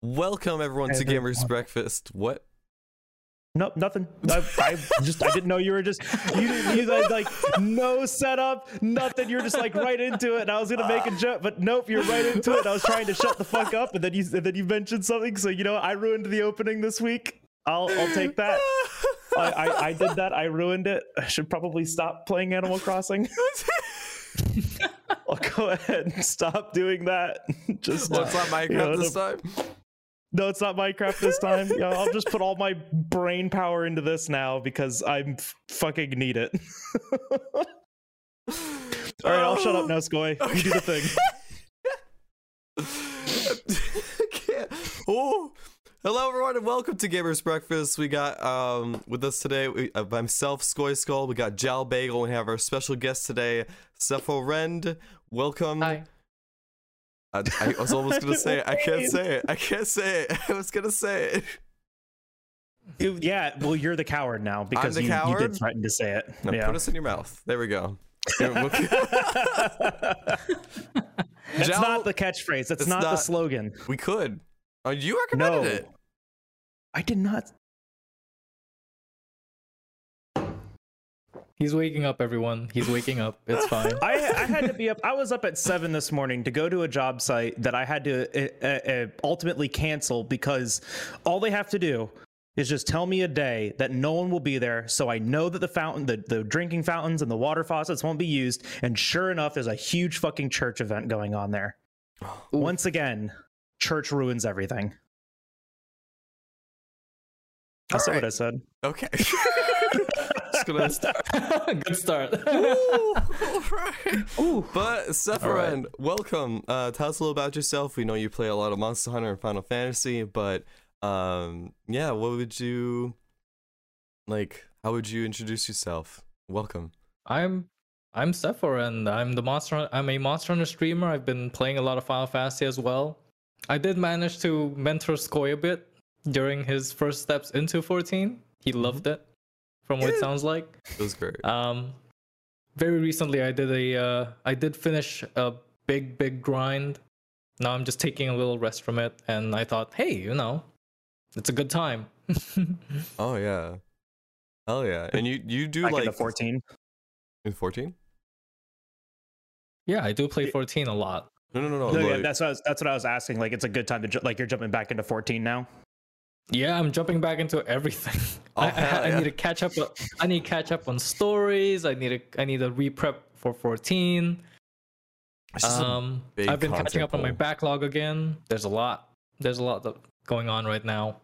Welcome everyone to Gamers Breakfast. What? Nope, nothing. I, I just I didn't know you were just you didn't you had like no setup, nothing. You're just like right into it. And I was gonna make a joke, but nope, you're right into it. I was trying to shut the fuck up, and then you and then you mentioned something. So you know, I ruined the opening this week. I'll I'll take that. I, I, I did that. I ruined it. I should probably stop playing Animal Crossing. I'll go ahead and stop doing that. Just Well, it's not Minecraft you know, this time. No, it's not Minecraft this time. Yeah, I'll just put all my brain power into this now because I'm f- fucking need it. all right, I'll shut up now, Skoy. You do the thing. Oh, hello everyone and welcome to Gamers Breakfast. We got um with us today we, uh, myself, Skoy Skull. We got Jal Bagel. and We have our special guest today, Sepho Rend. Welcome. Hi. I, I was almost gonna say it. I can't say it. I can't say it. I was gonna say it. You- yeah, well, you're the coward now because the you, you did threaten to say it. Now yeah. put us in your mouth. There we go. Yeah, That's Jal- not the catchphrase. That's it's not, the slogan. we could. Oh, you recommended No, it. I did not. He's waking up, everyone. He's waking up. It's fine. I, I had to be up. I was up at seven this morning to go to a job site that I had to uh, uh, ultimately cancel because all they have to do is just tell me a day that no one will be there, so I know that the fountain, the, the drinking fountains and the water faucets won't be used. And sure enough, there's a huge fucking church event going on there. Once again, church ruins everything. That's not Alright. what I said. Okay. Just gonna start. Good start. Ooh, alright. Ooh. But Sephiroth, welcome. Uh, tell us a little about yourself. We know you play a lot of Monster Hunter and Final Fantasy, but um, yeah, what would you like? How would you introduce yourself? Welcome. I'm I'm Sephor and I'm the monster Hun- I'm a Monster Hunter streamer. I've been playing a lot of Final Fantasy as well. I did manage to mentor Skoy a bit during his first steps into 14. He loved it from what it sounds like. It was great. Um, very recently, I did a uh, I did finish a big big grind. Now I'm just taking a little rest from it, and I thought, hey, you know, it's a good time. oh yeah. Hell yeah. And you you do Back like into 14. in fourteen? yeah, I do play 14 a lot. No no no no. No, yeah, that's what I was, that's what I was asking. Like, it's a good time to ju- like you're jumping back into 14 now. Yeah, I'm jumping back into everything. Oh, I, I, hell I yeah. need to catch up. on- I need to catch up on stories. I need to I need to re-prep for 14. it's just a Um, I've been catching content up on my backlog again. There's a lot. There's a lot going on right now.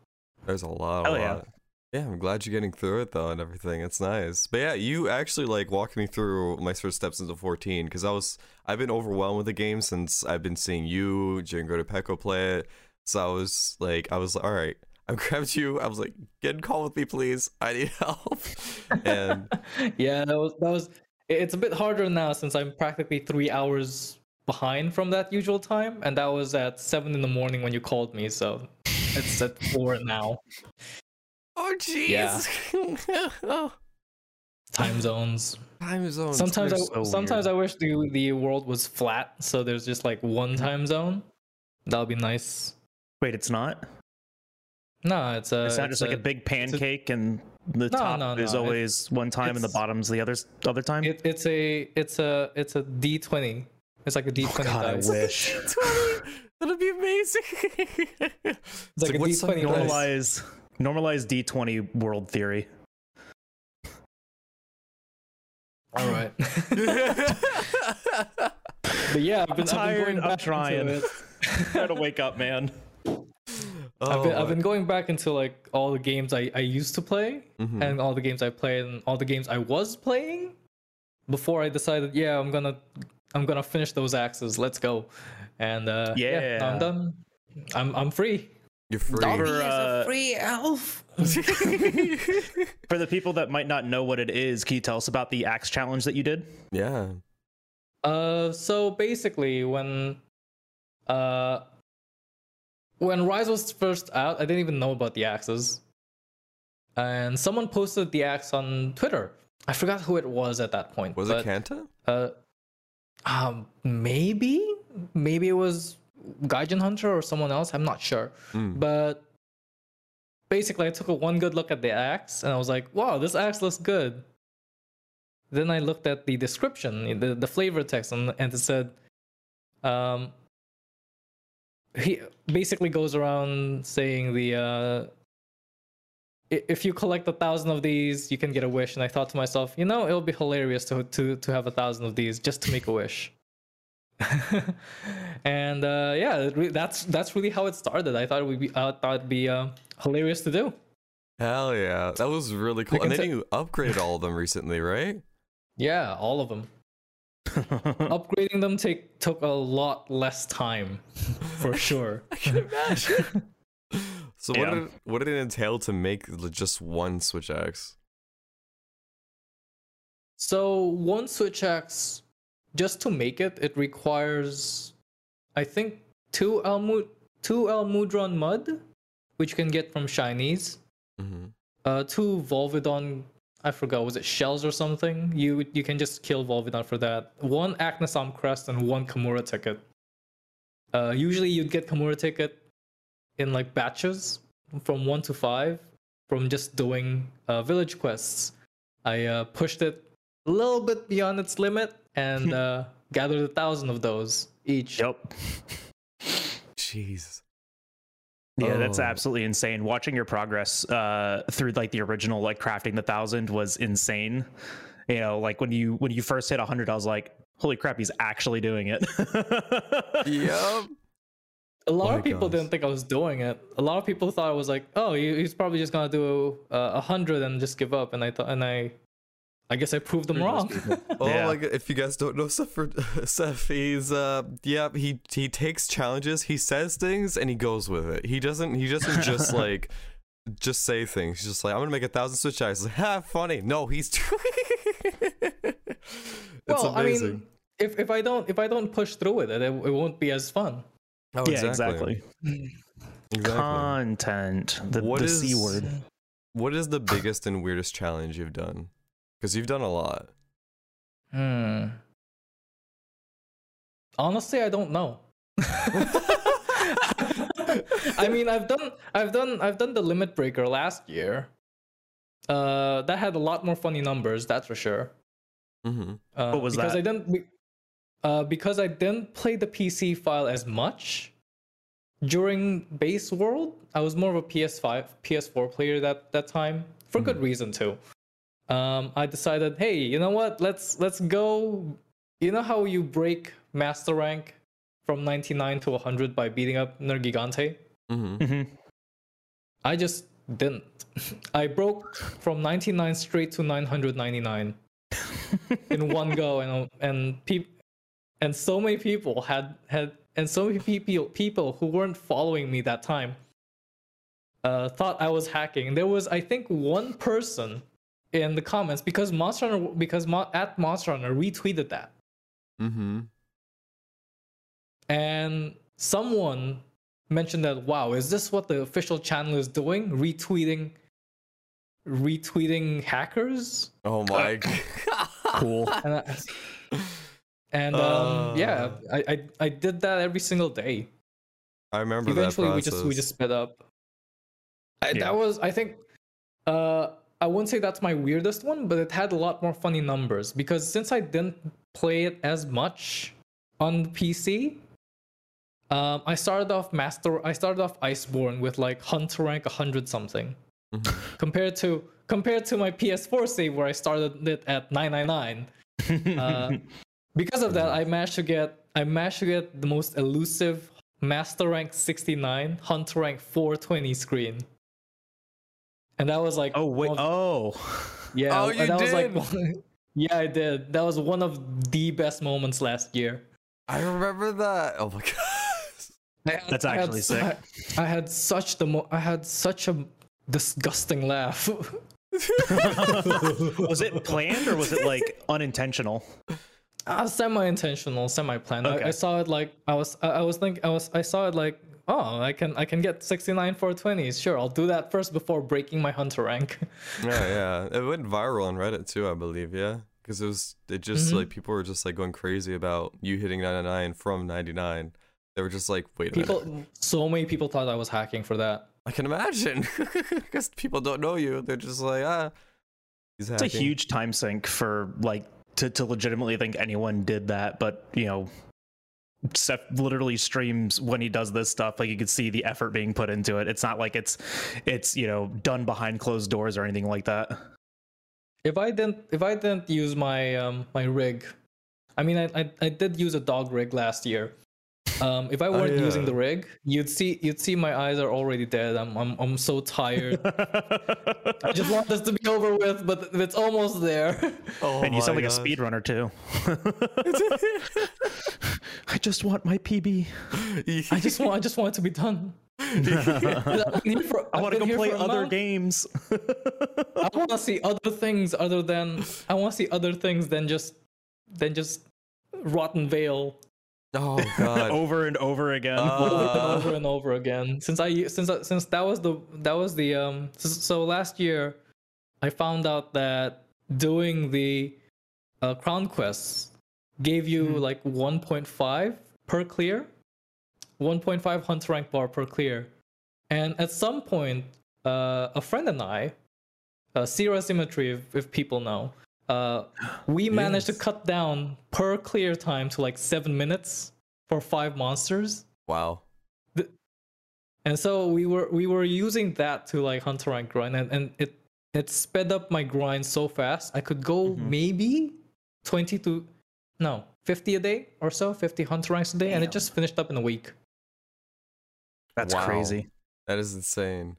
There's a lot. A yeah. lot. Yeah, I'm glad you're getting through it though and everything. It's nice. But yeah, you actually like walked me through my first steps into 14 because I was I've been overwhelmed with the game since I've been seeing you, Django de Pecco play it. So I was like, I was like, all right, I grabbed you. I was like, get in call with me, please. I need help. And yeah, that was that was. It's a bit harder now since I'm practically three hours behind from that usual time, and that was at seven in the morning when you called me. So it's at four now. oh jeez. Yeah. oh, Time zones. time zones. Sometimes I they're so sometimes weird. I wish the the world was flat, so there's just like one time zone. That would be nice. Wait, it's not. No, it's a. It's not it's just like a big pancake, and the No, top no, is no, always one time, and the bottom's the other's other time. It, it's a it's a it's a D twenty. It's like a D oh, twenty God, I wish. 20. That'd be amazing. It's like a what's some D20 dice. Normalize, normalize D20 world theory. All right. But yeah, I've been, I'm tired, I've been going I'm back trying. Into it. Try to wake up, man. I've, Oh, been, I've been going back into like all the games I, I used to play Mhm. and all the games I played and all the games I was playing before I decided, yeah, I'm gonna I'm gonna finish those axes. Let's go. And uh, yeah, now I'm done. I'm I'm free. You're free. Dobby For, is a uh, free elf. For the people that might not know what it is, can you tell us about the axe challenge that you did? yeah. Uh, so basically, when uh, when Rise was first out, I didn't even know about the axes, and someone posted the axe on Twitter. I forgot who it was at that point. Was but, it Kanta? Uh, um, maybe, maybe it was Gaijin Hunter or someone else. I'm not sure, Mm. but basically, I took a one good look at the axe and I was like, "Wow, this axe looks good." Then I looked at the description, the the flavor text, and, and it said, um, he basically goes around saying the uh, if you collect a thousand of these, you can get a wish. And I thought to myself, you know, it'll be hilarious to to to have a thousand of these just to make a wish. and uh, yeah, that's that's really how it started. I thought it would be I thought it'd be uh, hilarious to do. Hell yeah, that was really cool. And then you upgraded all of them recently, right? Yeah, all of them. Upgrading them take took a lot less time, for sure. I can imagine. so what Yeah. did what did it entail to make just one Switch Axe? So one switch axe, just to make it, it requires, I think, two Elmud two Almudron mud, which you can get from shinies. hmm Uh, two Volvidon, I forgot, was it shells or something? You you can just kill Volvidon for that. One Aknosom crest and one Kamura ticket. Uh, usually you'd get Kamura ticket in like batches from one to five from just doing uh, village quests. I uh, pushed it a little bit beyond its limit and uh, gathered a thousand of those each. yep. Jeez. Yeah, that's Oh. absolutely insane. Watching your progress uh, through like the original like crafting the thousand was insane. You know, like when you when you first hit hundred, I was like, "Holy crap, he's actually doing it!" Yep. A lot my of people gosh. didn't think I was doing it. A lot of people thought I was like, "Oh, he's probably just gonna do uh, a hundred and just give up." And I thought, and I, I guess I proved them wrong. Oh Yeah. my god! If you guys don't know Seth, for, Seth, he's uh, yeah, he he takes challenges, he says things, and he goes with it. He doesn't he doesn't just like just say things. He's just like, I'm gonna make a thousand switch axes. Like, ha, funny. No, he's. it's well, amazing. I mean, if if I don't if I don't push through with it, it, it won't be as fun. oh, yeah, exactly. Exactly. Content, the, What the is- c word. What is the biggest and weirdest challenge you've done? Because you've done a lot. Hmm. Honestly, I don't know. I mean, I've done, I've done, I've done the limit breaker last year. Uh, that had a lot more funny numbers, that's for sure. Mm-hmm. Uh, What was because that? I didn't, uh, because I didn't play the PC file as much during base world. I was more of a PS5, PS4 player that that time for good reason too. Um, I decided, hey, you know what? Let's let's go. You know how you break master rank from 99 to 100 by beating up Nergigante? Mm-hmm. Mhm. I just didn't. I broke from 99 straight to 999 in one go, and and peop- and so many people had had and so many people people who weren't following me that time uh, thought I was hacking. There was I think one person in the comments because Monster Hunter, because Mo- at Monster Hunter retweeted that, Mm-hmm. and someone mentioned that wow is this what the official channel is doing retweeting retweeting hackers Oh my. god. Cool. and, I, and um, yeah Uh. I, I i did that every single day I remember that. eventually we just we just sped up I, Yeah. that was i think uh i wouldn't say that's my weirdest one but it had a lot more funny numbers because since i didn't play it as much on the pc um i started off master i started off iceborne with like hunter rank 100 something Mhm. compared to compared to my ps4 save where i started it at 999 uh, because of that, I managed to get I managed to get the most elusive Master Rank 69, Hunter Rank 420 screen, and that was like oh wait. one of- Oh. yeah, Oh, and you that was like yeah, I did. That was one of the best moments last year. I remember that. Oh my god. Had- That's I had actually sick. I, I had such the mo- I had such a disgusting laugh. was it planned or was it like unintentional? Uh, semi-intentional, semi-planned. Okay. I, I saw it like I was. I, I was thinking. I was. I saw it like. Oh, I can. I can get 69 420s. Sure, I'll do that first before breaking my hunter rank. yeah, yeah. It went viral on Reddit too, I believe. Yeah, because it was. It just Mhm. like people were just like going crazy about you hitting 99 from 99. They were just like, wait a People, minute. so many people thought I was hacking for that. I can imagine. Because people don't know you. They're just like, ah. He's It's a huge time sink for like to, to legitimately think anyone did that, but you know, Seth literally streams when he does this stuff. Like you can see the effort being put into it. It's not like it's it's you know done behind closed doors or anything like that. If I didn't, if I didn't use my um my rig, I mean, I I, I did use a dog rig last year. Um, if I weren't using the rig, you'd see you'd see my eyes are already dead. I'm I'm I'm so tired. I just want this to be over with, but it's almost there. Oh and you sound my like a gosh. speedrunner too. I just want my PB. I just want I just want it to be done. I've been here for- I want to go play other month. games. I want to see other things other than I want to see other things than just than just Rotten Vale Oh god. over and over again. Uh, over and over again. Since I since since that was the that was the um so, so last year, I found out that doing the uh, crown quests gave you Mhm. like 1.5 per clear, 1.5 hunt rank bar per clear, and at some point, uh, a friend and I, uh, Sierra Symmetry, if, if people know. Uh, we managed to cut down per clear time to like seven minutes for five monsters wow. and so we were we were using that to like hunt rank grind and, and it it sped up my grind so fast i could go Mhm. maybe 20 to no 50 a day or so 50 hunter ranks a day and it just finished up in a week That's Wow. crazy. That is insane.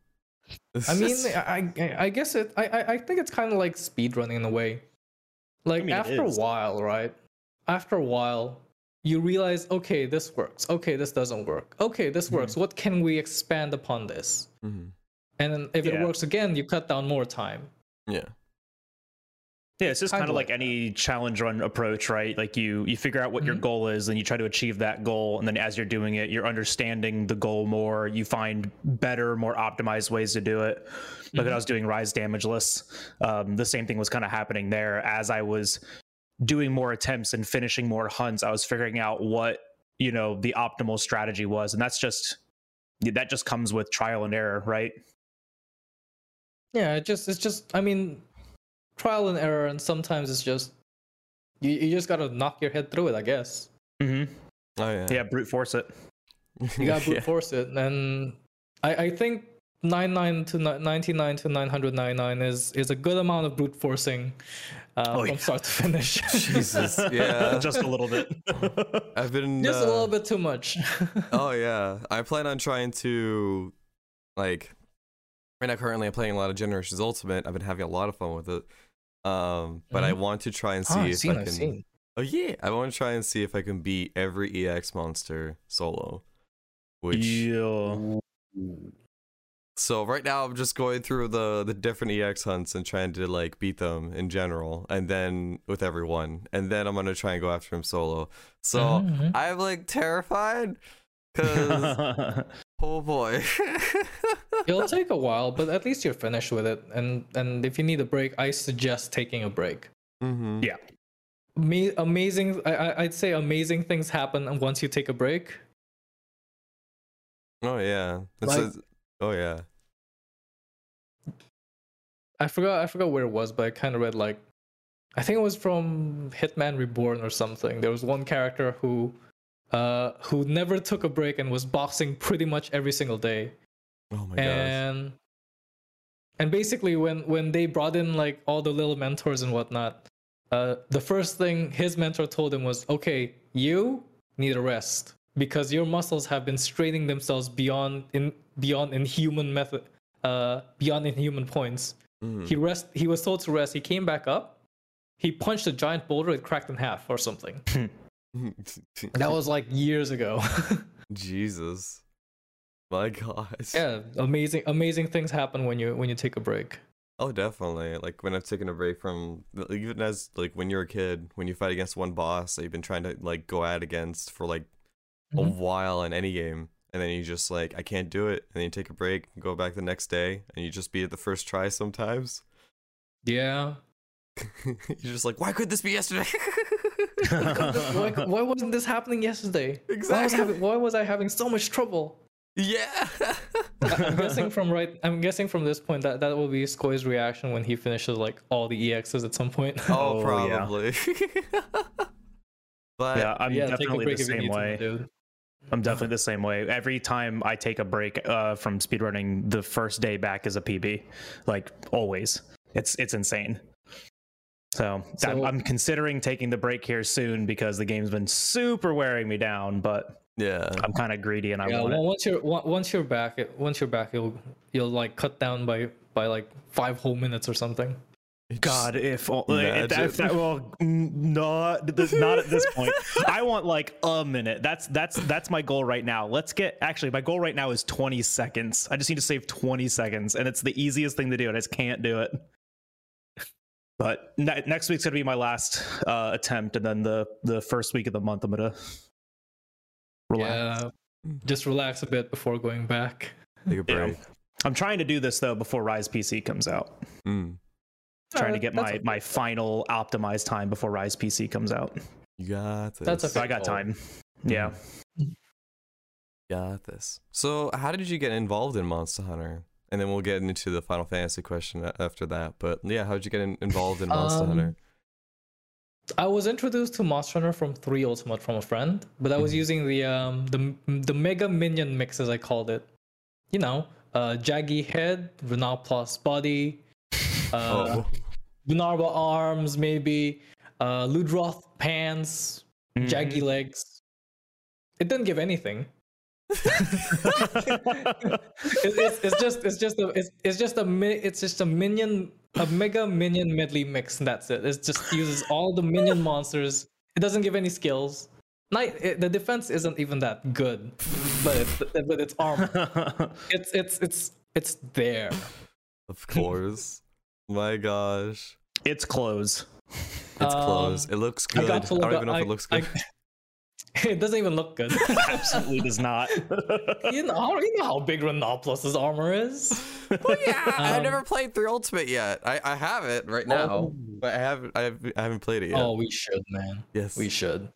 i mean i i, I guess it i I- i think it's kind of like speed running in a way like mean, after a while right? After a while you realize okay this works. Okay this doesn't work. Okay this Mhm. works. What can we expand upon this? Mhm. and then if it works again you cut down more time. Yeah. Yeah, it's just Kinda kind of like, like any challenge run approach, right? Like you you figure out what your Mhm. goal is, and you try to achieve that goal, and then as you're doing it, you're understanding the goal more. You find better, more optimized ways to do it. Like when. I was doing rise damageless, um, the same thing was kind of happening there. As I was doing more attempts and finishing more hunts, I was figuring out what you know the optimal strategy was, and that's just that just comes with trial and error, right? Yeah, it just it's just I mean trial and error and sometimes it's just you, you just gotta knock your head through it, I guess. Mm-hmm. Oh yeah. Yeah, brute force it. You gotta brute Yeah. force it. And I, I think 99 to 99 to 999 is is a good amount of brute forcing uh, Oh, from yeah. start to finish. Jesus. Yeah. just a little bit. I've been just a uh, little bit too much. Oh yeah, I plan on trying to, like, right now currently I'm playing a lot of Generations Ultimate. I've been having a lot of fun with it. Um, but I want to try and see Ah, I've if seen, I can. seen. Oh yeah, I want to try and see if I can beat every EX monster solo. Which yeah. so right now I'm just going through the the different EX hunts and trying to like beat them in general, and then with everyone, and then I'm gonna try and go after him solo. So Mhm, mhm. I'm like terrified because oh boy. It'll take a while, but at least you're finished with it. And and if you need a break, I suggest taking a break. mm-hmm. Yeah. Me amazing. I, I I'd say amazing things happen once you take a break. Oh yeah. It Like- says- oh yeah. I forgot I forgot where it was, but I kind of read like I think it was from Hitman Reborn or something. There was one character who uh who never took a break and was boxing pretty much every single day. Oh my gosh. and and basically when when they brought in like all the little mentors and whatnot, uh the first thing his mentor told him was, "Okay, you need a rest because your muscles have been straining themselves beyond in beyond inhuman method uh beyond inhuman points." Mhm. He rest. He was told to rest. He came back up. He punched a giant boulder. It cracked in half or something. That was like years ago. Jesus. My gosh. yeah, amazing, amazing things happen when you when you take a break. Oh, definitely. Like when I've taken a break from even as like when you're a kid, when you fight against one boss that you've been trying to like go at against for like a Mhm. while in any game, and then you just like I can't do it, and then you take a break, and go back the next day, and you just beat it the first try sometimes. Yeah, you're just like, why could this be yesterday? why, why wasn't this happening yesterday? Why was, Exactly. having, why was I having so much trouble? Yeah. I'm guessing from right. I'm guessing from this point that that will be Skoy's reaction when he finishes like all the EXs at some point. oh, Oh, yeah. probably. but Yeah, I'm yeah, definitely the same need to, way. dude. I'm definitely the same way. Every time I take a break uh, from speedrunning, the first day back is a PB, like always. It's it's insane. So, I'm, I'm considering taking the break here soon because the game's been super wearing me down. But yeah. I'm kind of greedy and I Yeah, want well, it. once you're once you're back, it- once you're back, you'll you'll like cut down by by like five whole minutes or something. God, if, o- if, that, if that well, not this, not at this point. I want like a minute. That's that's that's my goal right now. Let's get actually my goal right now is 20 seconds. I just need to save 20 seconds, and it's the easiest thing to do, and I just can't do it. But ne- next week's gonna be my last uh, attempt, and then the the first week of the month, I'm gonna relax. Yeah, just relax a bit before going back. Take a Yeah. I'm trying to do this though before Rise PC comes out. Mm. Trying to Uh, get that's my a- my final optimized time before Rise PC comes out. You got this. That's a So I got time. Yeah. Got this. So, how did you get involved in Monster Hunter? And then we'll get into the Final Fantasy question after that. But yeah, how did you get in- involved in Monster Um, Hunter? I was introduced to Monster Hunter from Three Ultimate from a friend, but I was Mhm. using the um the the Mega Minion mix as I called it. You know, uh, Jaggi head, Rhenoplos body, uh, oh, Bnahabra arms, maybe, uh, Ludroth pants, Mm-hmm. Jaggi legs. It didn't give anything. It- it's, it's just it's just a it's, it's just a mi- it's just a minion a mega minion medley mix and that's it. It just uses all the minion monsters. It doesn't give any skills. Night it, the defense isn't even that good, but it's but it's armor. It's it's it's it's there. of course. My gosh. it's close. It's Um, close. It looks good. I, got to look don't even know if I- it looks I- good. it doesn't even look good. Absolutely does not. you know you know how big Rhenoplos's armor is. well, yeah, I've Um, never played Three Ultimate yet. I, I have it right now, but I haven't I, have, I haven't played it yet. Oh, we should, man. yes, We should.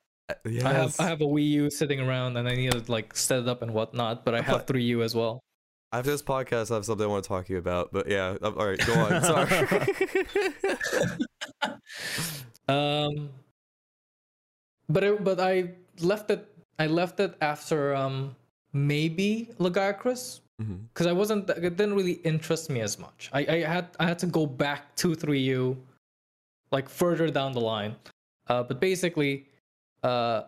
Yes. I have I have a Wii U sitting around and I need to like set it up and whatnot, but I have But- 3U as well. After this podcast, I have something I want to talk to you about. But yeah, uh, all right, go on. Sorry. Um but it, but I left it I left it after um maybe Lagiacrus Mhm. because I wasn't it didn't really interest me as much. I, I had I had to go back to 3U like further down the line. Uh but basically uh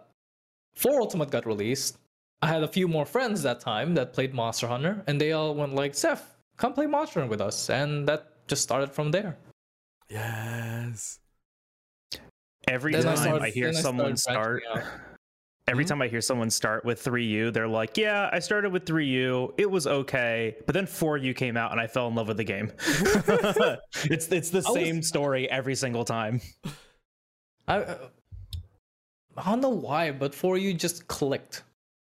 4 Ultimate got released. I had a few more friends that time that played Monster Hunter and they all went like, "Seth, come play Monster Hunter with us." And that just started from there. Yes. Every Then time I, started- hear then I someone start, branching every Mhm. time I hear someone start with 3U, they're like, "Yeah, I started with 3U. It was okay, but then 4U came out and I fell in love with the game." it's it's the I was- same story every single time. I uh, I don't know why, but 4U just clicked.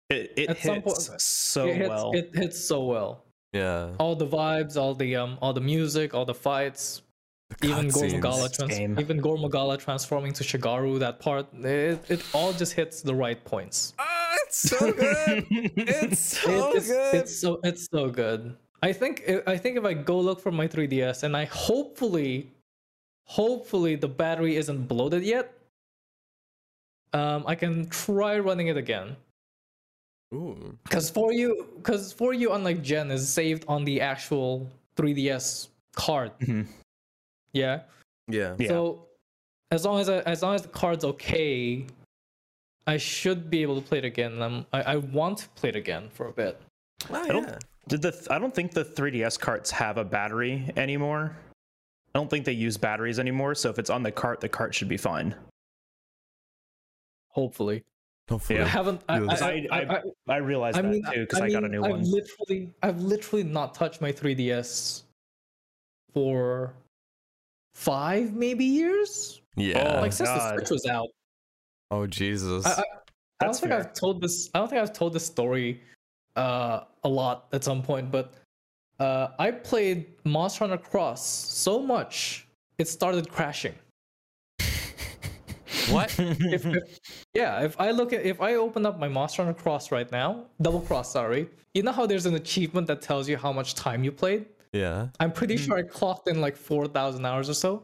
It, it At some hits point- so it hits, well. It hits so well. Yeah. All the vibes, all the um, all the music, all the fights. The Even cutscenes. Gore Magala, trans- even Gore Magala transforming to Shagaru. That part, it, it all just hits the right points. Ah, it's so good. it's so It- it's, good. it's so it's so good. I think I think if I go look for my 3ds and I hopefully, hopefully the battery isn't bloated yet. Um, I can try running it again. Ooh. Because 4U, because 4U, unlike Gen, is saved on the actual 3DS card. Mhm. Yeah. Yeah. Yeah. So as long as I, as long as the card's okay, I should be able to play it again. Um, I, I want to play it again for a bit. Oh, don't- yeah. Did the I don't think the 3DS carts have a battery anymore. I don't think they use batteries anymore, so if it's on the cart, the cart should be fine. Hopefully. Hopefully. I haven't. I, Yeah, I, I- I, I, I realized I that mean, too because I, got a mean, new I've one. literally, I've literally not touched my 3DS for five maybe years. Yeah. Oh, like since the God. Switch was out. oh Jesus. I, I, I don't That's think fair. I've told this. I don't think I've told this story uh, a lot at some point, but uh, I played Monster Hunter Cross so much it started crashing. What? if, if- yeah, if I look at if I open up my Monster Hunter Cross right now, Double Cross, sorry. You know how there's an achievement that tells you how much time you played? Yeah. I'm pretty Mm-hmm. sure I clocked in like 4,000 hours or so.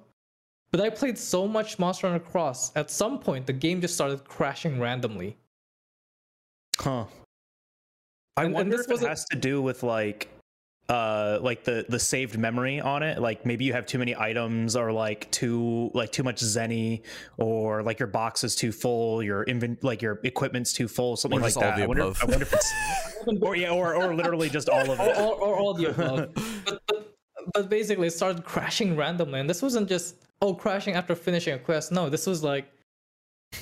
But I played so much Monster Hunter Cross, at some point the game just started crashing randomly. Huh. I And- and wonder this if it has to do with like uh like the the saved memory on it like maybe you have too many items or like too like too much zenny or like your box is too full your invent like your equipment's too full something like that I, wonder. I wonder if it's or yeah or, or literally just all of or, it or, or all the above. but, but, but basically, it started crashing randomly. And this wasn't just, oh, crashing after finishing a quest. No, this was like,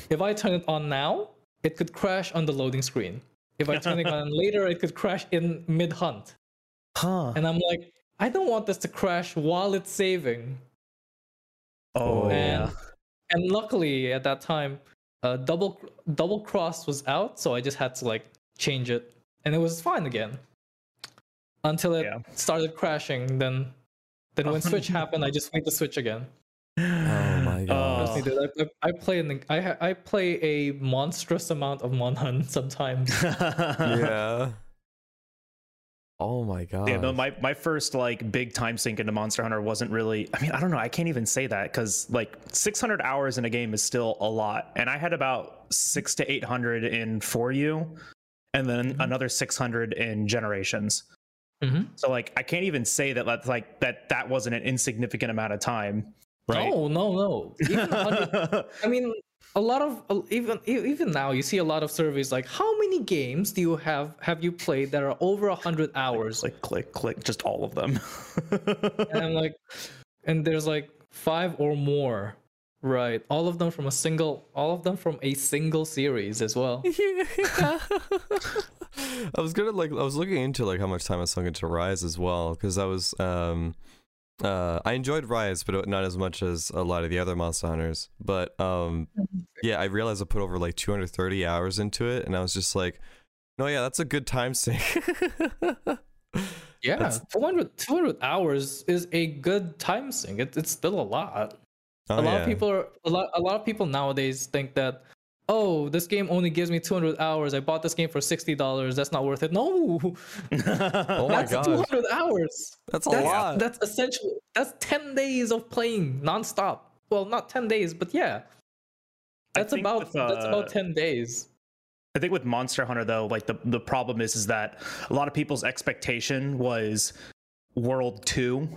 if I turn it on now, it could crash on the loading screen. If I turn it on later, it could crash in mid hunt. Huh And I'm like, I don't want this to crash while it's saving. oh and yeah and luckily at that time, uh, double double cross was out, so I just had to like change it, and it was fine again. Until it Yeah. started crashing, then then when switch happened, I just made the switch again. Oh my god. Trust I, I, I play in the, I I play a monstrous amount of Monhun sometimes. yeah. Oh my god. Yeah, no, my, my first like big time sink into Monster Hunter wasn't really. I mean, I don't know. I can't even say that because like 600 hours in a game is still a lot, and I had about six to 800 in 4U, and then Mm-hmm. another 600 in Generations. hmm So like, I can't even say that that's like that that wasn't an insignificant amount of time, right? No, no, no. Even I mean, a lot of even e- even now you see a lot of surveys like how many games do you have have you played that are over 100 hours? like click, click, just all of them. and i'm like and there's like five or more right? All of them from a single all of them from a single series as well. I was gonna like I was looking into like how much time I sunk into Rise as well because I was um uh I enjoyed Rise but not as much as a lot of the other Monster Hunters but um yeah I realized I put over like 230 hours into it and I was just like no yeah that's a good time sink. Yeah That's- 200 200 hours is a good time sink. It, it's still a lot. Oh, a lot yeah. of people are a lot a lot of people nowadays think that oh this game only gives me 200 hours. I bought this game for $60 that's not worth it. No. Oh my that's god 200 hours. That's a that's, lot. that's essentially that's 10 days of playing nonstop. Well not 10 days but yeah. That's about with, that's uh, about 10 days. I think with Monster Hunter though, like the the problem is is that a lot of people's expectation was World Two,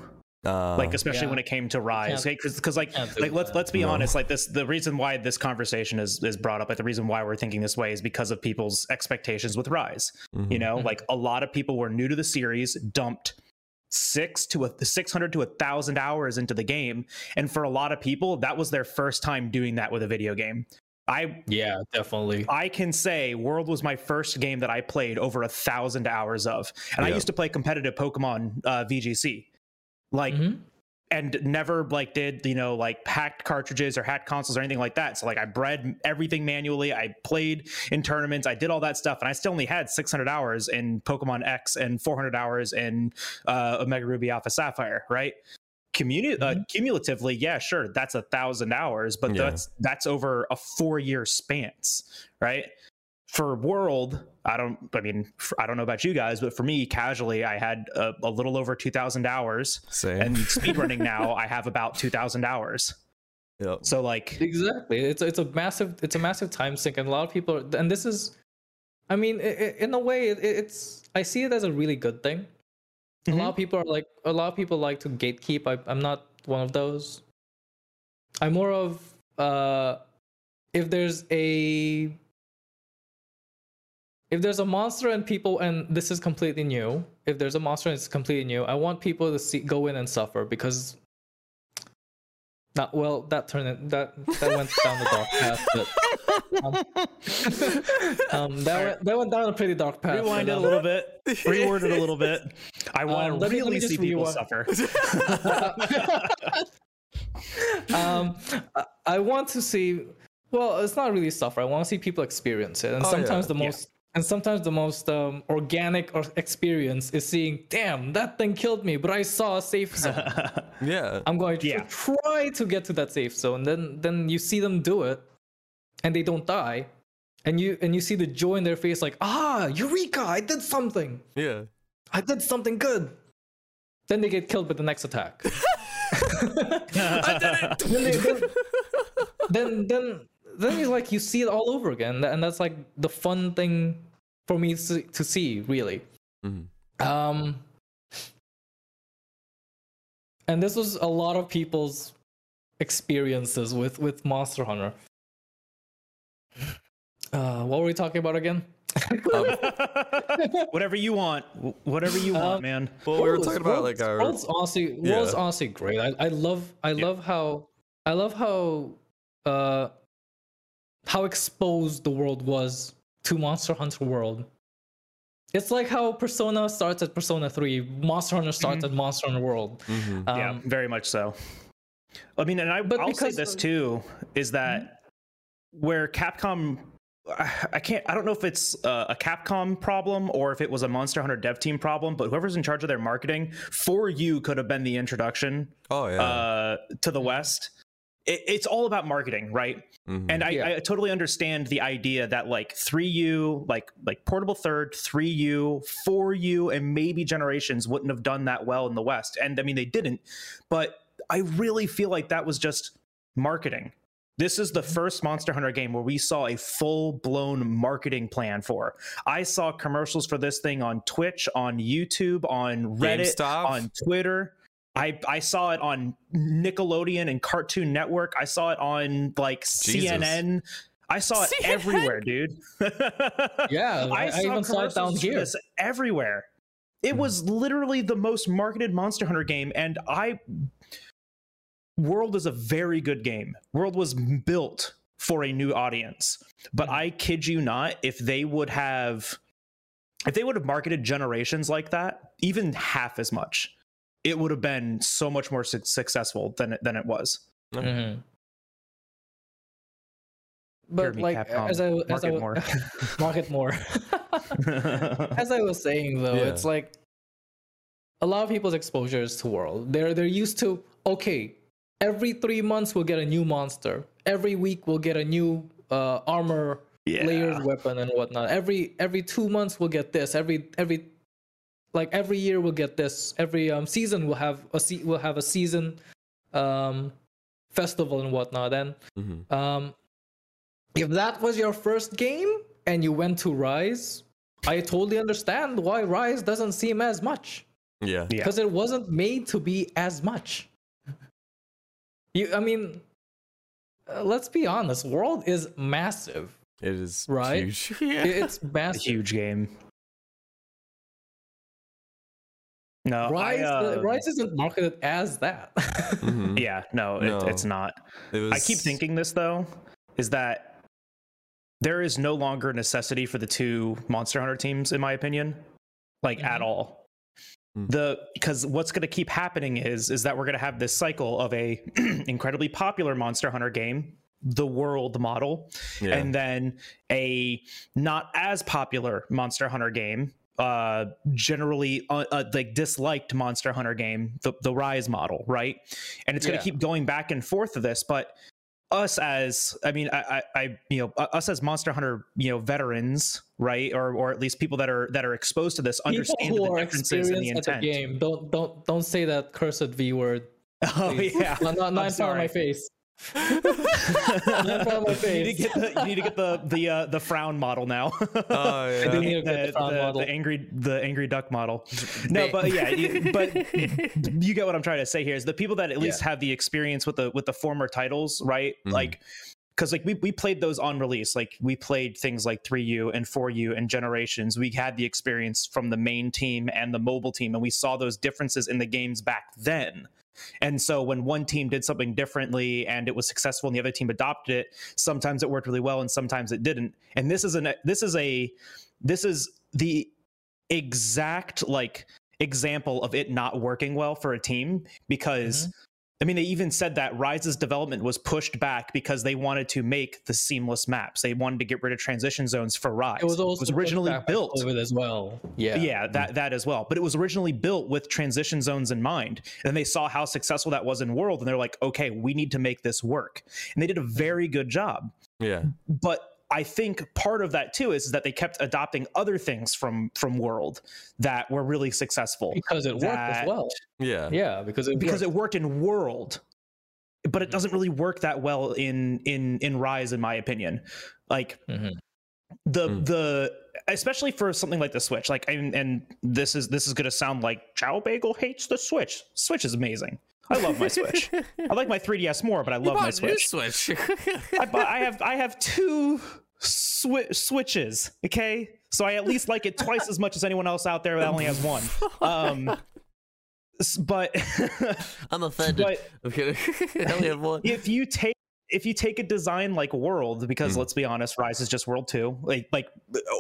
uh, like especially yeah. when it came to Rise, can't- because like like let's let's be No. honest, like this the reason why this conversation is is brought up, like the reason why we're thinking this way is because of people's expectations with Rise. mhm. You know, Mhm. like a lot of people were new to the series, dumped six to a 600 to a thousand hours into the game and for a lot of people that was their first time doing that with a video game i yeah definitely I can say World was my first game that I played over a thousand hours of, and I used to play competitive Pokemon uh, VGC, like, Mhm. and never like did you know like hacked cartridges or hacked consoles or anything like that. So like I bred everything manually. I played in tournaments. I did all that stuff, and I still only had 600 hours in Pokemon X and 400 hours in uh, Omega Ruby Alpha Sapphire. Right. Communi- uh, cumulatively, yeah, sure, that's a thousand hours, but Yeah. that's that's over a four-year spans, right? For World, I don't. I mean, I don't know about you guys, but for me, casually, I had a, a little over two thousand hours, same and speedrunning now, I have about two thousand hours. Yep. So like, exactly it's it's a massive it's a massive time sink and a lot of people are, and this is i mean i i in a way it, it's i see it as a really good thing a lot of people are like a lot of people like to gatekeep I, i'm not one of those i'm more of uh if there's a if there's a monster and people and this is completely new if there's a monster and it's completely new i want people to see go in and suffer because not well that turned it, that that went down the dark path but um, um that went that went down a pretty dark path rewind it a little bit, reword it a little bit. I want Um, to let me- let really me see people rewind- suffer. um I- i want to see well it's not really suffer i want to see people experience it and Oh, sometimes yeah. the Yeah. most and sometimes the most um, organic experience is seeing damn that thing killed me but i saw a safe zone yeah i'm going to Yeah. try to get to that safe zone then then you see them do it and they don't die, and you and you see the joy in their face, like ah, eureka! I did something. Yeah. I did something good. Then they get killed with the next attack. then, they, then, then then then it's like you see it all over again, and that's like the fun thing for me to, to see, really. Mhm. Um, and this was a lot of people's experiences with with Monster Hunter. Uh, what were we talking about again? whatever you want, whatever you want, Um, man. Well, we were World's- talking about like our. World's honestly World's Yeah. honestly great. I, I love I love how I love how uh how exposed the world was to Monster Hunter World. It's like how Persona starts at Persona 3, Monster Hunter starts at Monster Hunter World. Mhm. Um, yeah, very much so. I mean, and I, But I'll say this too is that where Capcom, I, I can't, I don't know if it's uh, a Capcom problem or if it was a Monster Hunter dev team problem, but whoever's in charge of their marketing for you could have been the introduction Oh yeah. uh, to the West. It, it's all about marketing, right? Mhm. and I, Yeah. I totally understand the idea that like 3u like like portable third 3u 4u and maybe generations wouldn't have done that well in the west and i mean they didn't but i really feel like that was just marketing this is the first monster hunter game where we saw a full blown marketing plan for i saw commercials for this thing on twitch on youtube on reddit GameStop? on twitter I, I saw it on Nickelodeon and Cartoon Network. I saw it on like Jesus. CNN. I saw it CNN? everywhere, dude. Yeah, I, I even saw it down here. this everywhere. It Hmm. was literally the most marketed Monster Hunter game, and I. World is a very good game. World was built for a new audience, but Hmm. I kid you not, if they would have, if they would have marketed generations like that, even half as much, it would have been so much more su- successful than it, than it was. Mhm. But like Capcom. as I as I Market more. market more. as I was saying though, Yeah. it's like a lot of people's exposures to world. They're they're used to okay, every three months we'll get a new monster. Every week we'll get a new uh, armor yeah. layered weapon and whatnot. Every every two months we'll get this. Every every like every year we'll get this. Every um season we'll have a se- we'll have a season um festival and whatnot. And Mhm. um if that was your first game and you went to Rise, I totally understand why Rise doesn't seem as much Yeah. Yeah. because it wasn't made to be as much. You, I mean, uh, let's be honest. World is massive. It is Right? huge. Yeah. It's a massive. huge game. No, Rise, I, uh, Rise isn't marketed as that. Mhm. yeah, no, it, No. it's not. It was. I keep thinking this though, is that there is no longer a necessity for the two Monster Hunter teams, in my opinion, like at Mhm. all. Mm. The because what's going to keep happening is is that we're going to have this cycle of a incredibly popular Monster Hunter game, the world model, Yeah. and then a not as popular Monster Hunter game, uh, generally uh, uh, like disliked Monster Hunter game, the the Rise model, right? And it's going Yeah. to keep going back and forth of this, but us as I mean, I, I, I, you know, us as Monster Hunter, you know, veterans, right, or or at least people that are that are exposed to this People understand the differences in the at the game, don't don't don't say that cursed V word. Oh yeah, not, not, not in front of my face. Not in front of my you need to get the you need to get the the uh, the frown model now. Oh yeah. do need to get the the angry the angry duck model. No, but yeah, you, but you get what I'm trying to say here is the people that at least have the experience with the with the former titles, right? Mhm. Like because like we, we played those on release like we played things like 3u and 4u and generations we had the experience from the main team and the mobile team and we saw those differences in the games back then and so when one team did something differently and it was successful and the other team adopted it sometimes it worked really well and sometimes it didn't. And this is an this is a this is the exact like example of it not working well for a team because mm-hmm. I mean, they even said that Rise's development was pushed back because they wanted to make the seamless maps. They wanted to get rid of transition zones for Rise. It was also originally built with as well. Yeah, yeah, that that as well. But it was originally built with transition zones in mind. And they saw how successful that was in World, and they're like, okay, we need to make this work. And they did a very good job. Yeah. But I think part of that too is that they kept adopting other things from from World that were really successful because it worked that- as well. Yeah. Yeah, because it because worked. it worked in World, but it Mhm. doesn't really work that well in in in Rise, in my opinion. Like Mhm. the Mm. the especially for something like the Switch. Like and, and this is this is gonna sound like Chow Bagel hates the Switch. Switch is amazing. I love my Switch. I like my 3DS more, but I love my Switch. Switch. I, bought, I have I have two swi- switches. Okay, so I at least like it twice as much as anyone else out there that only has one. Um, s- but I'm offended. but I'm kidding. I only have one. if you take if you take a design like World, because Mm. let's be honest, Rise is just World Two, like like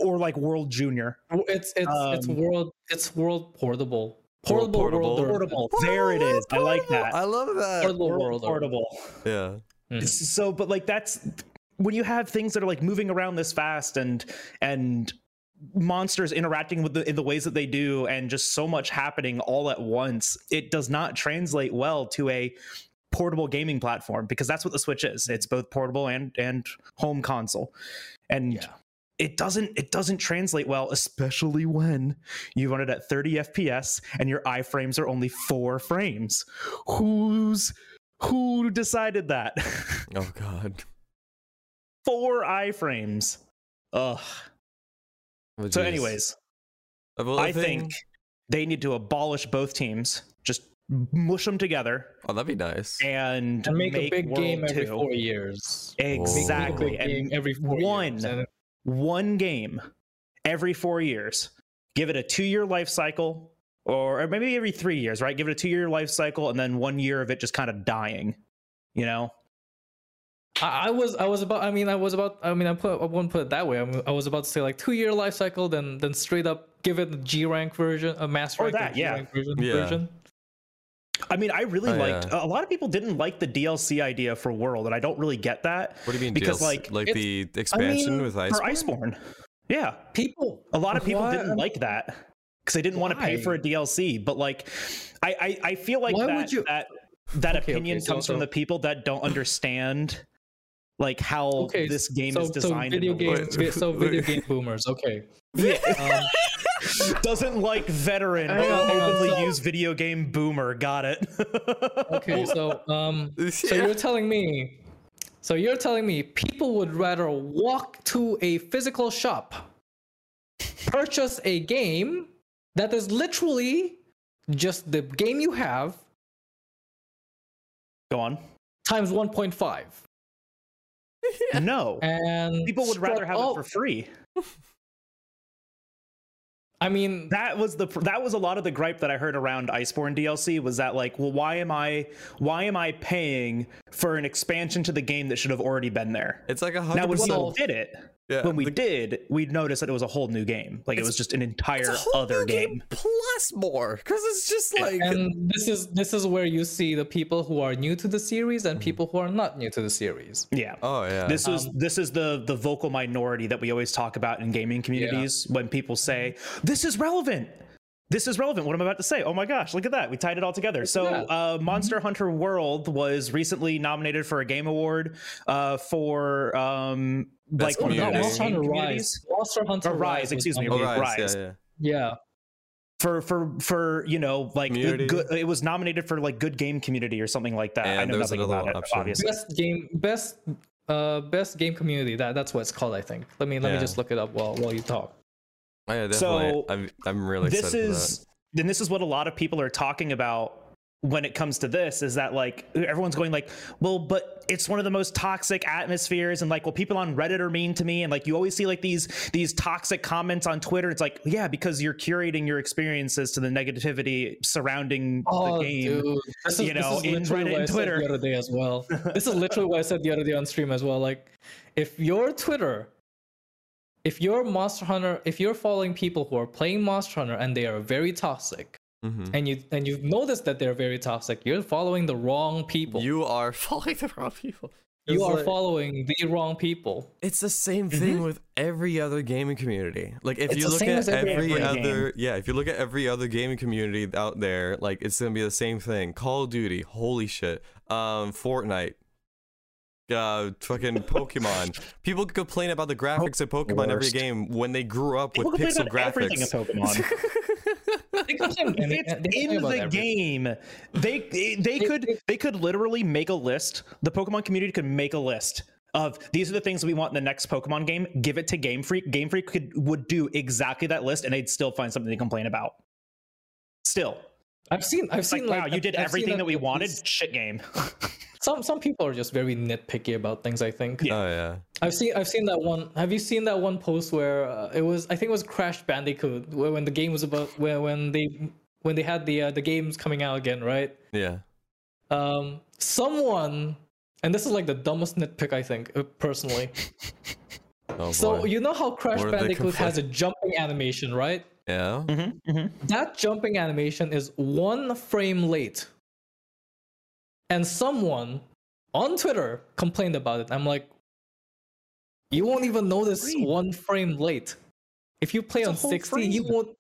or like World Junior. It's it's it's Um, world it's world portable. Portable, portable. world or- Portable. There it is. I like that. I love that. Portable World world. portable. Yeah. Mhm. so but like that's when you have things that are like moving around this fast and and monsters interacting with the in the ways that they do and just so much happening all at once it does not translate well to a portable gaming platform because that's what the switch is it's both portable and and home console and Yeah. It doesn't it doesn't translate well especially when you run it at 30 fps and your iframes are only 4 frames who's who decided that Oh God. four iframes ugh Oh, so anyways Uh, i thing- think they need to abolish both teams just mush them together Oh, that'd be nice. and, and make, a big World game every 2. four years. exactly Make a big game and every four one years. And one game every four years. Give it a two year life cycle, or, or maybe every three years, right? Give it a two year life cycle, and then one year of it just kind of dying. You know? I, I was I was about I mean I was about I mean I put I won't put it that way. I, mean, I was about to say like two year life cycle, then then straight up give it the G rank version, a master Or rank, that, G yeah. rank version. Yeah. version. I mean, I really Oh, liked. yeah. A lot of people didn't like the DLC idea for World, and I don't really get that What do you mean? because, DLC? like, like the expansion mean, with for Iceborne? Iceborne. Yeah, People a lot of people Why- didn't like that because they didn't want to pay for a DLC. But like, I I, I feel like Why that would you- that that Okay, opinion okay, so- comes from the people that don't understand like how okay this game so, is designed. So in video the game so video game boomers. Okay. Yeah. Um, doesn't like veteran Hang but on, hang on, openly so- use video game boomer got it okay. So um. So Yeah. you're telling me. So you're telling me people would rather walk to a physical shop, purchase a game that is literally just the game you have go on times 1.5 no and people would rather have all- it for free i mean that was the that was a lot of the gripe that i heard around iceborne dlc was that like well why am i why am i paying for an expansion to the game that should have already been there It's like a now hundred when percent. we did it Yeah, when we the- did we noticed that it was a whole new game. Like it was just an entire it's a whole other new game plus more because it's just like and this is this is where you see the people who are new to the series and people who are not new to the series. Yeah. Oh yeah. this is Um, this is the the vocal minority that we always talk about in gaming communities when people say this is relevant this is relevant what i'm about to say oh my gosh look at that we tied it all together so that. uh, monster hunter world was recently nominated for a game award uh, for um like Best one of the community. best monster hunter rise monster hunter Or Rise, excuse me. Rise, Rise. Yeah, yeah. yeah for for for you know like good it was nominated for like good game community or something like that i And know there was nothing another about it option. obviously best game best uh best game community that that's what it's called i think let me let Yeah. me just look it up while while you talk Oh, yeah, definitely. So, I'm I'm really this excited is then this is what a lot of people are talking about when it comes to this is that like everyone's going like well but it's one of the most toxic atmospheres and like well people on reddit are mean to me and like you always see like these these toxic comments on twitter. It's like yeah because you're curating your experiences to the negativity surrounding oh the game dude. This is, you know, this is in literally Reddit what and I said Twitter. the other day as well. This is literally what i said the other day on stream as well. Like if your twitter if you're monster hunter if you're following people who are playing monster hunter and they are very toxic Mhm. and you and you've noticed that they're very toxic, you're following the wrong people. You are following the wrong people. You It's are like- following the wrong people. It's the same thing with every other gaming community. Like if It's you look at every- every, every other yeah, if you look at every other gaming community out there, like it's gonna be the same thing. Call of Duty, holy shit. Um, Fortnite, uh, fucking Pokemon. People complain about the graphics of Pokemon every game when they grew up with People pixel about everything in graphics. They complain- If they- it's they complain in the game, they they, they could they could literally make a list. The Pokemon community could make a list of these are the things we want in the next Pokemon game. Give it to Game Freak. Game Freak could would do exactly that list, and they'd still find something to complain about. Still, I've seen I've it's like, seen wow, like you did I've everything that we wanted. least- Shit game. Some some people are just very nitpicky about things. I think. Oh yeah. I've seen I've seen that one. Have you seen that one post where uh, it was? I think it was Crash Bandicoot, where when the game was about where when they when they had the uh, the games coming out again, right? Yeah. Um, someone, and this is like the dumbest nitpick I think uh, personally. Oh so boy. you know how Crash What Bandicoot has a jumping animation, right? yeah. That jumping animation is one frame late. And someone on Twitter complained about it. I'm like, you won't even notice Frame. one frame late. If you play It's on whole 60, you won't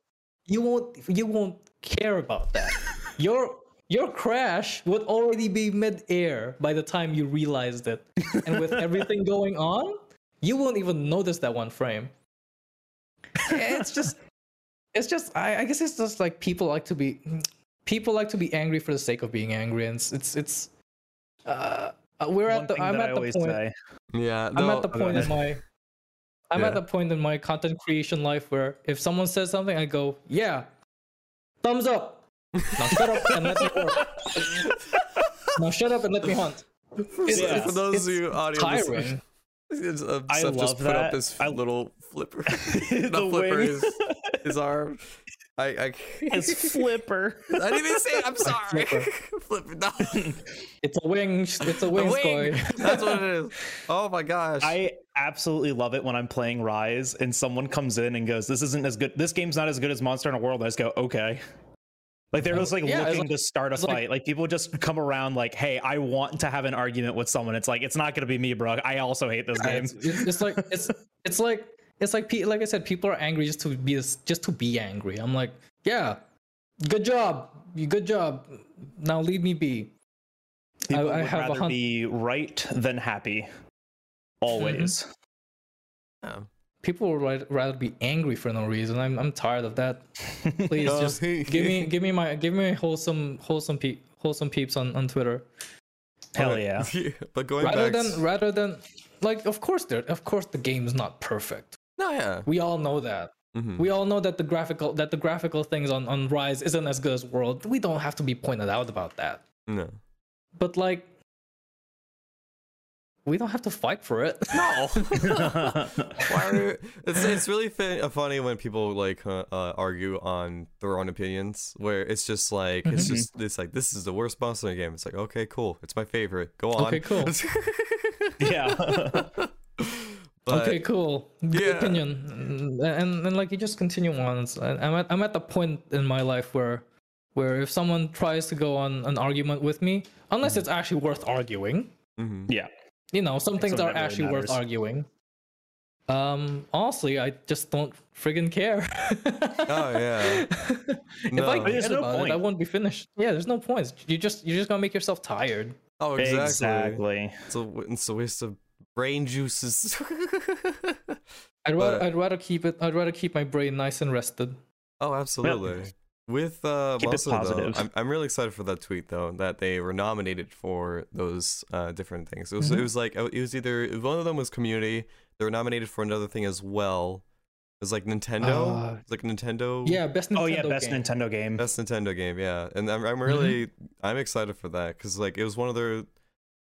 you won't you won't care about that. your your crash would already be mid-air by the time you realized it. And with everything going on, you won't even notice that one frame. It's just it's just I, I guess it's just like people like to be people like to be angry for the sake of being angry and it's it's, it's uh uh, we're One at the i'm that I at the point say. Yeah. i'm at the point in my i'm Yeah. at the point in my content creation life where if someone says something i go yeah thumbs up now shut up and let me work now shut up and let me hunt it's, Yeah. it's, For those it's of you audio tiring It's, uh, I Seth just love put up that. his I- little flipper. The Not flipper, wing. his, his arm. I, I, His flipper. I didn't even say it. I'm sorry. flipper. No. it's a wing it's a A wing, wing. That's what it is. Oh my gosh. I absolutely love it when I'm playing Rise and someone comes in and goes, "This isn't as good. This game's not as good as Monster Hunter World." I just go, "Okay." Like they're just like Yeah, looking like- to start a it's like- fight. Like, people just come around like, "Hey, I want to have an argument with someone." It's like it's not going to be me, bro. I also hate this Yeah, game. It's, it's, it's like it's it's like it's like like I said, people are angry just to be just to be angry. I'm like, yeah, good job, good job. Now leave me be. People I would have rather hun- be right than happy. Always. Mm-hmm. Yeah. People would rather be angry for no reason. I'm I'm tired of that. Please Oh, just give me give me my give me wholesome wholesome peep wholesome peeps on on Twitter. Hell Okay. yeah. but going Rather back. than rather than like of course there of course the game's not perfect. No, yeah. We all know that. Mhm. We all know that the graphical that the graphical things on, on Rise isn't as good as World. We don't have to be pointed out about that. No. But like we don't have to fight for it. No. You- it's it's really fa- funny when people like uh, uh, argue on their own opinions, where it's just like it's Mm-hmm. just it's like this is the worst boss in the game. It's like okay, cool, it's my favorite. Go on. Okay, cool. yeah. But, okay, cool. Good yeah. opinion. And, and and like you just continue on. It's- I'm at I'm at the point in my life where where if someone tries to go on an argument with me, unless it's actually worth arguing, mhm. yeah. you know, some things something are that really actually worth arguing. Um, honestly, I just don't friggin' care. Oh yeah. if No. I There's cared no about it, I point. wouldn't be finished. Yeah, there's no point. You just you're just gonna make yourself tired. Oh exactly. Exactly. It's a it's a waste of brain juices. I'd rather But- I'd rather keep it. I'd rather keep my brain nice and rested. oh, absolutely. With uh, Keep it Monster, though, positive. I'm I'm really excited for that tweet though that they were nominated for those uh, different things. It was Mm-hmm. it was like uh, it was either one of them was Community. They were nominated for another thing as well. It was like Nintendo. Uh, It's like Nintendo. Yeah, best Nintendo Oh yeah, best game. Nintendo game. Best Nintendo game, yeah, and I'm, I'm really I'm excited for that because like it was one of their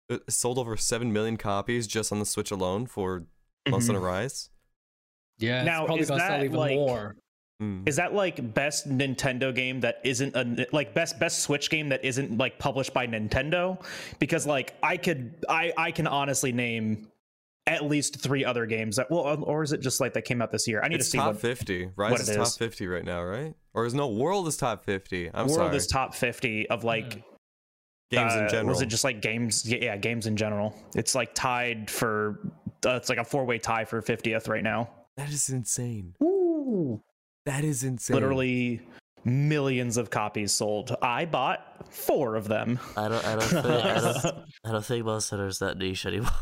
it sold over seven million copies just on the Switch alone for Monster Mhm. Hunter Rise. Yeah, Now, it's probably is gonna sell that, even like- more. Mm. Is that like best Nintendo game that isn't a like best best Switch game that isn't like published by Nintendo? Because like I could I I can honestly name at least three other games that well, or is it just like that came out this year? I need It's to see top what 50. Rise what is it top 50 right now, right? Or is no World is top 50. I'm world sorry. is top fifty of like Games in uh, general. Was it just like games? Yeah, yeah, games in general. It's like tied for. Uh, it's like a four way tie for fiftieth right now. that is insane. Ooh. That is insane. Literally millions of copies sold. I bought four of them. I don't. I don't. Think, I don't. I don't think Monster Hunter is that niche anymore.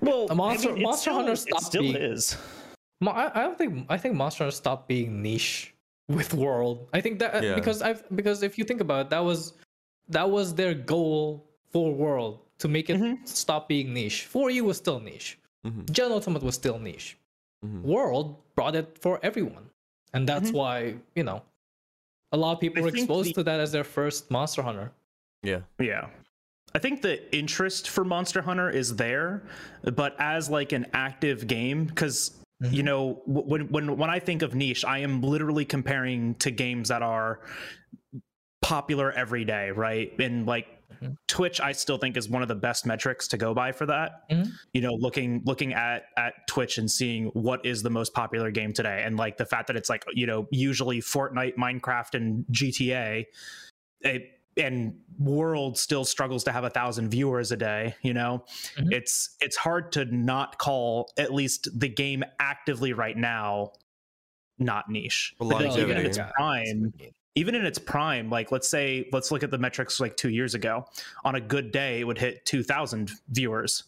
Well, A Monster- I mean, Monster still- Hunter it stopped still being- is. I, I don't think I think Monster Hunter stopped being niche with World. I think that Yeah. because I've because if you think about it, that was that was their goal for World to make it Mhm. stop being niche. 4U was still niche. Mhm. Gen Ultimate was still niche. Mhm. World brought it for everyone, and that's Mhm. why you know a lot of people I were exposed the- to that as their first Monster Hunter. Yeah. Yeah. I think the interest for Monster Hunter is there, but as like an active game, because you know when when when I think of niche, I am literally comparing to games that are popular every day, right? And like Mhm. Twitch, I still think is one of the best metrics to go by for that. Mhm. You know, looking looking at at Twitch and seeing what is the most popular game today, and like the fact that it's like you know usually Fortnite, Minecraft, and GTA. It, and world still struggles to have a thousand viewers a day you know Mhm. it's it's hard to not call at least the game actively right now not niche For Like, even in longevity. its Yeah. prime even in its prime like let's say let's look at the metrics like two years ago on a good day it would hit 2000 viewers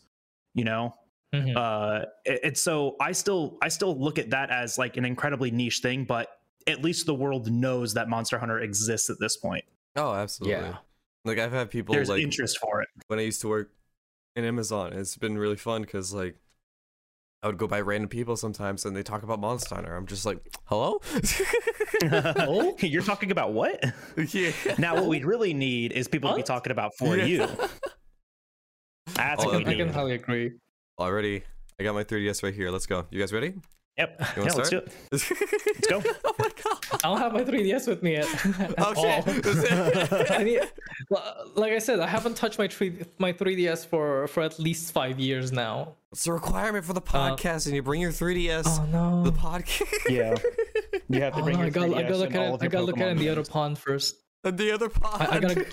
you know Mhm. uh it- it's so i still i still look at that as like an incredibly niche thing but at least the world knows that monster hunter exists at this point Oh, absolutely. Yeah. Like I've had people there's like interest for it when I used to work in Amazon. It's been really fun because like I would go by random people sometimes and they talk about Monster Hunter. I'm just like, hello? oh, you're talking about what? yeah. Now, what we really need is people to be talking about for Yeah. you. That's Oh, what we I can totally agree. Already, I got my 3DS right here. Let's go. You guys ready? Yep. You Yeah, wanna let's do it. Let's go. oh my god. I don't have my 3DS with me yet. at Oh shit. all. I need, like I said, I haven't touched my three my 3DS for for at least five years now. it's a requirement for the podcast, and you bring your 3DS. Uh, Oh no! The podcast. Yeah. You have to Oh, bring no, your I gotta, I 3DS gotta look and at all it. of I gotta look at it in the other games. pond first. And the other pod. I, I gotta,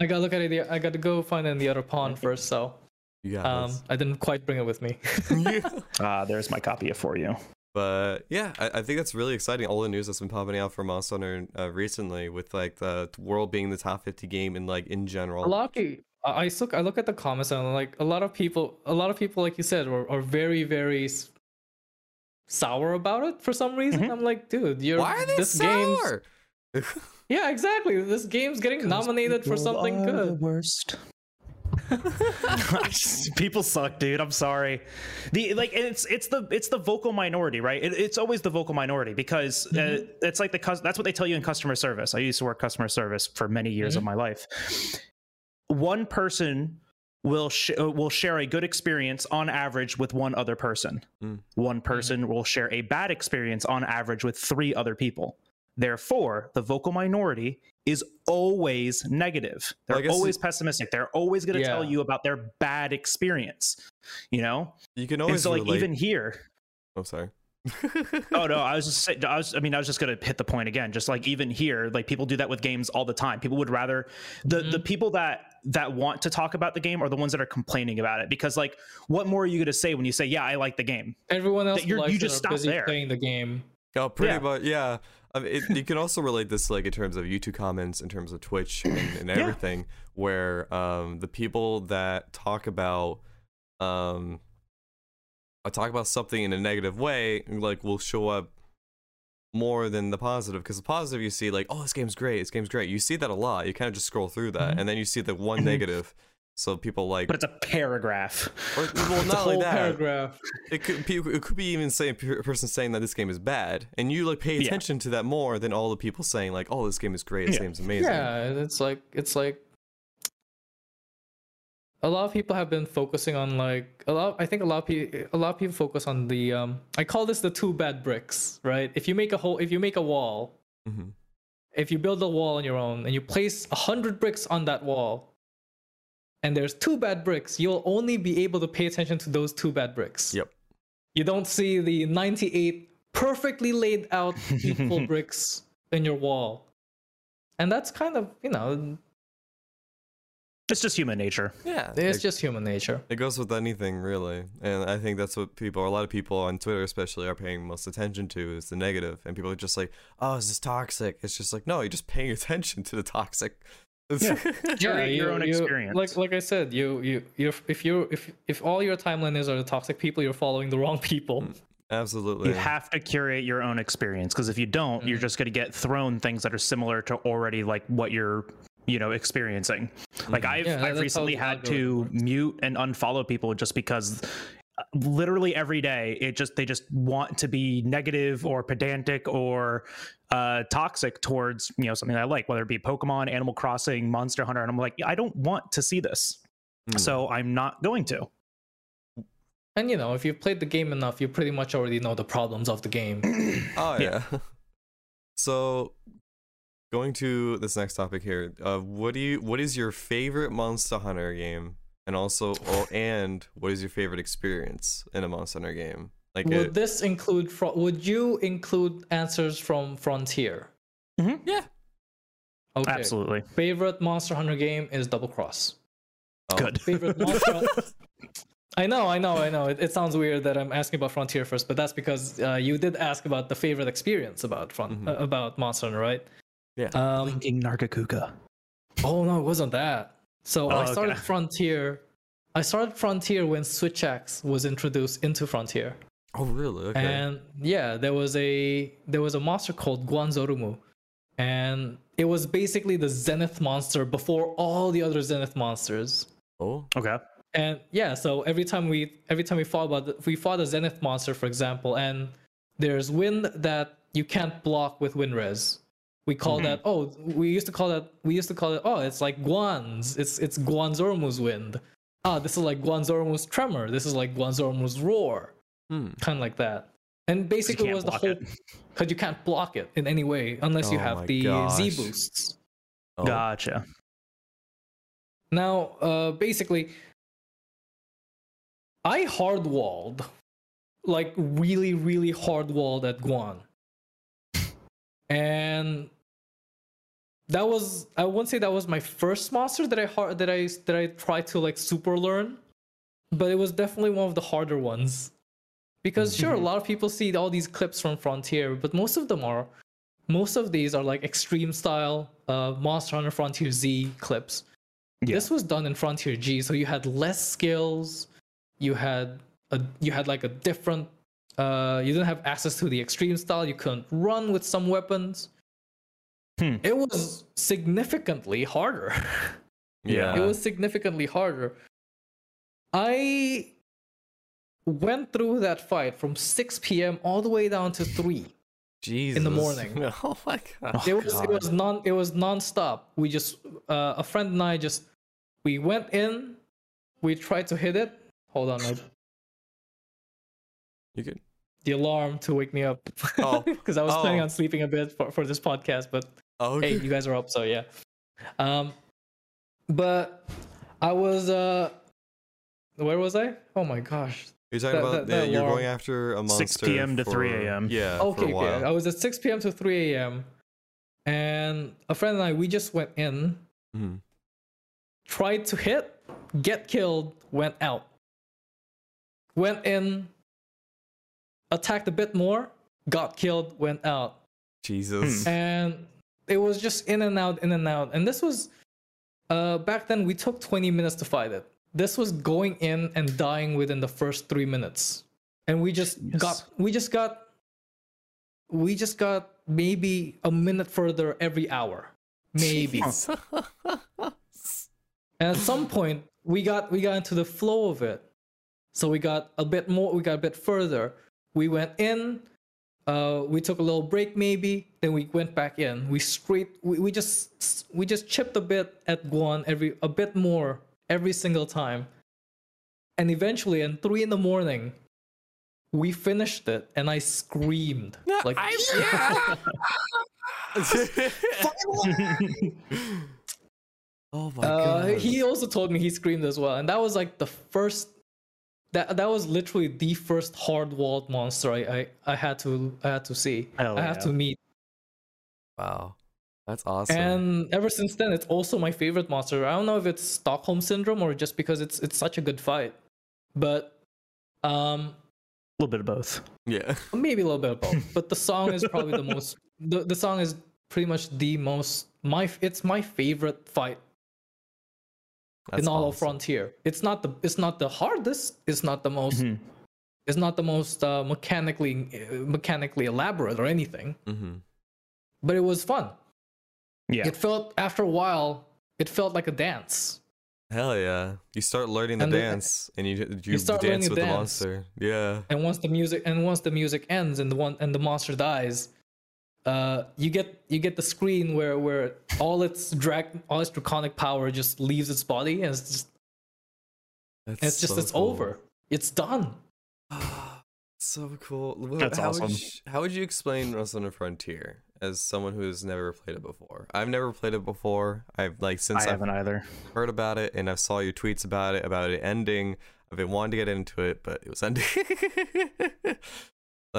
I gotta look at it. I gotta go find it in the other pond first. So, You got um, this. I didn't quite bring it with me. Yeah. Ah, there's my copy for you. But yeah, I, I think that's really exciting. All the news that's been popping out for Monster Hunter uh, recently, with like the world being the top 50 game and like in general. a lot of pe- I I look I look at the comments and like a lot of people a lot of people like you said are, are very very sour about it for some reason. Mhm. I'm like, dude, you're Why are they this game's sour? yeah exactly. This game's getting nominated for something The good. Worst. people suck, dude. I'm sorry. The like it's it's the it's the vocal minority, right? It, it's always the vocal minority because uh, it's like the that's what they tell you in customer service. I used to work customer service for many years of my life. One person will sh- uh, will share a good experience on average with one other person. Mm. One person will share a bad experience on average with three other people. Therefore, the vocal minority is always negative. They're guess always pessimistic. They're always going to tell you about their bad experience. You know, You can and always so like relate. even here. Oh, sorry. Oh no, I was just I was. I mean, I was just going to hit the point again. Just like even here, like people do that with games all the time. People would rather the the mm-hmm. people that that want to talk about the game are the ones that are complaining about it because like what more are you going to say when you say yeah I like the game? Everyone else you're- likes you it just stop there. playing the game. Oh, pretty Yeah. much. Yeah. I mean, it, you can also relate this like in terms of YouTube comments, in terms of Twitch and, and everything, where um, the people that talk about um, I talk about something in a negative way, like will show up more than the positive. Because the positive you see, like, oh, this game's great, this game's great. You see that a lot. You kind of just scroll through that, Mhm. and then you see the one Mhm. negative. So people like, But it's a paragraph. or, well, not whole only that, paragraph. it could be, it could be even saying a person saying that this game is bad, and you like pay Yeah. attention to that more than all the people saying like, "Oh, this game is great, this Yeah. game's amazing." Yeah, it's like it's like a lot of people have been focusing on like a lot. I think a lot of people a lot of people focus on the um. I call this the two bad bricks, right? If you make a whole, if you make a wall, Mhm. if you build a wall on your own and you place a hundred bricks on that wall, and there's two bad bricks, you'll only be able to pay attention to those two bad bricks. Yep. You don't see the 98 perfectly laid out equal bricks in your wall. And that's kind of, you know, It's just human nature. Yeah. it's it, just human nature. it goes with anything really, and I think that's what people, a lot of people on Twitter especially, are paying most attention to is the negative, and people are just like, "Oh, is this toxic?" It's just like, no, you're just paying attention to the toxic. Yeah. Curate your own experience. Like like I said, you you you if you if if all your timeliners are the toxic people, you're following the wrong people. Mm, absolutely. You have to curate your own experience because if you don't, you're mm. just going to get thrown things that are similar to already like what you're you know experiencing. Like mm. I've Yeah, I've recently had to works. mute and unfollow people just because literally every day it just they just want to be negative or pedantic or uh toxic towards you know something that I like whether it be Pokemon, Animal Crossing, Monster Hunter and I'm like I don't want to see this. Mm. So I'm not going to. And you know, if you've played the game enough, you pretty much already know the problems of the game. Oh Yeah. yeah. so, going to this next topic here. Uh, what do you? What is your favorite Monster Hunter game? And also, or and what is your favorite experience in a Monster Hunter game? Like, would it, this include fro- would you include answers from Frontier? yeah. Okay. Absolutely. Favorite Monster Hunter game is Double Cross. Oh, Good. Favorite Monster I know, I know, I know. It, it sounds weird that I'm asking about Frontier first, but that's because uh, you did ask about the favorite experience about front Mhm. uh, about Monster Hunter, right? Yeah. Um, Linking Nargacuga. oh no, it wasn't that. So Oh, I started okay. Frontier. I started Frontier when Switch Axe was introduced into Frontier. Oh, really? Okay. And yeah, there was a there was a monster called Guanzorumu. And it was basically the Zenith monster before all the other Zenith monsters. oh. Okay. And yeah, so every time we every time we fought about the, we fought a Zenith monster, for example, and there's wind that you can't block with wind res. We call that oh we used to call that we used to call it oh it's like Guan's it's it's Guanzorumu's wind. Ah, this is like Guanzorumu's tremor. This is like Guanzorumu's roar Hmm. kind of like that. And basically can't was the whole because you can't block it in any way unless you Oh have the gosh. Z boosts. Oh. Gotcha. Now, uh, basically, I hardwalled like really, really hardwalled at Guan, and that was I wouldn't say that was my first monster that I hard that I that I tried to like super learn, but it was definitely one of the harder ones. Because sure, a lot of people see all these clips from Frontier, but most of them are, most of these are like extreme style uh, Monster Hunter Frontier Z clips. Yeah. This was done in Frontier G, so you had less skills. You had a you had like a different. Uh, you didn't have access to the extreme style. You couldn't run with some weapons. Hmm. It was significantly harder. Yeah. it was significantly harder. I went through that fight from 6 p.m. all the way down to 3. Jesus. In the morning. Oh my god. it was it was non it was non-stop. We just uh, a friend and I just we went in, we tried to hit it. Hold on, I, You could. the alarm to wake me up. Oh. because I was planning Oh. on sleeping a bit for, for this podcast, but Oh, hey, you guys are up, so yeah. Um, but I was uh, where was I? Oh my gosh. You're talking that- about that- that yeah, you're alarm. going after a monster 6 p.m. to 3 a.m.. Yeah. for Okay, a okay. I was at 6 p.m. to 3 a.m. and a friend and I we just went in, Mhm. tried to hit, get killed, went out. Went in, attacked a bit more, got killed, went out. Jesus. and it was just in and out in and out. And this was uh back then we took 20 minutes to fight it. This was going in and dying within the first three minutes. And we just Yes. got we just got we just got maybe a minute further every hour. Maybe. And at some point we got we got into the flow of it. So we got a bit more we got a bit further. We went in uh, we took a little break maybe then we went back in we straight we, we just we just chipped a bit at guan every a bit more every single time and eventually at three in the morning we finished it and i screamed like I, yeah. Oh my Uh, god. he also told me he screamed as well, and that was like the first. That that was literally the first hard walled monster I, I I had to I had to see. Hell I had yeah. to meet, Wow. That's awesome. and ever since then, it's also my favorite monster. I don't know if it's Stockholm syndrome or just because it's it's such a good fight, but um A little bit of both. yeah. maybe a little bit of both. but the song is probably the most. The the song is pretty much the most my it's my favorite fight That's in all of. Frontier. It's not the it's not the hardest. It's not the most. Mhm. It's not the most uh, mechanically uh, mechanically elaborate or anything, Mhm. but it was fun. Yeah. It felt after a while, it felt like a dance. Hell yeah. You start learning the And the- dance and you you, start dance with the dance. monster. Yeah. And once the music and once the music ends and the one and the monster dies, uh, you get you get the screen where where all its drag all its draconic power just leaves its body and it's just That's it's just so it's cool. over. It's done. so cool. Wh- That's how awesome. Would you, how would you explain Wrestling on Frontier as someone who has never played it before? I've never played it before. I've like since I I've haven't either. heard about it and I saw your tweets about it, about it ending. I've been wanting to get into it, but it was ending.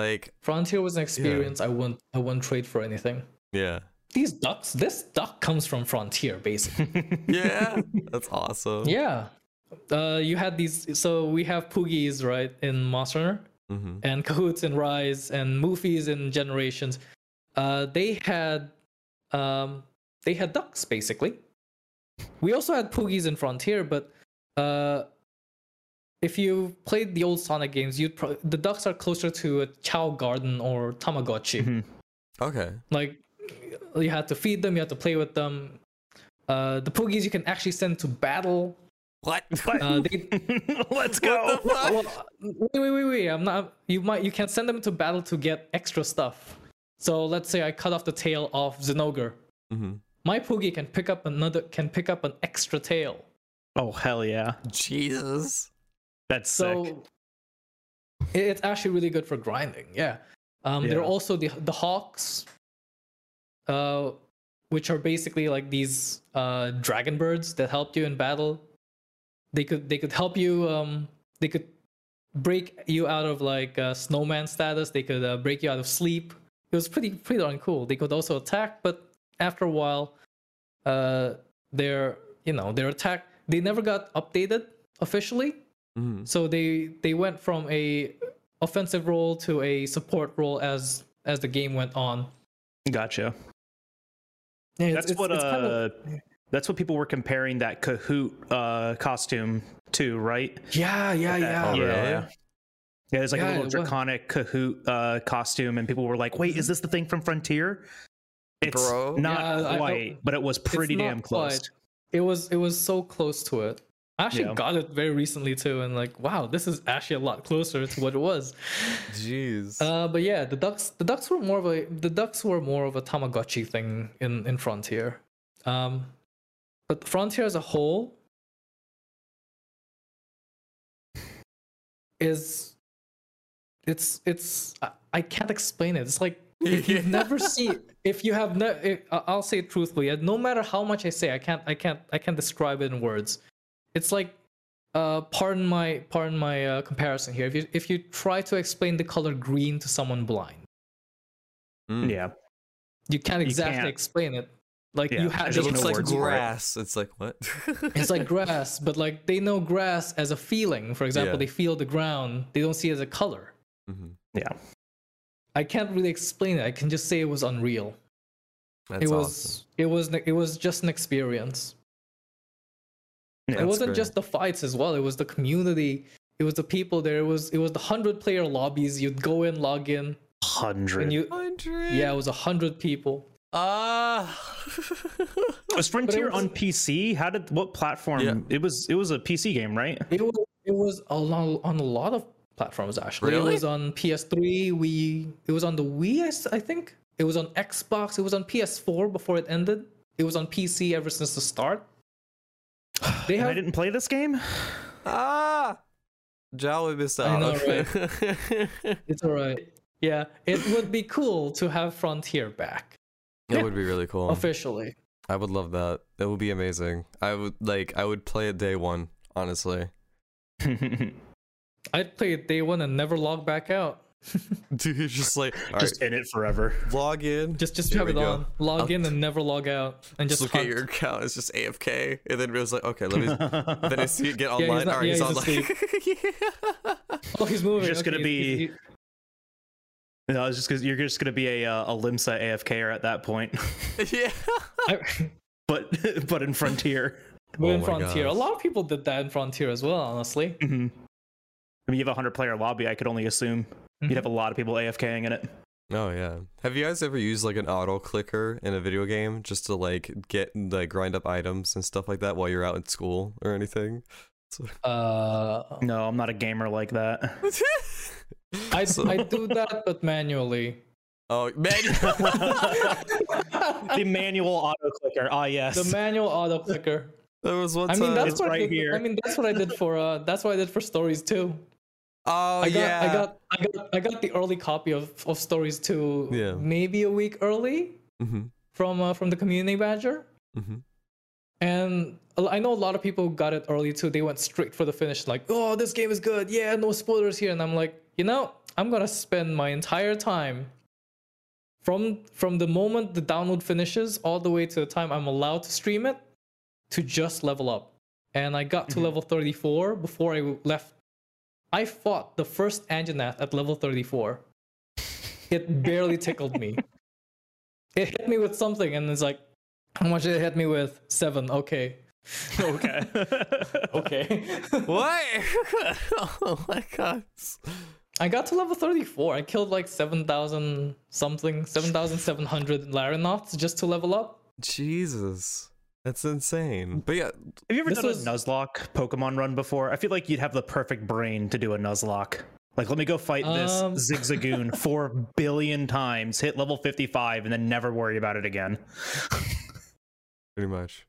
like, Frontier was an experience I wouldn't I wouldn't trade for anything. yeah. These ducks, this duck comes from Frontier, basically. Yeah. That's awesome. yeah. Uh, you had these. So we have Poogies, right, in Monster Hunter, hmm and Cohoots in Rise, and Moofies in Generations. Uh, they had, um, they had ducks basically. We also had Poogies in Frontier, but uh, if you played the old Sonic games, you'd pro- the ducks are closer to a Chao Garden or Tamagotchi. Mhm. Okay. Like you had to feed them, you had to play with them. Uh, the Poogies you can actually send to battle. What? Uh, they, Let's go. well, wait, wait, wait, wait. I'm not. You might. You can send them to battle to get extra stuff. So let's say I cut off the tail of Zinogre. hmm My Poogie can pick up another. Can pick up an extra tail. Oh hell yeah. Jesus. That's. So it- it's actually really good for grinding. Yeah. Um, There are also the the hawks, uh, which are basically like these uh, dragon birds that helped you in battle. They could they could help you. Um, they could break you out of like uh, snowman status. They could uh, break you out of sleep. It was pretty pretty darn cool. They could also attack, but after a while, uh, their you know their attack they never got updated officially. Hmm So they they went from a offensive role to a support role as as the game went on. Gotcha. Yeah, That's it's- what it's kind uh of- that's what people were comparing that Cohoot uh costume to, right? yeah, yeah, yeah. Oh, yeah. really? Yeah, there's like Yeah, a it little was. draconic Cohoot uh, costume, and people were like, "Wait, is this the thing from Frontier?" It's Bro. not Yeah, I- I- quite, but it was pretty damn close. quite. It was it was so close to it. I actually Yeah. got it very recently too, and like, wow, this is actually a lot closer to what it was. Jeez. Uh, but yeah, the ducks the ducks were more of a the ducks were more of a Tamagotchi thing in in Frontier. Um, but Frontier as a whole is it's it's I, I can't explain it. It's like if you've never seen if you have no I'll say it truthfully. No matter how much I say, I can't I can't I can't describe it in words. It's like uh, pardon my pardon my uh, comparison here. If you if you try to explain the color green to someone blind, Mm. Yeah, you can't exactly can't. explain it. Like Yeah, you have, there's It just looks no like words for it. grass. It's like what? it's like grass, but like they know grass as a feeling. For example, Yeah. they feel the ground. They don't see it as a color. Mhm. yeah. I can't really explain it. I can just say it was unreal. That's it was awesome. it was it was just an experience. Yeah, it wasn't great. just the fights as well. It was the community. It was the people there. It was it was the hundred player lobbies. You'd go in, log in, Hundred. and you Hundred. yeah, it was a hundred people. Ah. was Frontier was- on PC? How did what platform? Yeah. It was it was a PC game, right? It was it was a lot, on a lot of platforms actually. Really? It was on PS3. We it was on the Wii. I s- I think it was on Xbox. It was on PS4 before it ended. It was on PC ever since the start. They And I didn't play this game. ah. Jolly missed I out. know, it's alright. Yeah, it would be cool to have Frontier back That would be really cool. officially. I would love that. It would be amazing. I would like. I would play it day one. Honestly, I'd play it day one and never log back out. dude, you're just like all right, Just in it forever. log in. Just just have it go. on, log I'll- in and never log out, and Just just look at your account. It's just AFK, and then it was like, okay, let me. then I see it get he's online. not- all right, yeah, he's, he's online. Oh, he's moving. just gonna okay, be- he's- No, it's just because you're just gonna be a uh, a Limsa AFKer at that point, yeah. But but in Frontier. but Oh in my Frontier, a lot of people did that in Frontier as well. Honestly, hmm I mean, you have a hundred player lobby. I could only assume you'd have a lot of people AFKing in it. Oh yeah. Have you guys ever used like an auto clicker in a video game just to like get like grind up items and stuff like that while you're out in school or anything? uh, No, I'm not a gamer like that. I So- I do that, but manually. oh man. the manual auto clicker. Ah, yes. The manual auto clicker. there was one I mean, time. that's It's what I right did, here. I mean, that's what I did for uh, that's what I did for stories too. Oh I got, yeah. I got, I got, I got the early copy of of stories two, Yeah. maybe a week early hmm from uh, from the community badger. hmm And I know a lot of people got it early too. They went straight for the finish, like, "Oh, this game is good. Yeah, no spoilers here." And I'm like, you know, I'm gonna spend my entire time from from the moment the download finishes all the way to the time I'm allowed to stream it to just level up. And I got to Mhm. level 34 before I left. I fought the first Anjanath at level 34. It barely tickled me. It hit me with something, and it's like, how much did it hit me with? Seven. Okay. okay. Okay. What? oh my god. I got to level 34. I killed like 7,000 something, 7,700 Larinoths just to level up. Jesus. That's insane. But yeah, Have you ever This done was- a Nuzlocke Pokemon run before? I feel like you'd have the perfect brain to do a Nuzlocke. Like, let me go fight this Um. Zigzagoon four billion times, hit level 55, and then never worry about it again. pretty much.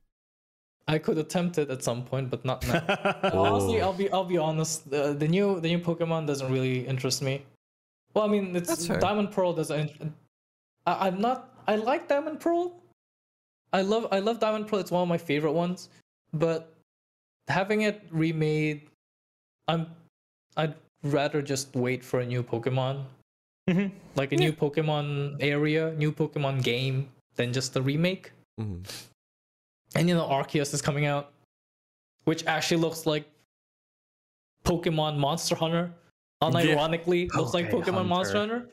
I could attempt it at some point, but not now. Oh. Honestly, I'll be I'll be honest. The, the new the new Pokemon doesn't really interest me. Well, I mean, it's Diamond Pearl doesn't. I, I'm not. I like Diamond Pearl. I love I love Diamond Pearl. It's one of my favorite ones. But having it remade, I'm. I'd rather just wait for a new Pokemon, Mhm. like a new Pokemon area, new Pokemon game, than just the remake. hmm And you know, Arceus is coming out, which actually looks like Pokemon Monster Hunter. Unironically, looks like Okay, Pokemon Monster Hunter.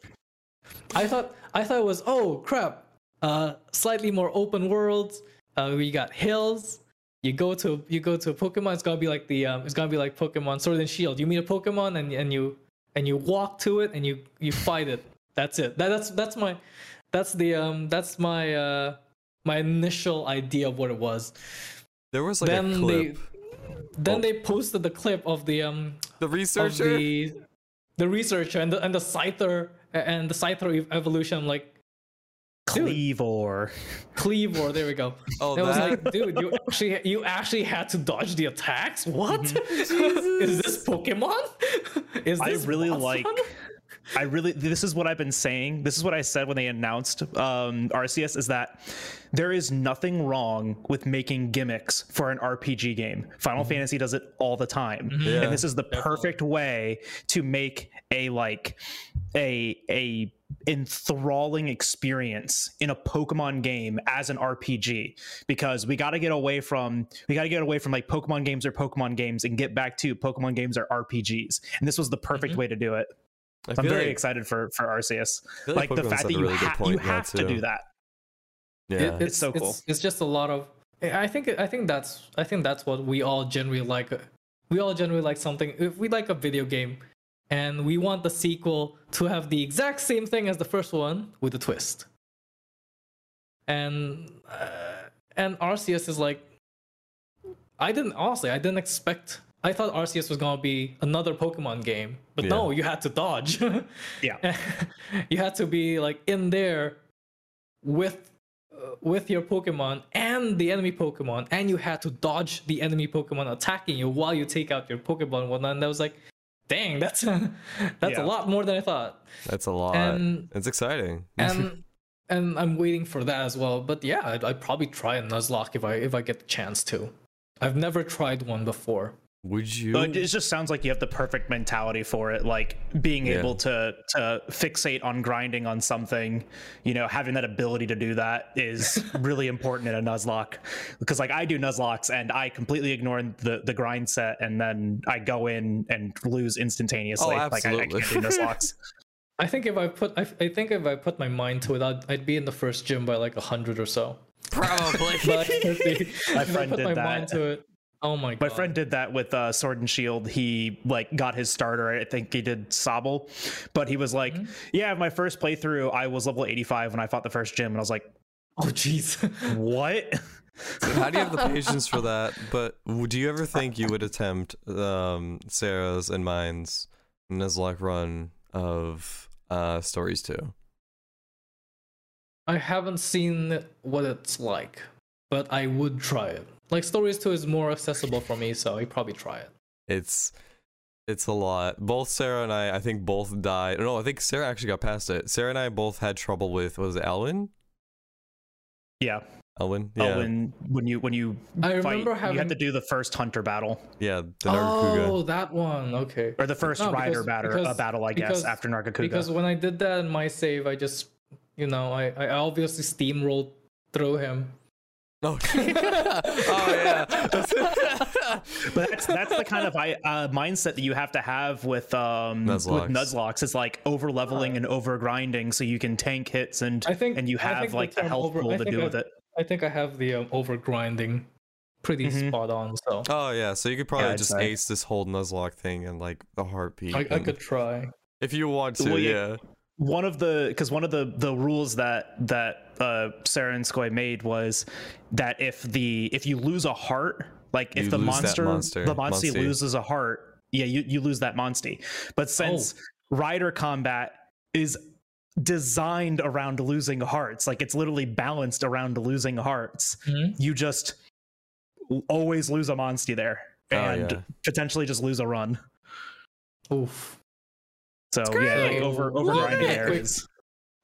I thought I thought it was oh crap, uh, slightly more open world. Uh, we got hills. You go to you go to a Pokemon. It's gonna be like the um, it's gonna be like Pokemon Sword and Shield. You meet a Pokemon and and you and you walk to it and you you fight it. That's it. That, that's that's my that's the um that's my uh my initial idea of what it was. There was like then a clip. they then Oh. they posted the clip of the um the researcher. the the researcher and the and the Scyther and the Scyther evolution. I'm like. Kleavor. Kleavor. There we go. oh, It was that. like, dude, you actually you actually had to dodge the attacks. What Mm-hmm. is this Pokemon? Is I this really Monster like. I really. This is what I've been saying. This is what I said when they announced um, Arceus. Is that there is nothing wrong with making gimmicks for an RPG game. Final Fantasy does it all the time, Yeah. and this is the perfect way to make a like a a enthralling experience in a Pokemon game as an RPG because we got to get away from we got to get away from like Pokemon games or Pokemon games and get back to Pokemon games are RPGs and this was the perfect Mhm. way to do it. I I'm very like- excited for for Arceus. I feel Like the fact that a you, really ha- point you in that have to do that. Yeah. It- It's so cool. It's, it's just a lot of. I think I think that's I think that's what we all generally like. We all generally like something. If we like a video game, and we want the sequel to have the exact same thing as the first one with a twist. And uh, and Arceus is like, I didn't honestly I didn't expect. I thought Arceus was gonna be another Pokemon game, but Yeah. no, you had to dodge. Yeah. you had to be like in there with uh, with your Pokemon and the enemy Pokemon, and you had to dodge the enemy Pokemon attacking you while you take out your Pokemon and whatnot. And I was like, dang, that's that's Yeah. a lot more than I thought. That's a lot. And it's exciting. and and I'm waiting for that as well. But yeah, I'd, I'd probably try a Nuzlocke if I if I get the chance to. I've never tried one before. Would you? But it just sounds like you have the perfect mentality for it, like being Yeah. able to to fixate on grinding on something. You know, having that ability to do that is really important in a Nuzlocke. Because like I do Nuzlockes and I completely ignore the the grind set, and then I go in and lose instantaneously. Oh, Like I, I can't do Nuzlockes. I think if I put I, I think if I put my mind to it, I'd, I'd be in the first gym by like a hundred or so. Probably. But if My I friend put did my that. Mind to it. Oh my god. My friend did that with uh, Sword and Shield. He like got his starter. I think he did Sobble, but he was like, Mm-hmm. "Yeah, my first playthrough, I was level 85 when I fought the first gym," and I was like, Oh jeez. "What?" How do you have the patience for that? But do you ever think you would attempt um, Sarah's and mine's Nuzlocke run of uh, Stories too? I haven't seen what it's like, but I would try it. Like Stories 2 is more accessible for me, so I'd probably try it. It's it's a lot. Both Sarah and I, I think both died. No, I think Sarah actually got past it. Sarah and I both had trouble with was it Alwin? Yeah. Alwin? Yeah. when when you when you I fight, remember you having have to do the first hunter battle yeah, the Nargacuga. Oh, that one. Okay. or the first No, rider because- battle, uh, battle, I guess, because- after Nargacuga. Because when I did that in my save, I just, you know, I, I obviously steamrolled through him. Oh, oh yeah. but that's that's the kind of uh, mindset that you have to have with um Nuzlocke. with Nuzlockes. It's like over leveling and over grinding, so you can tank hits and I think- and you have think like the term health over- pool to think do I- with it. I think I have the um, over grinding pretty Mhm. spot on, so oh yeah, so you could probably Yeah, just say. ace this whole Nuzlocke thing and like the heartbeat. I, I could try. if you want to, Well, yeah. yeah. one of the because one of the the rules that that uh sarah and skoy made was that if the if you lose a heart like if You the monster, monster, the monster loses a heart yeah you, you lose that monstie but since rider combat is designed around losing hearts like it's literally balanced around losing hearts Mhm. you just always lose a monstie there Oh, and yeah. potentially just lose a run Oof. so yeah like over over Love grinding it. there Quick. is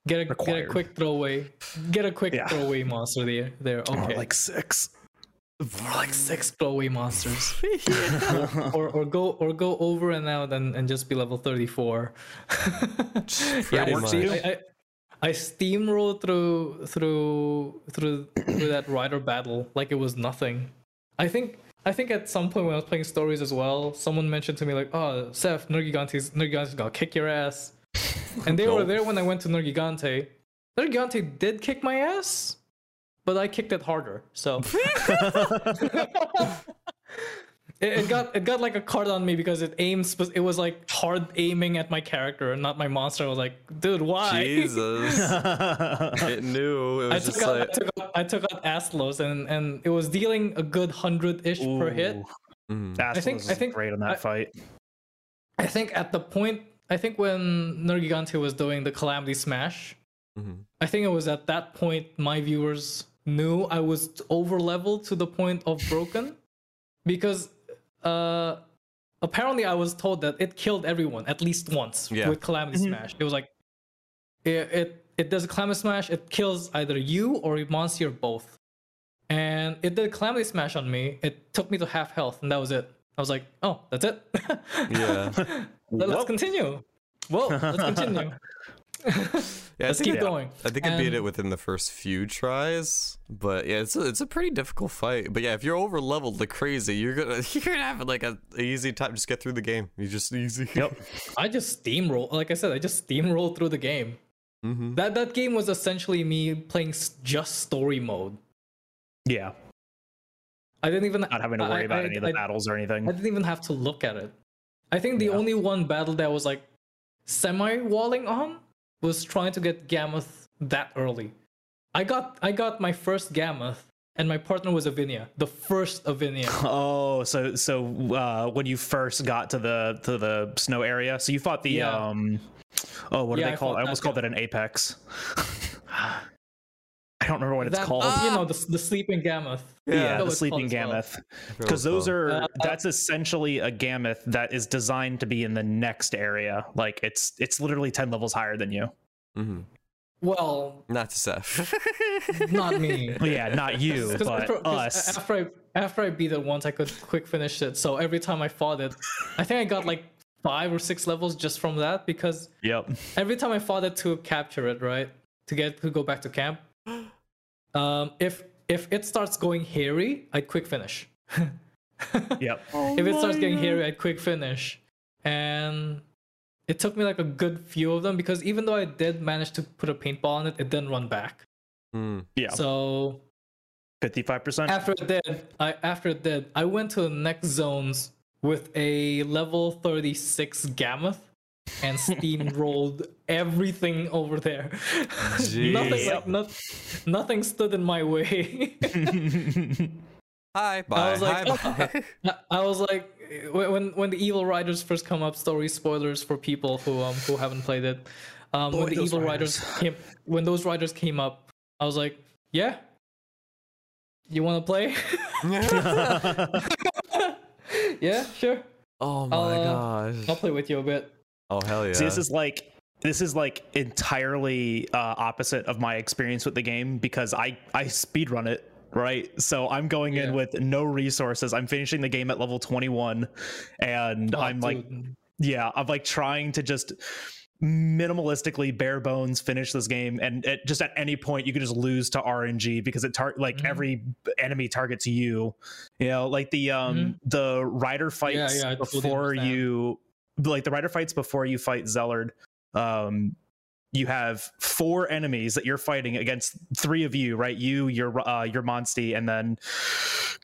Get a get a quick throwaway. Get a quick Yeah. throwaway monster there. There. more Okay. like six More like six throwaway monsters. or or go or go over and out and, and just be level 34 yeah Pretty I, see. I, I, I steamrolled through through through through that rider battle like it was nothing i think i think at some point when i was playing stories as well someone mentioned to me like oh seth nergigante's nergigante's gonna kick your ass and they were there when i went to nergigante nergigante did kick my ass but i kicked it harder so It, it got it got like a card on me because it aims. spe- It was like hard aiming at my character and not my monster. I was like, dude, why? Jesus. it knew. It I was took, just out, like. I took out I took out Astalos and and it was dealing a good hundred ish per hit. Ooh, mhm. Astalos think- is I think- great on that I- fight. I think at the point I think when Nergigante was doing the Calamity Smash, Mhm. I think it was at that point my viewers knew I was over leveled to the point of broken because uh apparently I was told that it killed everyone at least once Yeah. with Calamity Mhm. Smash. It was like it, it it does a Calamity Smash, it kills either you or a monster or both. And it did a Calamity Smash on me. It took me to half health and that was it. I was like, oh, that's it. Yeah. Let, us continue. Whoa, let's continue. Yeah, let's keep it- going. I think I beat it within the first few tries, but yeah, it's a, it's a pretty difficult fight. But yeah, if you're over leveled like crazy, you're gonna you're gonna have like a, a easy time. Just get through the game. You just easy. Yep. I just steamroll. Like I said, I just steamroll through the game. hmm That that game was essentially me playing just story mode. Yeah. I didn't even Not having to I- worry about I- any of the I- battles or anything. I didn't even have to look at it. I think the Yeah. only one battle that was like semi walling on was trying to get Gammoth that early. I got I got my first Gammoth and my partner was Avinia, the first Avinia. Oh, so so uh, when you first got to the to the snow area, so you fought the Yeah. um, oh, what do Yeah, they I call? it? I almost called it an apex. I don't remember what it's That- called. You know the the sleeping Gammoth. Yeah, yeah, the sleeping called as well. gammoth. Because those are Uh, that's essentially a gammoth that is designed to be in the next area. Like it's it's literally ten levels higher than you. Mm-hmm. well, Not to Seth. not me. Yeah, not you, 'Cause but after, 'cause us. After I after I beat it once, I could quick finish it. So every time I fought it, I think I got like five or six levels just from that because Yep. every time I fought it to capture it, right, to get to go back to camp, um, if if it starts going hairy, I'd quick finish. Yep. if it starts getting hairy, I'd quick finish, and it took me like a good few of them because even though I did manage to put a paintball on it, it didn't run back. Hmm. Yeah. So Fifty-five percent. after it did, I after it did, I went to the next zones with a level 36 Gammoth and steamrolled everything over there. nothing like not, nothing stood in my way. Hi, bye. was like, Hi, bye. I- I was like when when- when the Evil Riders first come up, story spoilers for people who um who haven't played it. Um, Boy, when the those Evil Riders came, when those riders came up, I was like, yeah. You want to play? yeah, sure. oh my I'll, uh, gosh. I'll play with you a bit. Oh hell yeah. See, this is like this is like entirely uh, opposite of my experience with the game because I I speedrun it right so i'm going Yeah. in with no resources i'm finishing the game at level 21 and Oh, i'm like yeah i'm like trying to just minimalistically bare bones finish this game and at just at any point you can just lose to rng because it tar- like Mhm. every enemy targets you you know like the um the rider fights yeah, I totally before understand. you like the rider fights before you fight zellard um you have four enemies that you're fighting against three of you right you your uh your monstie and then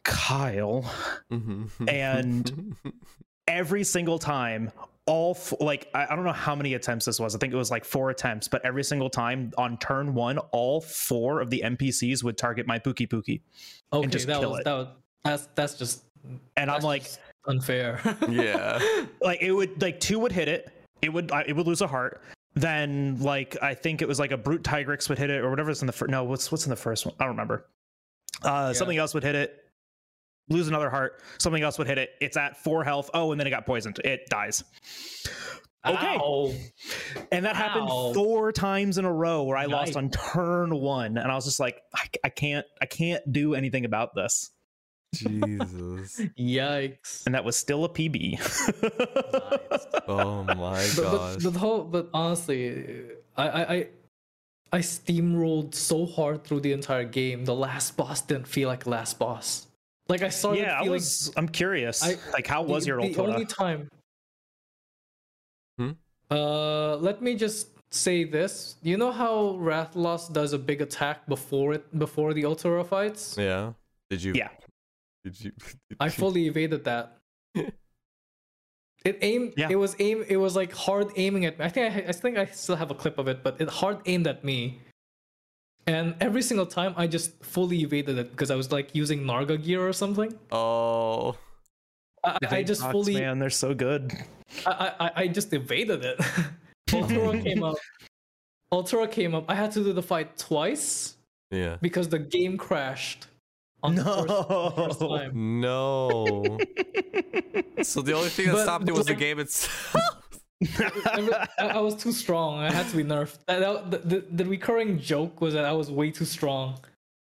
kyle Mhm. and- every single time all f- like I, I don't know how many attempts this was i think it was like four attempts but every single time on turn one all four of the npcs would target my pookie pookie okay, just that kill was it. that was that's that's just and i'm like just unfair. yeah. like it would like two would hit it. It would it would lose a heart. Then like i think it was like a brute tigrex would hit it or whatever's in the first no what's what's in the first one? I don't remember. Uh something else would hit it lose another heart. Something else would hit it. It's at four health. Oh and then it got poisoned. It dies. Okay. Ow. and that Ow. happened four times in a row where i lost on turn one. And i was just like I, I can't i can't do anything about this Jesus. Yikes. and that was still a pb Oh my But, gosh. but, but whole but honestly, I, I I I steamrolled so hard through the entire game. The last boss didn't feel like last boss. Like I started yeah i feeling was i'm curious I- like how was the, your old the only time. Hmm? Uh, let me just say this. You know how Rathalos does a big attack before it before the Oltura fights? yeah. Did you? Yeah. Did you? did I you- fully evaded that. It aimed. Yeah. It was aim. It was like hard aiming at me. I think I, I think I still have a clip of it, but it hard aimed at me. And every single time, I just fully evaded it because I was like using Narga gear or something. Oh. I, I just box, fully. man they're so good I, I I just evaded it. Oltura came up. Oltura came up. I had to do the fight twice Yeah. because the game crashed. On the first, first No. time. No. so the only thing that But- stopped it but was the game itself. I I was too strong. I had to be nerfed. That- that- the, the, the recurring joke was that I was way too strong.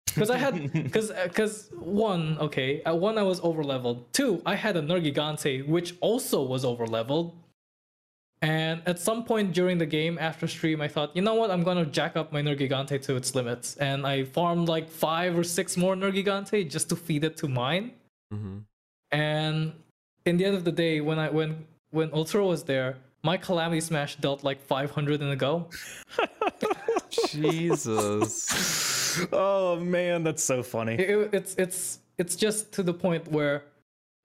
Because I had, because because one, okay, at one I was over leveled. Two, I had a Nergigante which also was over leveled. And at some point during the game after stream, I thought, you know what, I'm gonna jack up my Nergigante to its limits, and I farmed like five or six more Nergigante just to feed it to mine. Mhm. And in the end of the day, when I when when Oltura was there, my Calamity Smash dealt like 500 in a go. Jesus. oh man that's so funny It- it- it's it's it's just to the point where,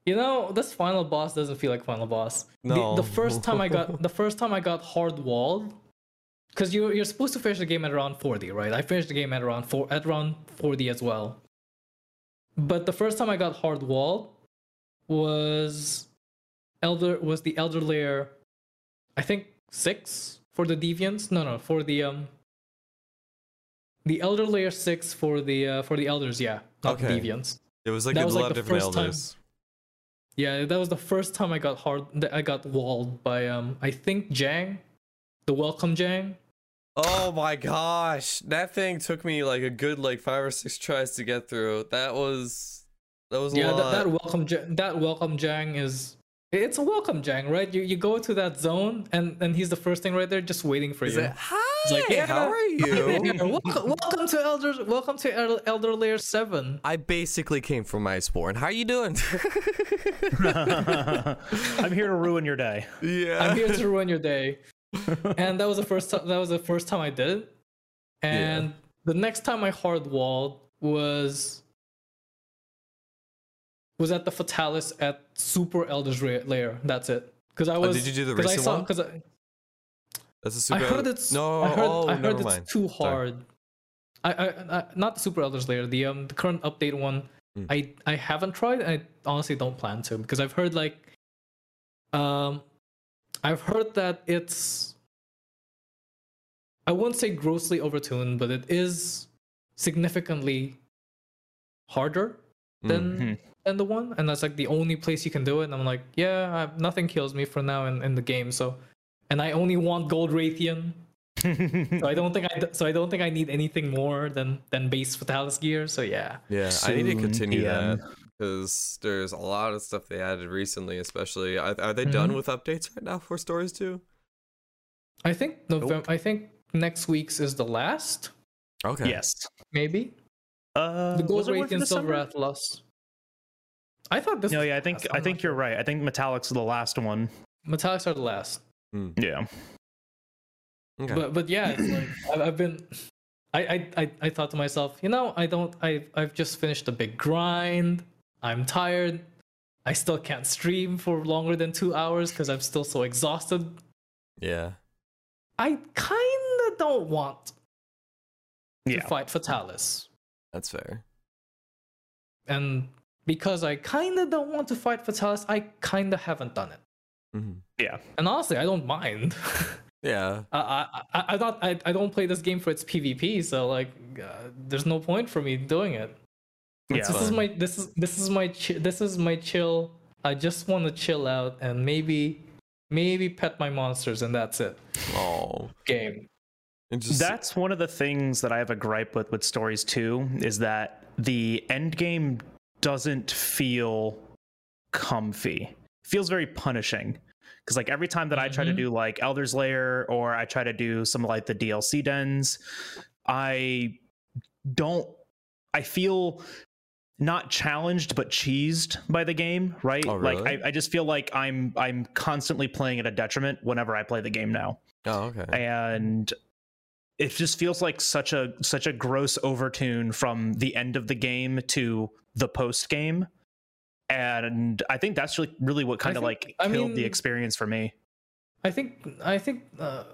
you know, this final boss doesn't feel like final boss. No. The, the first time I got the first time I got hard walled, because you you're supposed to finish the game at around 40, right? I finished the game at around four at around 40 as well. But the first time I got hard walled was elder was the elder layer I think 6 for the deviants. No, no, for the um the elder layer 6 for the uh, for the elders, yeah, not the Okay. deviants. It was like That a was, lot like, of the different first time- elders. Yeah, that was the first time I got hard that I got walled by um I think Jang, the welcome Jang. Oh my gosh, that thing took me like a good like five or six tries to get through. That was that was a Yeah, lot. that, that welcome that welcome Jang is it's a welcome Jang, right? You you go to that zone and and he's the first thing right there, just waiting for Is you. it, Hi, like, yeah, how are you? welcome, welcome to Elder welcome to Elder, Elder Layer Seven. I basically came from Iceborne. How are you doing? I'm here to ruin your day. yeah. I'm here to ruin your day. and that was the first time that was the first time I did it. And the next time I hard walled was was at the Fatalis at Super Elder's Ra- Layer. That's it. Because I was. Oh, did you do the 'cause I recent saw, one? Because I, That's a super. I heard it's no. I heard, oh, I heard it's mind. too Sorry. hard. I, I, I not the Super Elder's Layer, the um the current update one. Hmm. I I haven't tried. and I honestly don't plan to because I've heard like, um, I've heard that it's. I won't say grossly overtuned, but it is significantly harder than Mhm. Than the one, and that's like the only place you can do it. And I'm like, yeah, I, nothing kills me for now in, in the game. So, and I only want Gold Rathian. so I don't think I so I don't think I need anything more than than base Fatalis gear. So yeah, Yeah, I need to continue PM. that because there's a lot of stuff they added recently. Especially, are, are they Mm-hmm. done with updates right now for stories too? I think November. I think next week's is the last, Okay. Yes. maybe Uh, the Gold was it Rathian Silver December? Atlas. I thought this. No, was yeah, I think I think not you're right. I think Metallics are the last one. Metallics are the last. Hmm. Yeah. Okay. But but yeah, it's like I've, I've been. I, I I I thought to myself, you know, I don't. I I've just finished a big grind. I'm tired. I still can't stream for longer than two hours because I'm still so exhausted. yeah. I kind of don't want to Yeah. fight Fatalis, That's fair. and because I kind of don't want to fight for Fatalis, I kind of haven't done it. hmm Yeah. And honestly, I don't mind. Yeah. I, I, I, I not I, I don't play this game for its PvP, so like, uh, there's no point for me doing it. Yeah. this is my this is this is my chi- this is my chill. I just want to chill out and maybe maybe pet my monsters and that's it. Oh. Game. Just, That's one of the things that I have a gripe with with stories too is that the end game doesn't feel comfy. feels very punishing. Because like every time that I try to Mhm. do like Elder's Lair or I try to do some like the DLC dens, I don't I feel not challenged but cheesed by the game, right? Oh, Like? I, I just feel like I'm I'm constantly playing at a detriment whenever I play the game now oh, okay. and it just feels like such a such a gross overtune from the end of the game to the post game and i think that's really really what kind of think- like I killed the experience for me I think I think uh,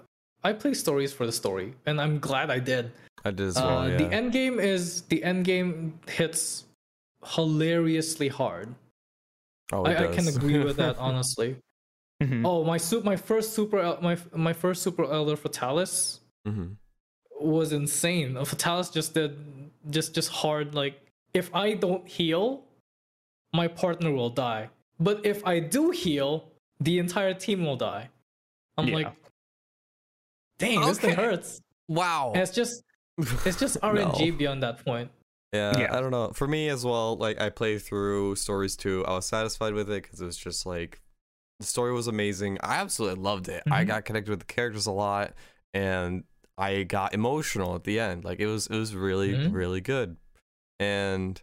I play stories for the story, and I'm glad I did. I did as well. Uh, yeah. The end game is the end game hits hilariously hard. oh, it I, I can agree with that honestly. Mhm. Oh, my suit, my first super, my my first super elder Fatalis Mhm. was insane. Fatalis just did just just hard. Like if I don't heal, my partner will die. But if I do heal, the entire team will die. I'm Yeah. like, dang, this thing hurts. Wow. And it's just it's just RNG No. beyond that point. Yeah, Yeah. I don't know. For me as well, like I played through stories too. I was satisfied with it because it was just like the story was amazing. I absolutely loved it. I Mhm. got connected with the characters a lot, and I got emotional at the end. Like it was, it was really, Mhm. really good. And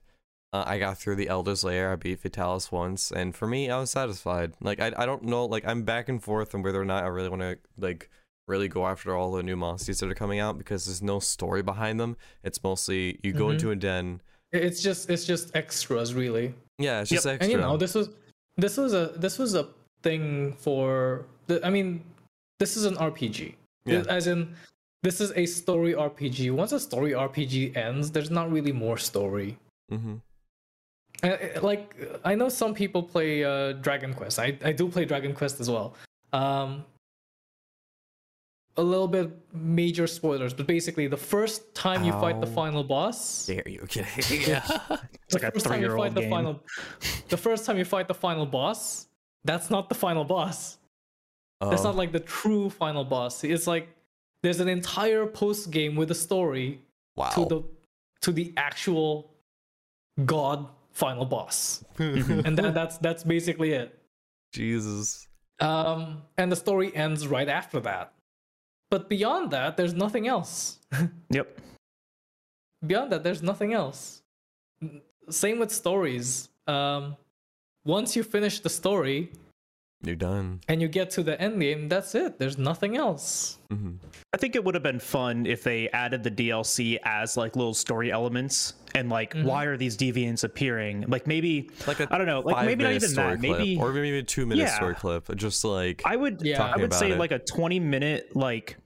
uh, I got through the Elder's Lair. I beat Fatalis once, and for me, I was satisfied. Like I, I don't know. Like I'm back and forth on whether or not I really want to like really go after all the new monsters that are coming out because there's no story behind them. It's mostly you go Mhm. into a den. It's just it's just extras really. Yeah, it's just Yep, extra. And you know, this was this was a this was a thing for the, I mean, this is an RPG. Yeah. As in this is a story RPG. Once a story RPG ends, there's not really more story. hmm Uh, like I know some people play uh, Dragon Quest. I, I do play Dragon Quest as well. Um, a little bit major spoilers, but basically the first time you fight the final boss, Dare you? Okay. yeah. it's like a first time you three-year-old fight the game final, the first time you fight the final boss, that's not the final boss. That's Oh. not like the true final boss. It's like there's an entire post game with a story Wow. to the to the actual god final boss, and that, that's that's basically it. Jesus. Um, and the story ends right after that. But beyond that, there's nothing else. Yep. beyond that, there's nothing else. Same with stories. Um, once you finish the story You're done. and you get to the end game, that's it. There's nothing else. hmm I think it would have been fun if they added the DLC as like little story elements and like Mm-hmm. why are these deviants appearing? Like maybe Like a I don't know, like maybe not even that. clip, Maybe or maybe a two minute Yeah. story clip. Just like I would Yeah. I would say it. like a 20 minute like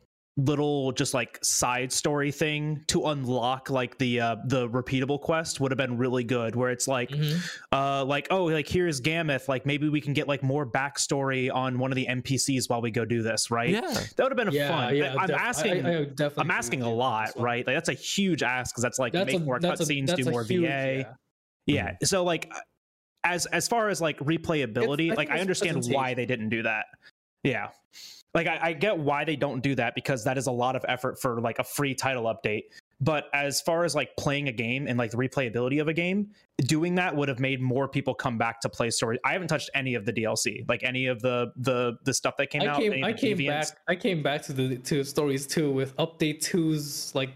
little just like side story thing to unlock like the uh the repeatable quest would have been really good where it's like Mhm. uh like oh like here's Gameth like maybe we can get like more backstory on one of the NPCs while we go do this right yeah. that would have been Yeah, fun yeah. I'm def- asking I, I definitely I'm asking a lot right like that's a huge ask because that's like That's make a, more cutscenes do more huge- VA yeah. yeah so like as as far as like replayability I like i understand why they didn't do that yeah like I, I get why they don't do that because that is a lot of effort for like a free title update but as far as like playing a game and like the replayability of a game doing that would have made more people come back to play story i haven't touched any of the dlc like any of the the the stuff that came I out came, I came deviants. back. I came back to the to stories too with update two's like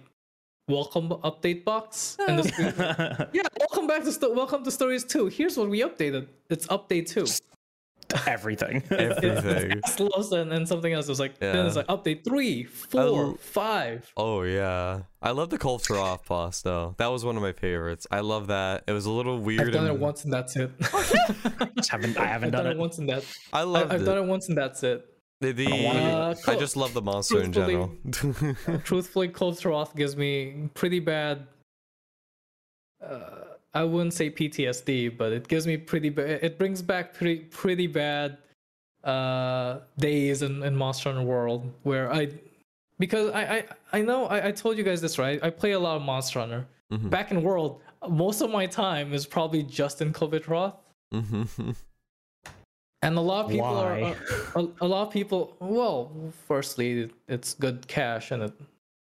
welcome update box and the yeah, welcome back to sto- welcome to stories two. Here's what we updated. It's update two. everything Everything. Slows and, and something else. It was like then it's like update three, four, l- five. Oh yeah, I love the culture off boss though. That was one of my favorites. I love that. It was a little weird. I've done it once and that's it. Just haven't i haven't I've done done it it once and that. I I, loved I've it. done it once and that's it. The, the- Uh, I just love the monster in general. Truthfully, Kulve Taroth gives me pretty bad. Uh, I wouldn't say PTSD, but it gives me pretty bad. It brings back pretty pretty bad uh, days in, in Monster Hunter World where I, because I I, I know I, I told you guys this right. I play a lot of Monster Hunter. Mhm. Back in World, most of my time is probably just in Kulve Taroth. Mhm. And a lot of people Why? are a, a lot of people. Well, firstly, it's good cash and it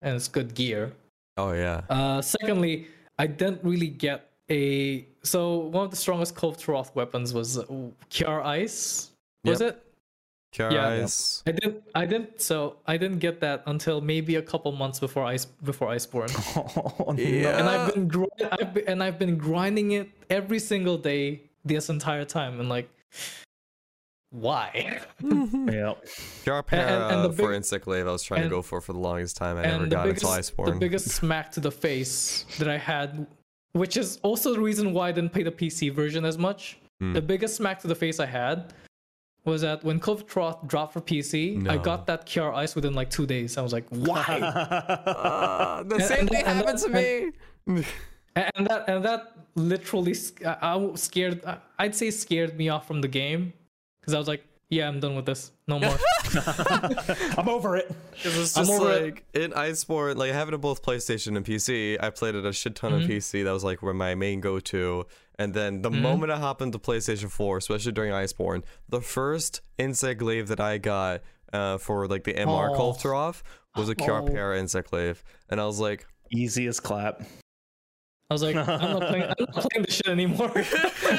and it's good gear. oh yeah. Uh, secondly, I didn't really get a. So one of the strongest Kulve Taroth weapons was uh, Kiar Ice. Was Yep. it? Cure yeah. eyes. I didn't. I didn't. So I didn't get that until maybe a couple months before Ice before Iceborne. oh. Yeah. and I've been grind, I've been, and I've been grinding it every single day this entire time. And like, why? yeah Cure and- and the for big- Insect Glaive I was trying and- to go for for the longest time. I never and the got biggest, until Iceborne. the biggest smack to the face that I had, which is also the reason why I didn't play the PC version as much. Hmm. The biggest smack to the face I had was that when Kulve Taroth dropped for PC, I got that Kiar Ice within like two days. I was like, why? Ah, the And- same and- thing and happened to me. and and that and that literally I, I scared. I'd say scared me off from the game because I was like, yeah, I'm done with this. No more. i'm over it It was I'm just over it. like in Iceborne, like having it both PlayStation and PC. I played it a shit ton on PC. That was like where my main go to. And then the moment I hop into PlayStation 4, especially during Iceborne, the first Insect Glaive that I got uh, for like the MR Oh. Kulve Taroth was a Kiar Oh. Para Insect Glaive. And I was like, easiest clap I was like, I'm not playing. I'm not playing this shit anymore.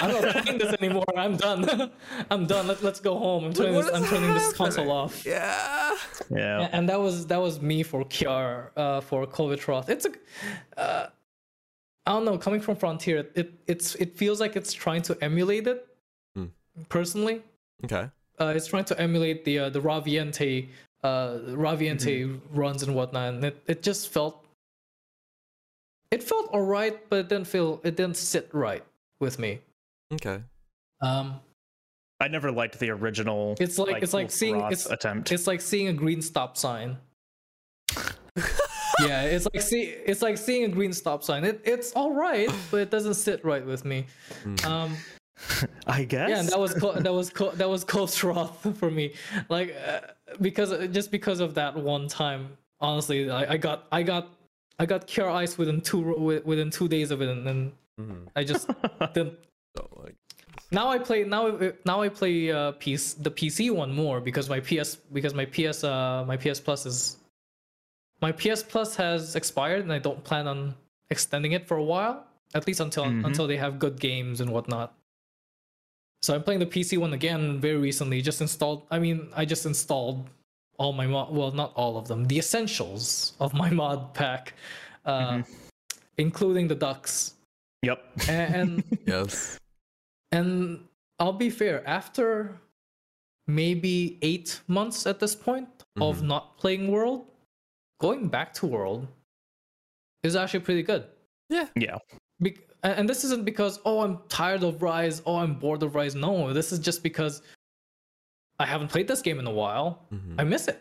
I'm not playing this anymore. I'm done. I'm done. Let, let's go home. I'm turning this. I'm turning this console off. yeah. yeah A- And that was that was me for Kiar, uh, for Kulve Taroth. It's a, uh, I don't know. Coming from Frontier, it it's it feels like it's trying to emulate it. Hmm. Personally, Okay. uh, it's trying to emulate the uh, the Raviente uh, Raviente runs and whatnot, and it, it just felt it felt alright, but it didn't feel it didn't sit right with me. Okay. Um, I never liked the original. It's like- it's like seeing- it's- attempt. it's like seeing a green stop sign. yeah, it's like see it's like seeing a green stop sign. It it's all right, but it doesn't sit right with me. Um, I guess. yeah, and that was co- that was co- that was Kulve Taroth for me. Like uh, because just because of that one time, honestly, I, I got I got I got Cure Ice within two within two days of it, and then Mhm. I just didn't. So, like, Now I play now now I play uh piece the PC one more because my PS because my PS uh my PS Plus is my PS Plus has expired, and I don't plan on extending it for a while, at least until Mhm. until they have good games and whatnot. So I'm playing the PC one again very recently. Just installed. I mean, I just installed all my mod. Well, not all of them. The essentials of my mod pack, uh, including the ducks. Yep. And, and Yes. and I'll be fair. After maybe eight months at this point of Mhm. not playing World, going back to World is actually pretty good. Yeah. Be- and and this isn't because oh I'm tired of Rise, oh I'm bored of Rise. No, this is just because I haven't played this game in a while. Mhm. I miss it.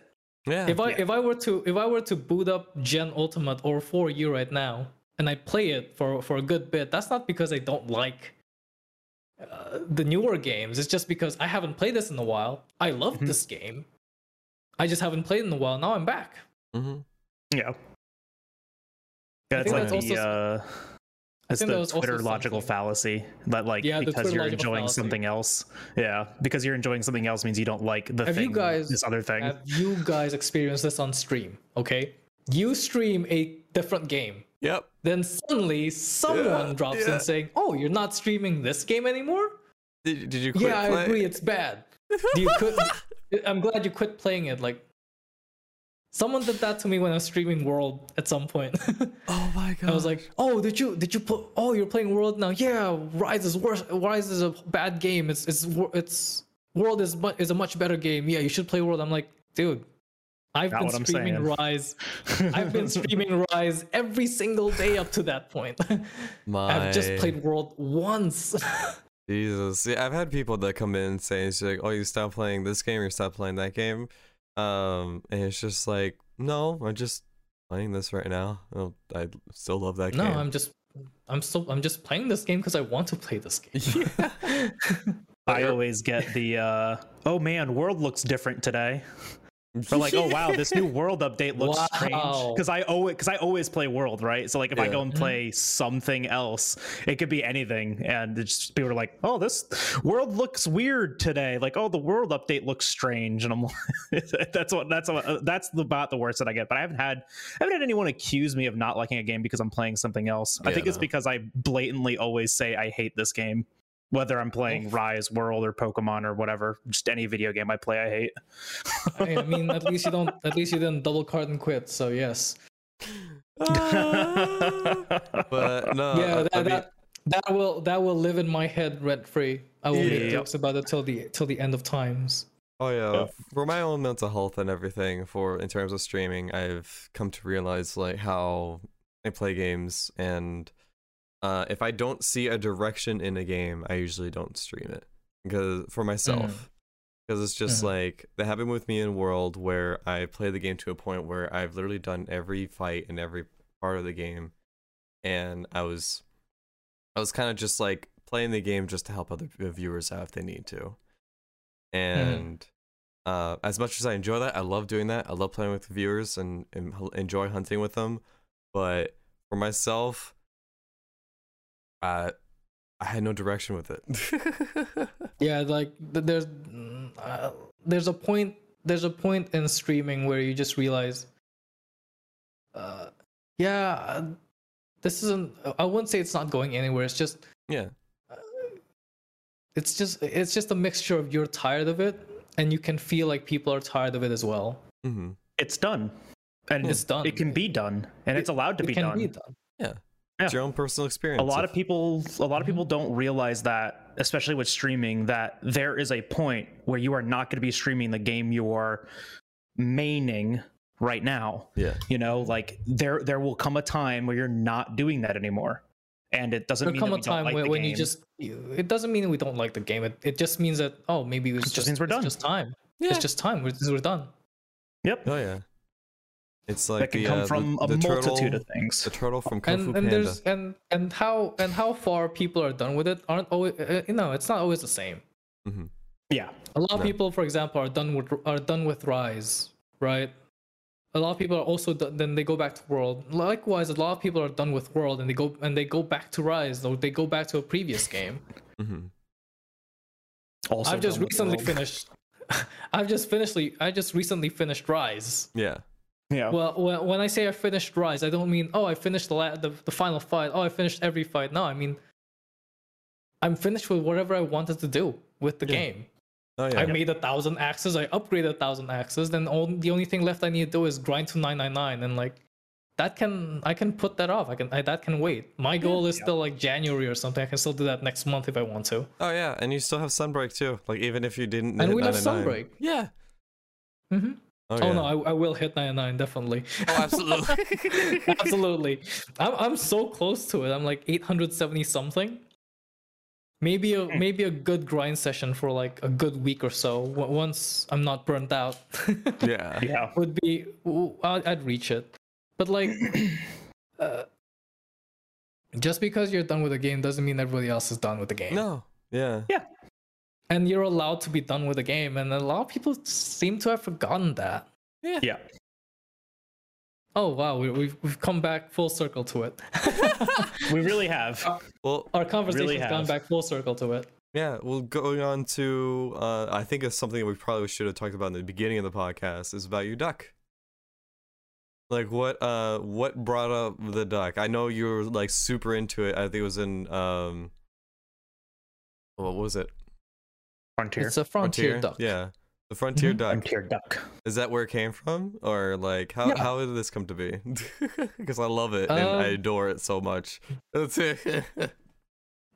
Yeah. If I Yeah. if I were to if I were to boot up Gen Ultimate or 4U right now and I play it for for a good bit, that's not because I don't like uh, the newer games. It's just because I haven't played this in a while. I love Mhm. this game. I just haven't played in a while. Now I'm back. Mm-hmm. Yeah. Yeah, it's think like that's the also- uh it's the Twitter logical something. fallacy that like Yeah, because Twitter you're enjoying fallacy. something else. Yeah, because you're enjoying something else means you don't like the Have you thing, guys- this other thing. Have you guys experienced this on stream? Okay, you stream a different game. Yep. Then suddenly someone Yeah, drops yeah. in saying, "Oh, you're not streaming this game anymore." Did, did you quit yeah, I agree. It's bad. You quit? I'm glad you quit playing it. Like, someone did that to me when I was streaming World at some point. Oh my god. I was like, "Oh, did you did you put? Oh, you're playing World now? Yeah, Rise is worse. Rise is a bad game. It's it's it's World is mu- is a much better game. Yeah, you should play World." I'm like, dude. I've Not been what streaming. Rise. I've been streaming Rise every single day up to that point. my I've just played World once. Jesus. Yeah, I've had people that come in saying it's like, "Oh, you stop playing this game, or you stop playing that game," um, and it's just like, no, I'm just playing this right now. Oh, I still love that no, game. No, I'm just I'm still I'm just playing this game because I want to play this game. I always get the uh oh man, world looks different today. Or like, oh wow, this new world update looks strange. Because I owe it because I always play world, right? So like if I go and mm-hmm. play something else, it could be anything. And it's just people are like, oh, this world looks weird today. Like, oh, the world update looks strange. And I'm like that's what that's what, that's about the worst that I get. But I haven't had I haven't had anyone accuse me of not liking a game because I'm playing something else. I Yeah, think it's because I blatantly always say I hate this game. Whether I'm playing Rise, World, or Pokemon or whatever, just any video game I play, I hate. I I mean, at least you don't at least you didn't double card and quit. So yes, but no. yeah, that, I mean- that that will that will live in my head rent free. I will make Yeah. jokes about it till the till the end of times. Oh yeah, Yeah. for my own mental health and everything, for in terms of streaming, I've come to realize like how I play games, and uh, if I don't see a direction in a game, I usually don't stream it because for myself, because it's just Mhm. like that happened with me in World, where I play the game to a point where I've literally done every fight and every part of the game, and I was, I was kind of just like playing the game just to help other viewers out if they need to and uh, as much as I enjoy that, I love doing that. I love playing with viewers and, and enjoy hunting with them. But for myself, uh, I had no direction with it. Yeah, like there's mm, uh, there's a point there's a point in streaming where you just realize, uh, yeah, uh, this isn't. I wouldn't say it's not going anywhere. It's just yeah, it's just it's just a mixture of you're tired of it and you can feel like people are tired of it as well. hmm it's done, and It's done. It can be done, and it's allowed to it be can done. be done. yeah. Yeah. It's your own personal experience. a lot of people a lot of people don't realize that especially with streaming that there is a point where you are not going to be streaming the game you are maining right now yeah, you know like there there will come a time where you're not doing that anymore and it doesn't There'll mean come that a time like when, when game. you just it doesn't mean we don't like the game. It, it just means that oh maybe it's just just, means we're it's done. just time. Yeah. It's just time. We're, we're done. yep oh yeah. It's like that can the, come uh, from the, a the multitude turtle, of things. The turtle from Kung Fu and and Panda. there's and and how and how far people are done with it aren't always uh, you know it's not always the same. Hmm yeah. A lot of No. people for example are done with are done with rise right? A lot of people are also done, then they go back to world. Likewise a lot of people are done with world and they go and they go back to rise or they go back to a previous game. Hmm also i've just recently finished i've just finished i just recently finished rise. Yeah. Yeah. Well, when, when I say I finished Rise, I don't mean oh I finished the, la- the the final fight. Oh, I finished every fight. No, I mean I'm finished with whatever I wanted to do with the Yeah. game. Oh yeah. I made a thousand axes. I upgraded a thousand axes. Then all, the only thing left I need to do is grind to 999, and like that can I can put that off. I can I, that can wait. My goal is still like January or something. I can still do that next month if I want to. oh yeah, and you still have Sunbreak too. Like even if you didn't. And we have Sunbreak. Yeah. hmm Oh, Oh, yeah. no, I, I will hit 99 definitely. Oh, absolutely. Absolutely. I'm I'm so close to it. I'm like 870 something. Maybe a maybe a good grind session for like a good week or so. w- Once I'm not burnt out, yeah. yeah. would be w- I'd, I'd reach it. But like, uh, just because you're done with the game doesn't mean everybody else is done with the game. No. Yeah. Yeah. And you're allowed to be done with the game, and a lot of people seem to have forgotten that. Yeah. Yeah. Oh wow, we, we've we've come back full circle to it. We really have. Well, Our conversation's Really gone have. back full circle to it. Yeah, well, going on to, uh, I think it's something we probably should have talked about in the beginning of the podcast is about your duck. Like what, uh, what brought up the duck? I know you were like super into it. I think it was in, um, what was it? Frontier. It's a frontier, duck. Yeah, the frontier Mhm. duck. Frontier duck. Is that where it came from, or like how Yeah. how did this come to be? Because I love it and I Um, adore it so much. That's it.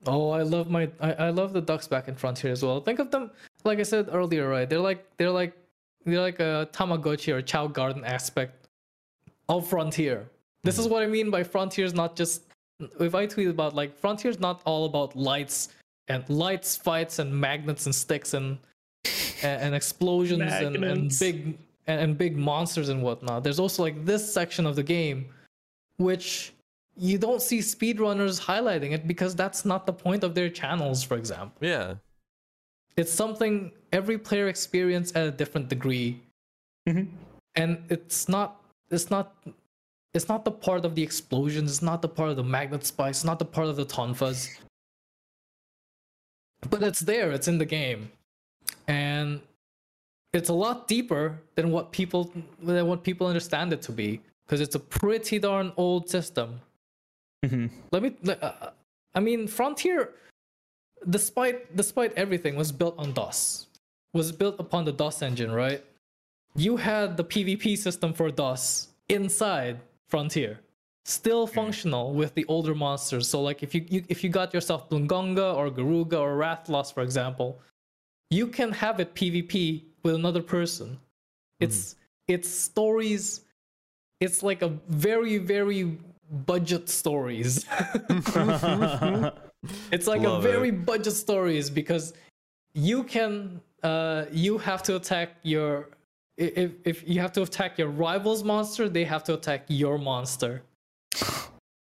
Oh, I love my I, I love the ducks back in Frontier as well. Think of them like I said earlier, right? They're like they're like they're like a Tamagotchi or Chao Garden aspect of Frontier. This is what I mean by Frontier is not just if I tweet about like Frontier is not all about lights and lights, fights, and magnets and sticks and and, and explosions and, and big and, and big monsters and whatnot. There's also like this section of the game which you don't see speedrunners highlighting it because that's not the point of their channels, for example. yeah. It's something every player experience at a different degree. Mhm. And it's not it's not it's not the part of the explosions, it's not the part of the magnet spikes, it's not the part of the tonfas. But it's there, it's in the game. And it's a lot deeper than what people than what people understand it to be because it's a pretty darn old system Mhm. let me uh, i mean frontier despite despite everything was built on dos was built upon the dos engine right you had the pvp system for dos inside frontier still functional with the older monsters. So like if you, you if you got yourself blangonga or garuga or rathalos for example you can have it pvp with another person. It's it's stories it's like a very very budget stories. It's like Love a very it. budget stories because you can uh you have to attack your if if you have to attack your rival's monster they have to attack your monster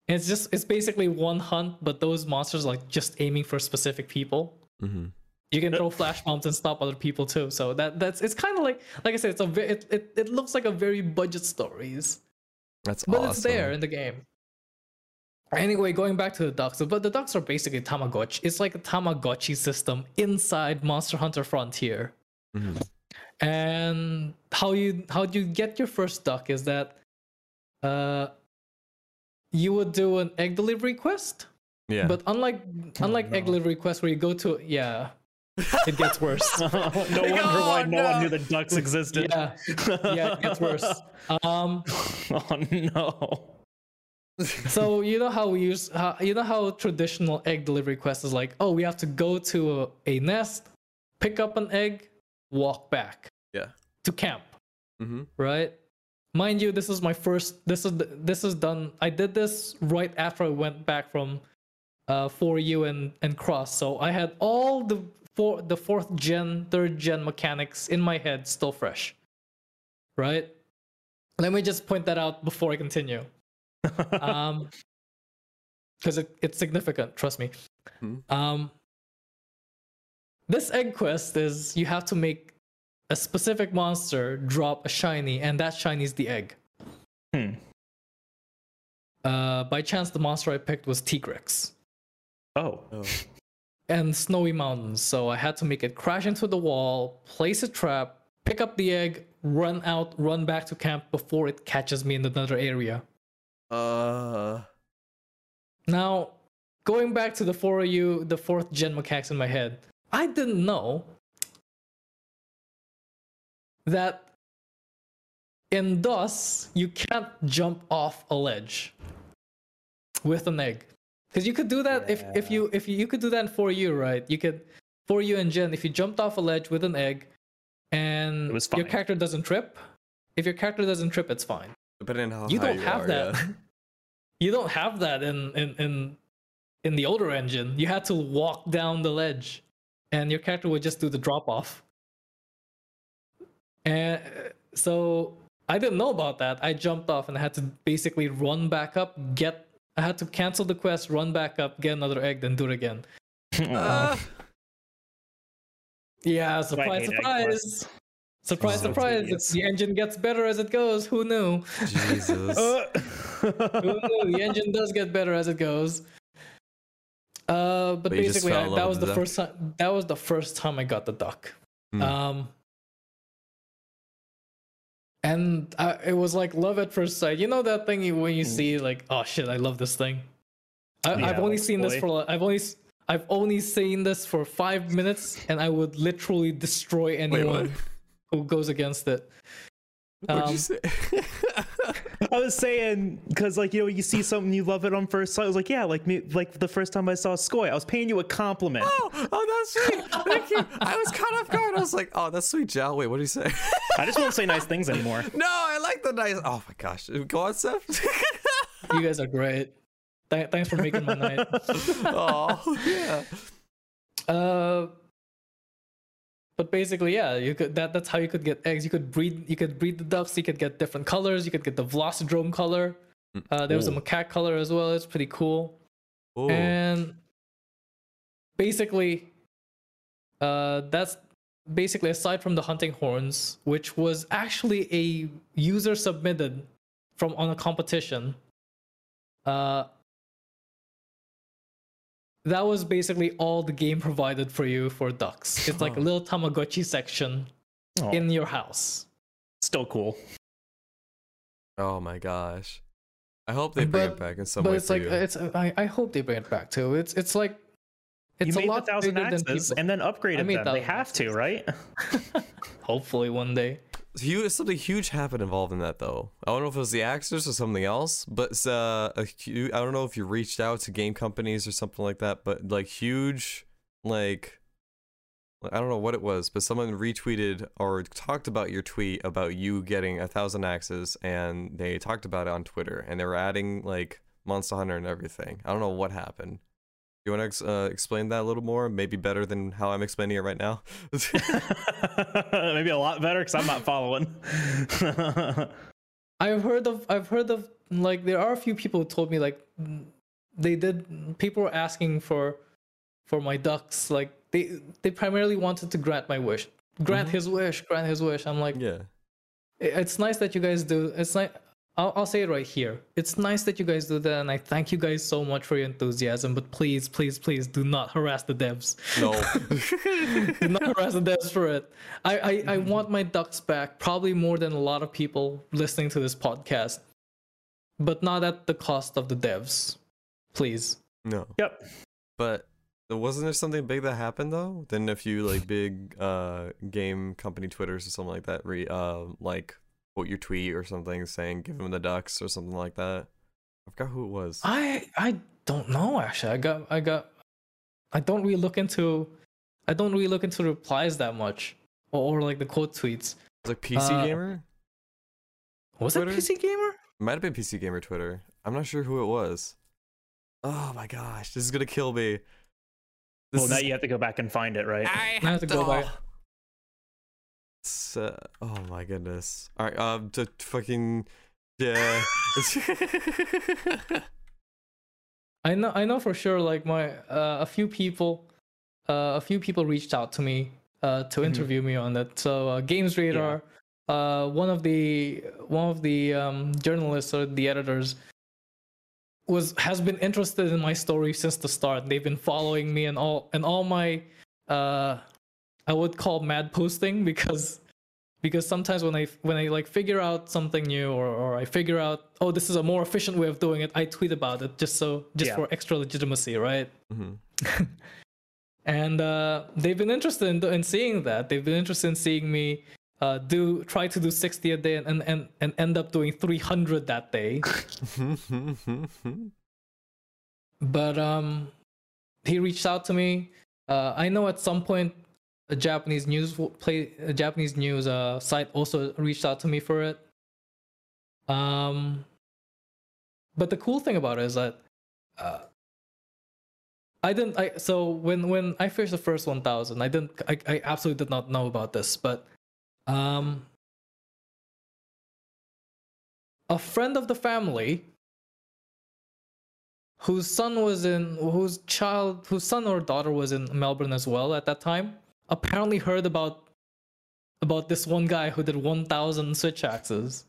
it's just it's basically one hunt but those monsters are like just aiming for specific people Mm-hmm. you can throw flash bombs and stop other people too so that that's it's kind of like like i said it's a ve- it, it, it looks like a very budget stories That's but awesome. it's there in the game anyway going back to the ducks but the ducks are basically tamagotchi it's like a tamagotchi system inside monster hunter frontier Mhm. and how you how you get your first duck is that uh you would do an egg delivery quest Yeah. but unlike unlike egg no. delivery quest where you go to yeah it gets worse no wonder why no, one knew the ducks existed. yeah yeah it gets worse um oh no. so you know how we use how, you know how traditional egg delivery quest is like oh we have to go to a, a nest pick up an egg walk back Yeah. to camp mm-hmm. right mind you this is my first this is this is done i did this right after i went back from uh 4u and and cross. So i had all the four the fourth gen third gen mechanics in my head still fresh. Right? Let me just point that out before i continue. Um because it, it's significant trust me. Hmm. um this egg quest is you have to make a specific monster drop a shiny and that shiny is the egg Hmm. uh by chance the monster i picked was tigrex Oh. Oh. and snowy mountains so i had to make it crash into the wall place a trap pick up the egg run out, run back to camp before it catches me in another area. Uh. Now, going back to the 4U, the fourth gen mechanics in my head, I didn't know that in DOS you can't jump off a ledge with an egg. Because you could do that if, if you if you, you could do that for 4U, right? You could for you and Gen, if you jumped off a ledge with an egg and your character doesn't trip, if your character doesn't trip, it's fine Depending on how you don't have are, that yeah. you don't have that in, in in in the older engine you had to walk down the ledge and your character would just do the drop off and uh, so i didn't know about that i jumped off and i had to basically run back up get i had to cancel the quest run back up get another egg then do it again Uh, yeah surprise surprise surprise So surprise tedious. it's, the engine gets better as it goes who knew Jesus. Uh, Ooh, the engine does get better as it goes. Uh, but, But basically, I, that was the the first time. That was the first time I got the duck. Hmm. Um, and I, it was like love at first sight. You know that thing you, when you see like, oh shit, I love this thing. I, Yeah, I've only seen this for. I've only. I've only seen this for five minutes, and I would literally destroy anyone what? who goes against it. What'd Um, you say? I was saying because like you know you see something you love it on first sight. I was like yeah like me like the first time I saw Skoy I was paying you a compliment. oh, oh, that's sweet. Thank you. I was caught off guard. I was like, oh, that's sweet, Jal. Wait, what do you say? I just won't say nice things anymore. no, I like the nice. Oh my gosh. Go on, Seth. You guys are great. Th- thanks for making my night. oh, yeah. Uh, but basically, yeah, you could that that's how you could get eggs. You could breed you could breed the ducks. You could get different colors. You could get the Velocidrome color. Uh, there was a macaque color as well. It's pretty cool. Ooh. And basically, uh, that's basically aside from the hunting horns, which was actually a user submitted from on a competition. Uh, that was basically all the game provided for you for ducks. It's like a little Tamagotchi section Oh, in your house. still cool. Oh my gosh. I hope they bring it back in some but way it's for like you. it's I, I hope they bring it back too. It's it's like it's you a made lot the thousand bigger axes and then upgraded made them. They thousand have to, right? Hopefully one day. Huge, something huge happened involved in that though. I don't know if it was the Axis or something else, but uh, a I don't know if you reached out to game companies or something like that, but like huge, like I don't know what it was, but someone retweeted or talked about your tweet about you getting a thousand axes, and they talked about it on Twitter, and they were adding like Monster Hunter and everything. I don't know what happened. You want to ex- uh, explain that a little more? Maybe better than how I'm explaining it right now. Maybe a lot better because I'm not following. I've heard of I've heard of like there are a few people who told me like they did people were asking for for my ducks like they they primarily wanted to grant my wish grant his wish grant his wish i'm like yeah. It's nice that you guys do it's like I'll, I'll say it right here it's nice that you guys do that and i thank you guys so much for your enthusiasm but please please please do not harass the devs No. do not harass the devs for it. I, I, I want my ducks back, probably more than a lot of people listening to this podcast, but not at the cost of the devs. Please. no. yep. But wasn't there something big that happened though? Then a few like big uh game company twitters or something like that re uh like quote your tweet or something saying give him the ducks or something like that. I forgot who it was. I I don't know actually. I got I got I don't really look into I don't really look into replies that much or, or like the quote tweets. Was it PC uh, Gamer? Was Twitter? it PC Gamer? Might have been PC Gamer Twitter. I'm not sure who it was. Oh my gosh, this is gonna kill me. This Well, now is- you have to go back and find it, right? I I have to go back. Oh. So, oh my goodness. All right, um, to fucking yeah. I know I know for sure like my uh, a few people uh, a few people reached out to me uh, to interview me on that. So uh, Games Radar, uh, one of the one of the um, journalists or the editors was has been interested in my story since the start. They've been following me and all and all my uh, I would call mad posting because because sometimes when I when I like figure out something new or, or I figure out oh this is a more efficient way of doing it, I tweet about it just so just Yeah. for extra legitimacy, right? Mhm. and uh, they've been interested in, in seeing that. They've been interested in seeing me uh, do try to do 60 a day and, and, and, and end up doing 300 that day. but um, he reached out to me. Uh, I know at some point a Japanese news play a Japanese news uh, site also reached out to me for it. Um, but the cool thing about it is that uh, I didn't. I so when when I finished the first one thousand, I didn't. I, I absolutely did not know about this, but um, a friend of the family whose son was in whose child whose son or daughter was in Melbourne as well at that time apparently heard about about this one guy who did 1000 switch axes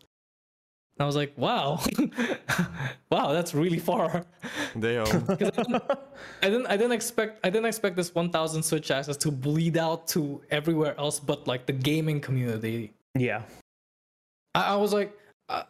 and I was like wow wow that's really far Damn. 'Cause I didn't, I didn't I didn't expect I didn't expect this 1000 switch axes to bleed out to everywhere else but like the gaming community Yeah. I, I was like, uh,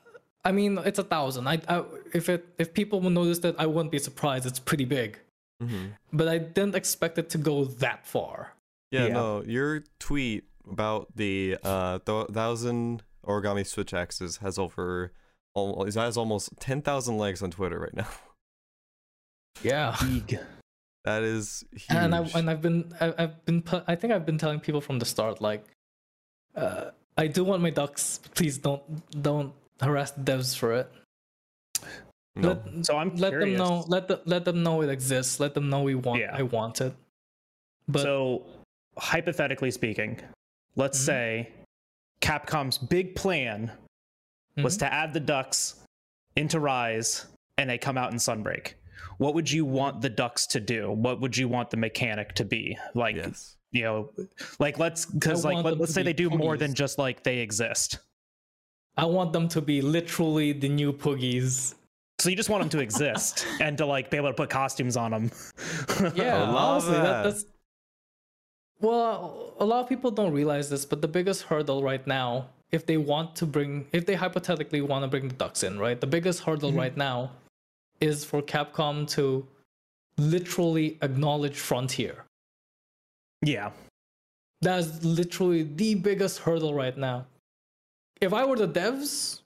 I mean, it's a thousand. I, I if it if people will notice that, I wouldn't be surprised. It's pretty big, Mhm. but I didn't expect it to go that far. Yeah, Yeah. no, your tweet about the uh th- thousand origami switch axes has over al- it has almost ten thousand likes on Twitter right now. Yeah, Big. That is huge. and I and I've been I, I've been pu- I think I've been telling people from the start like, uh, I do want my ducks. Please don't don't harass the devs for it. no. Let, So I'm let them know. Let the, let them know it exists. Let them know we want. Yeah. I want it. But so hypothetically speaking, let's Mhm. say Capcom's big plan was Mhm. to add the ducks into Rise and they come out in Sunbreak. What would you want the ducks to do? What would you want the mechanic to be? Like yes. you know, like let's because like let, let's say they do more than just like they exist. I want them to be literally the new poogies. So you just want them to exist and to like be able to put costumes on them. Yeah, I love honestly, that. that. that's. Well, a lot of people don't realize this, but the biggest hurdle right now, if they want to bring, if they hypothetically want to bring the ducks in, right, the biggest hurdle Mhm. right now is for Capcom to literally acknowledge Frontier. yeah. That is literally the biggest hurdle right now. If I were the devs,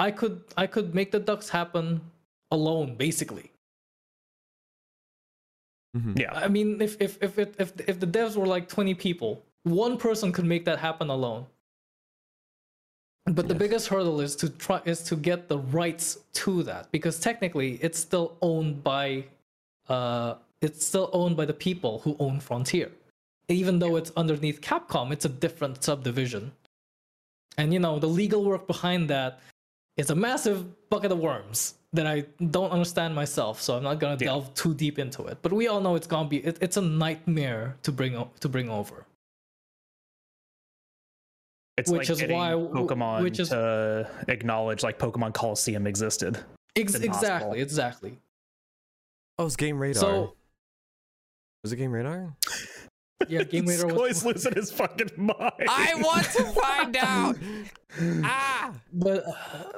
I could I could make the ducks happen alone, basically. Mhm. Yeah. I mean, if if if it, if if the devs were like twenty people, one person could make that happen alone. But the biggest hurdle is to try is to get the rights to that because technically it's still owned by, uh, it's still owned by the people who own Frontier, even though it's underneath Capcom. It's a different subdivision, and you know the legal work behind that is a massive bucket of worms that I don't understand myself. So I'm not gonna Yeah. delve too deep into it. But we all know it's gonna be it, it's a nightmare to bring o- to bring over. It's Which like is why- Pokemon which is- to acknowledge like Pokemon Colosseum existed. Ex- exactly, exactly. Oh, it's Game Radar. So was it Game Radar? Yeah, Game Radar Skoy's was, losing his fucking mind. I want to find out. ah. but, uh,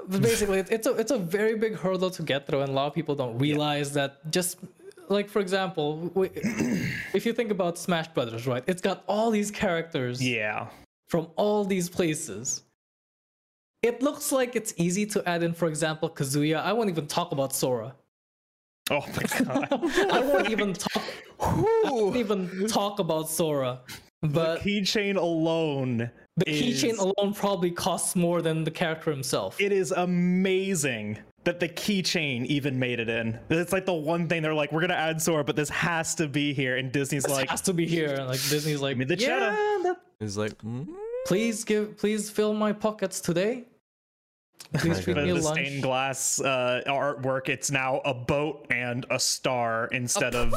but basically it's a it's a very big hurdle to get through, and a lot of people don't realize that. Just like for example, we, if you think about Smash Brothers, right? It's got all these characters. Yeah. from all these places. It looks like it's easy to add in, for example, Kazuya. I won't even talk about Sora. Oh my god. I won't even talk. I won't even talk about Sora. But the keychain alone. the keychain alone probably costs more than the character himself. It is amazing that the keychain even made it in. It's like the one thing they're like, we're gonna add Sora, but this has to be here. And Disney's This like, has to be here. Like Disney's like, me the yeah, cheddar." that- It's like mm, please give, please fill my pockets today. Please my treat me the lunch. stained glass uh, artwork, it's now a boat and a star instead of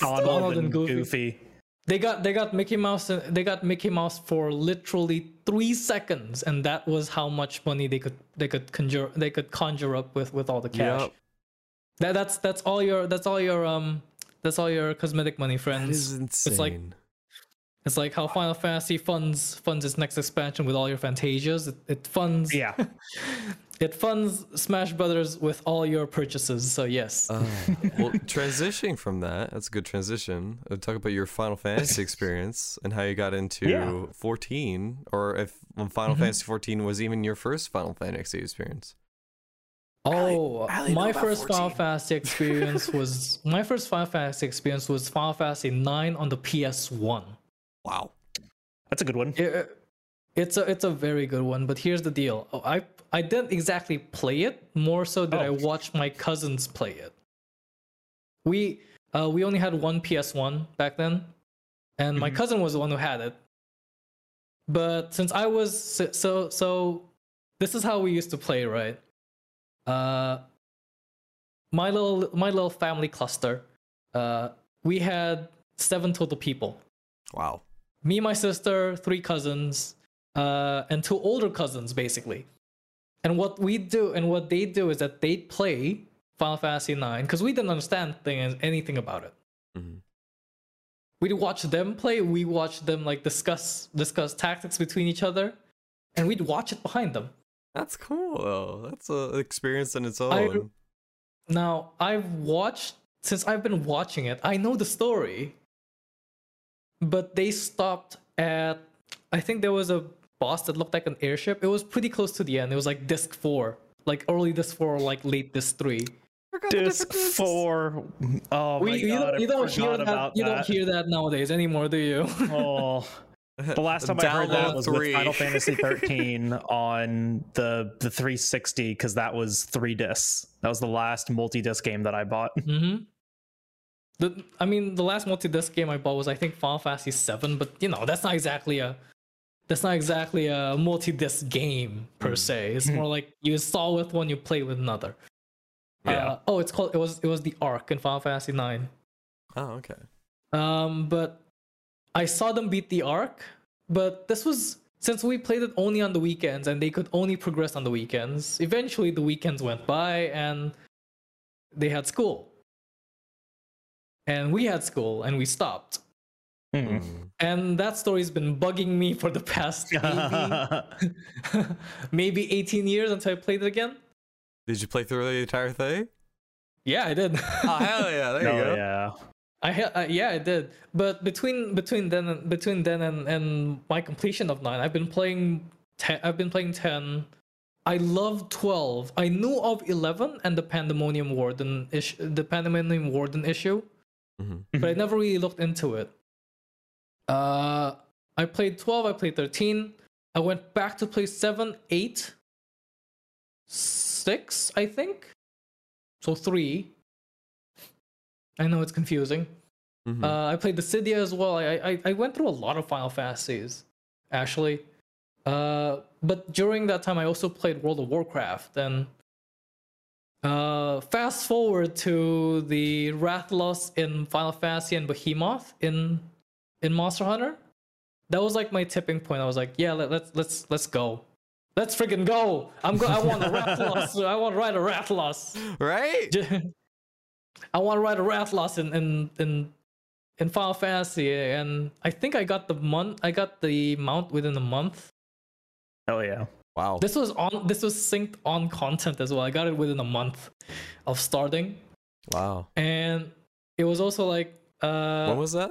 Donald, Donald and and Goofy. Goofy. They got they got Mickey Mouse they got Mickey Mouse for literally three seconds, and that was how much money they could they could conjure they could conjure up with with all the cash. Yup. That that's that's all your that's all your um that's all your cosmetic money, friends. is insane. It's like It's like how Final Fantasy funds funds its next expansion with all your Fantasias. It, it funds Yeah. it funds Smash Brothers with all your purchases. So yes, Uh, well, transitioning from that, that's a good transition. Uh, talk about your Final Fantasy experience and how you got into Yeah. 14, or if Final Mm-hmm. Fantasy 14 was even your first Final Fantasy experience. Oh, I only my about first Final Fantasy experience was my first Final Fantasy experience was Final Fantasy 9 on the PS1. Wow. That's a good one. It- it's a it's a very good one, but here's the deal. Oh, I I didn't exactly play it, more so that I Oh. watched my cousins play it. We uh we only had one PS1 back then, and my Mhm. cousin was the one who had it. But since I was so so, so this is how we used to play, right? Uh my little my little family cluster, uh we had seven total people Wow. Me, my sister, three cousins, uh, and two older cousins, basically. And what we do and what they do is that they play Final Fantasy IX because we didn't understand thing, anything about it. Mhm. We'd watch them play. We watch them like discuss discuss tactics between each other, and we'd watch it behind them. That's cool. though. That's an experience in its own. I- Now I've watched since I've been watching it. I know the story, but they stopped at. I think there was a boss that looked like an airship. It was pretty close to the end. It was like disc four, like early disc four, like late disc three. Disc four. Oh my We, you god, don't, you I don't hear forgot that. about You don't hear that nowadays anymore, do you? Oh, the last time I heard that was three. with Final Fantasy 13 on the the 360 because that was three discs. That was the last multi-disc game that I bought. Mm-hmm. The I mean, the last multi-disc game I bought was I think Final Fantasy VII, but you know that's not exactly a that's not exactly a multi-disc game per se. It's more like you install with one, you play with another. Yeah. Uh, oh, it's called it was it was the Arc in Final Fantasy IX. Oh, okay. Um, but I saw them beat the Arc, but this was since we played it only on the weekends and they could only progress on the weekends. Eventually, the weekends went by and they had school, and we had school and we stopped. Mm. And that story's been bugging me for the past maybe, maybe 18 years until I played it again. Did you play through the entire thing? Yeah, I did. Oh hell yeah! There you oh go. yeah. I ha- uh, yeah, I did. But between between then and between then and, and my completion of nine, I've been playing. Ten, I've been playing ten. I love twelve. I knew of eleven and the Pandemonium Warden issue, the Pandemonium Warden issue, Mhm. but I never really looked into it. Uh, I played twelve. I played thirteen. I went back to play seven, eight, six. I think. So three. I know it's confusing. Mhm. Uh, I played Dissidia as well. I, I I went through a lot of Final Fantasies, actually. Uh, but during that time, I also played World of Warcraft. And uh, fast forward to the Rathalos in Final Fantasy and Behemoth in in Monster Hunter. That was like my tipping point. I was like, yeah, let, let's let's let's go. Let's freaking go! I'm go. I want a Rathalos. I want to ride a Rathalos. right? I want to ride a Rathalos in in in in Final Fantasy, and I think I got the month. I got the mount within a month. Oh yeah. Wow. This was on. This was synced on content as well. I got it within a month of starting, Wow. and it was also like uh, when was that?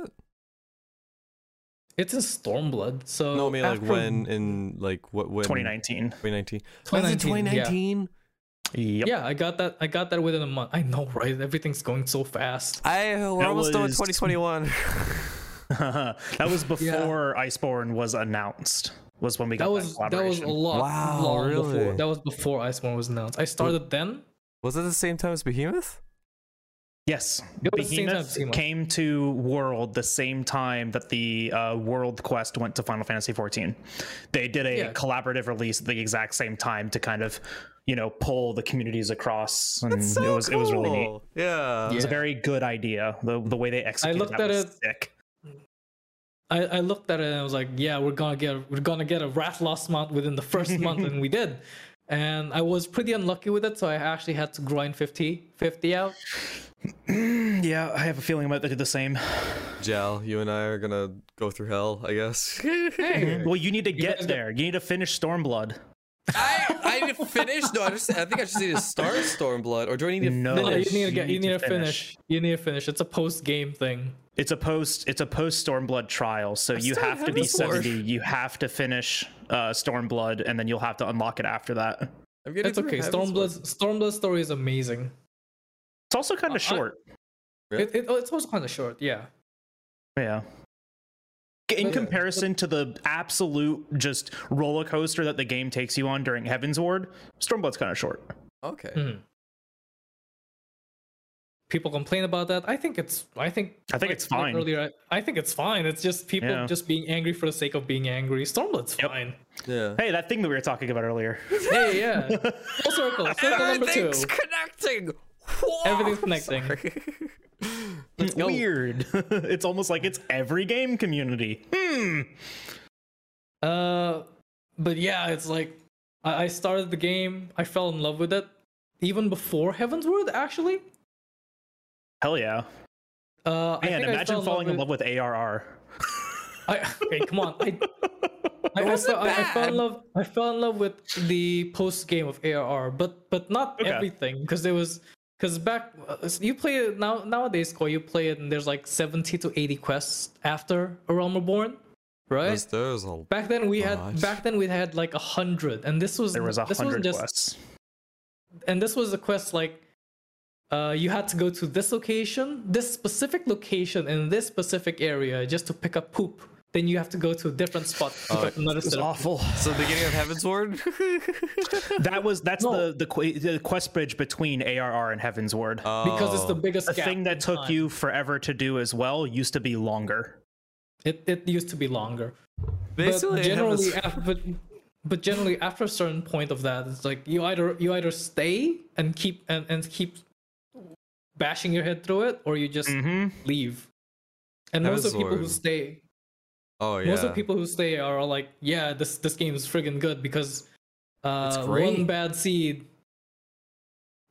it's in Stormblood. So no, I mean like when in like what when 2019. 2019. 2019, yeah. Yep. Yeah, I got that. I got that within a month. I know, right? Everything's going so fast. I we're That almost done with was- 2021. that was before Iceborne was announced. Was when we got That that, was that was a lot. Wow, long really? Before. That was before Iceborne was announced. I started then. was it the same time as Behemoth? Yes, It was the same time Behemoth Behemoth. came to World the same time that the uh, World Quest went to Final Fantasy XIV. They did a Yeah. collaborative release at the exact same time to kind of, you know, pull the communities across, and That's so it was it was really neat. cool. Yeah. It was a very good idea. The the way they executed I looked that at was it- sick. I, I looked at it and I was like, yeah, we're gonna get we're gonna get a Rathalos mount within the first month, and we did. And I was pretty unlucky with it, so I actually had to grind 50, 50 out. Yeah, I have a feeling I'm about to do the same. Jal, you and I are gonna go through hell, I guess. Hey, Well, you need to guys get got- there. You need to finish Stormblood. I I need to finish. No, I just I think I just need to start Stormblood, or do I need to No. no, no, you need to get, You you need need to to finish. You need to finish. It's a post game thing. It's a post. It's a post Stormblood trial, so you have to be this sword. seventy. You have to finish uh, Stormblood, and then you'll have to unlock it after that. I'm getting It's through okay. Heaven's Stormblood's Stormblood's story is amazing. It's also kind I- of short. Really? It, it, oh, it's also kind of short. Yeah. Yeah. In But- comparison to the absolute just roller coaster that the game takes you on during Heavensward, Stormblood's kind of short. Ward. Okay. Mhm. People complain about that. I think it's. I think. I think like- it's like fine. Earlier, I, I think it's fine. It's just people Yeah. just being angry for the sake of being angry. Stormblood's Yep. fine. Yeah. Hey, that thing that we were talking about earlier. Hey, yeah. Full circle. Circle number two. Everything's connecting. Everything's connecting. Let's go. Weird. it's almost like it's every game community. Hmm. Uh, but yeah, it's like I, I started the game. I fell in love with it even before Heavensward. Actually, Hell yeah. uh, I Man, think imagine fell falling in with- love with ARR. I, okay, come on. I, I, I, wasn't fell, I, I fell in love. I fell in love with the post game of ARR, but but not Okay. everything because there was because back uh, you play it now nowadays. Core, you play it and there's like seventy to eighty quests after A Realm Reborn, right? There's, there's a back then we had back then we had like a hundred, and this was There was a this hundred quests. and this was a quest like uh, you had to go to this location, this specific location in this specific area just to pick up poop. Then you have to go to a different spot to pick Oh, another It was set of awful. so the beginning of Heavensward. That was that's No. the the, que- the quest bridge between ARR and Heavensward. because it's the Oh. biggest the gap thing that took time. you forever to do as well used to be longer. It it used to be longer. basically but generally, Heaven's- af- but but generally after a certain point of that, it's like you either you either stay and keep and, and keep bashing your head through it, or you just Mm-hmm. leave. And most of the people who stay oh yeah. most of the people who stay are like, yeah, this this game is friggin' good because uh, great. one bad seed,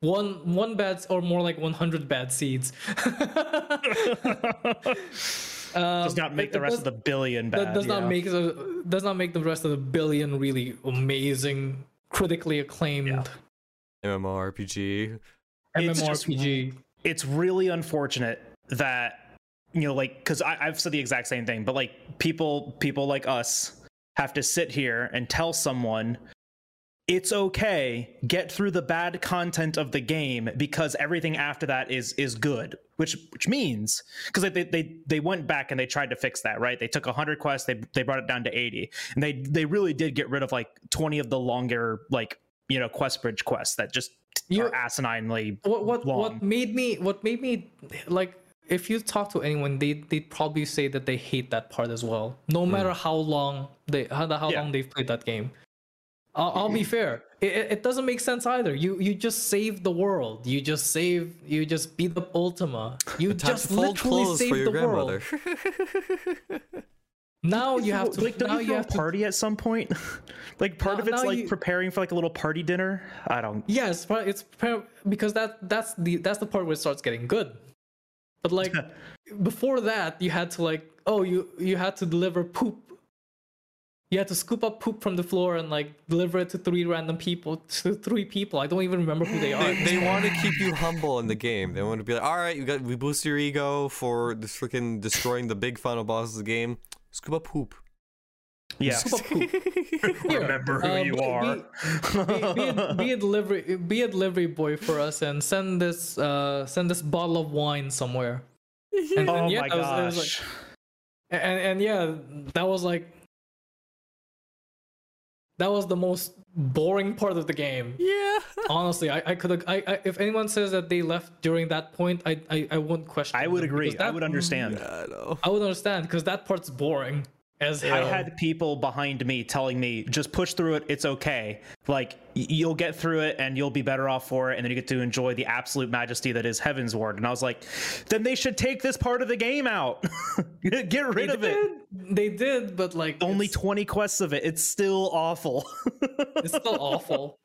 one one bad or more like 100 bad seeds. does not make the rest of the billion bad. does not yeah. make the does not make the rest of the billion really amazing, critically acclaimed MMORPG. It's just MMORPG. It's really unfortunate that you know like because i've said the exact same thing but like people people like us have to sit here and tell someone it's okay. Get through the bad content of the game because everything after that is is good. Which which means because they, they they went back and they tried to fix that right? They took 100 quests they they brought it down to 80 and they they really did get rid of like 20 of the longer like you know quest bridge quests that just You- are asininely what what long. what made me what made me like if you talk to anyone they they'd probably say that they hate that part as well. No matter how long they how, how Yeah. long they've played that game. I'll, I'll be fair. It, it doesn't make sense either. You you just save the world. You just save you just beat up ultima. You just literally save the world. now you have to like don't now you you throw a have to party at some point like part Now- of it's like you- preparing for like a little party dinner i don't Yes, but it's because that that's the that's the part where it starts getting good. But like before that, you had to like oh you you had to deliver poop. You had to scoop up poop from the floor and like deliver it to three random people to three people. I don't even remember who they are. they, they want to keep you humble in the game. They want to be like, all right, you got we boost your ego for this freaking destroying the big final boss of the game. Scoop up poop. yeah Scoop up poop. Here, remember who uh, you be- are be, be, a, be a delivery be a delivery boy for us and send this uh send this bottle of wine somewhere. And, oh and yeah, my it was- it was gosh like- and and yeah that was like that was the most boring part of the game Yeah. honestly i, I could I, I if anyone says that they left during that point i i, I wouldn't question i would them, agree because i would understand I know. i would understand because that part's boring as I had people behind me telling me, just push through it, it's okay. Like, you'll get through it and you'll be better off for it, and then you get to enjoy the absolute majesty that is Heavensward. And I was like, then they should take this part of the game out. get rid they of it. they did but like Only 20 quests of it. It's still awful. it's still awful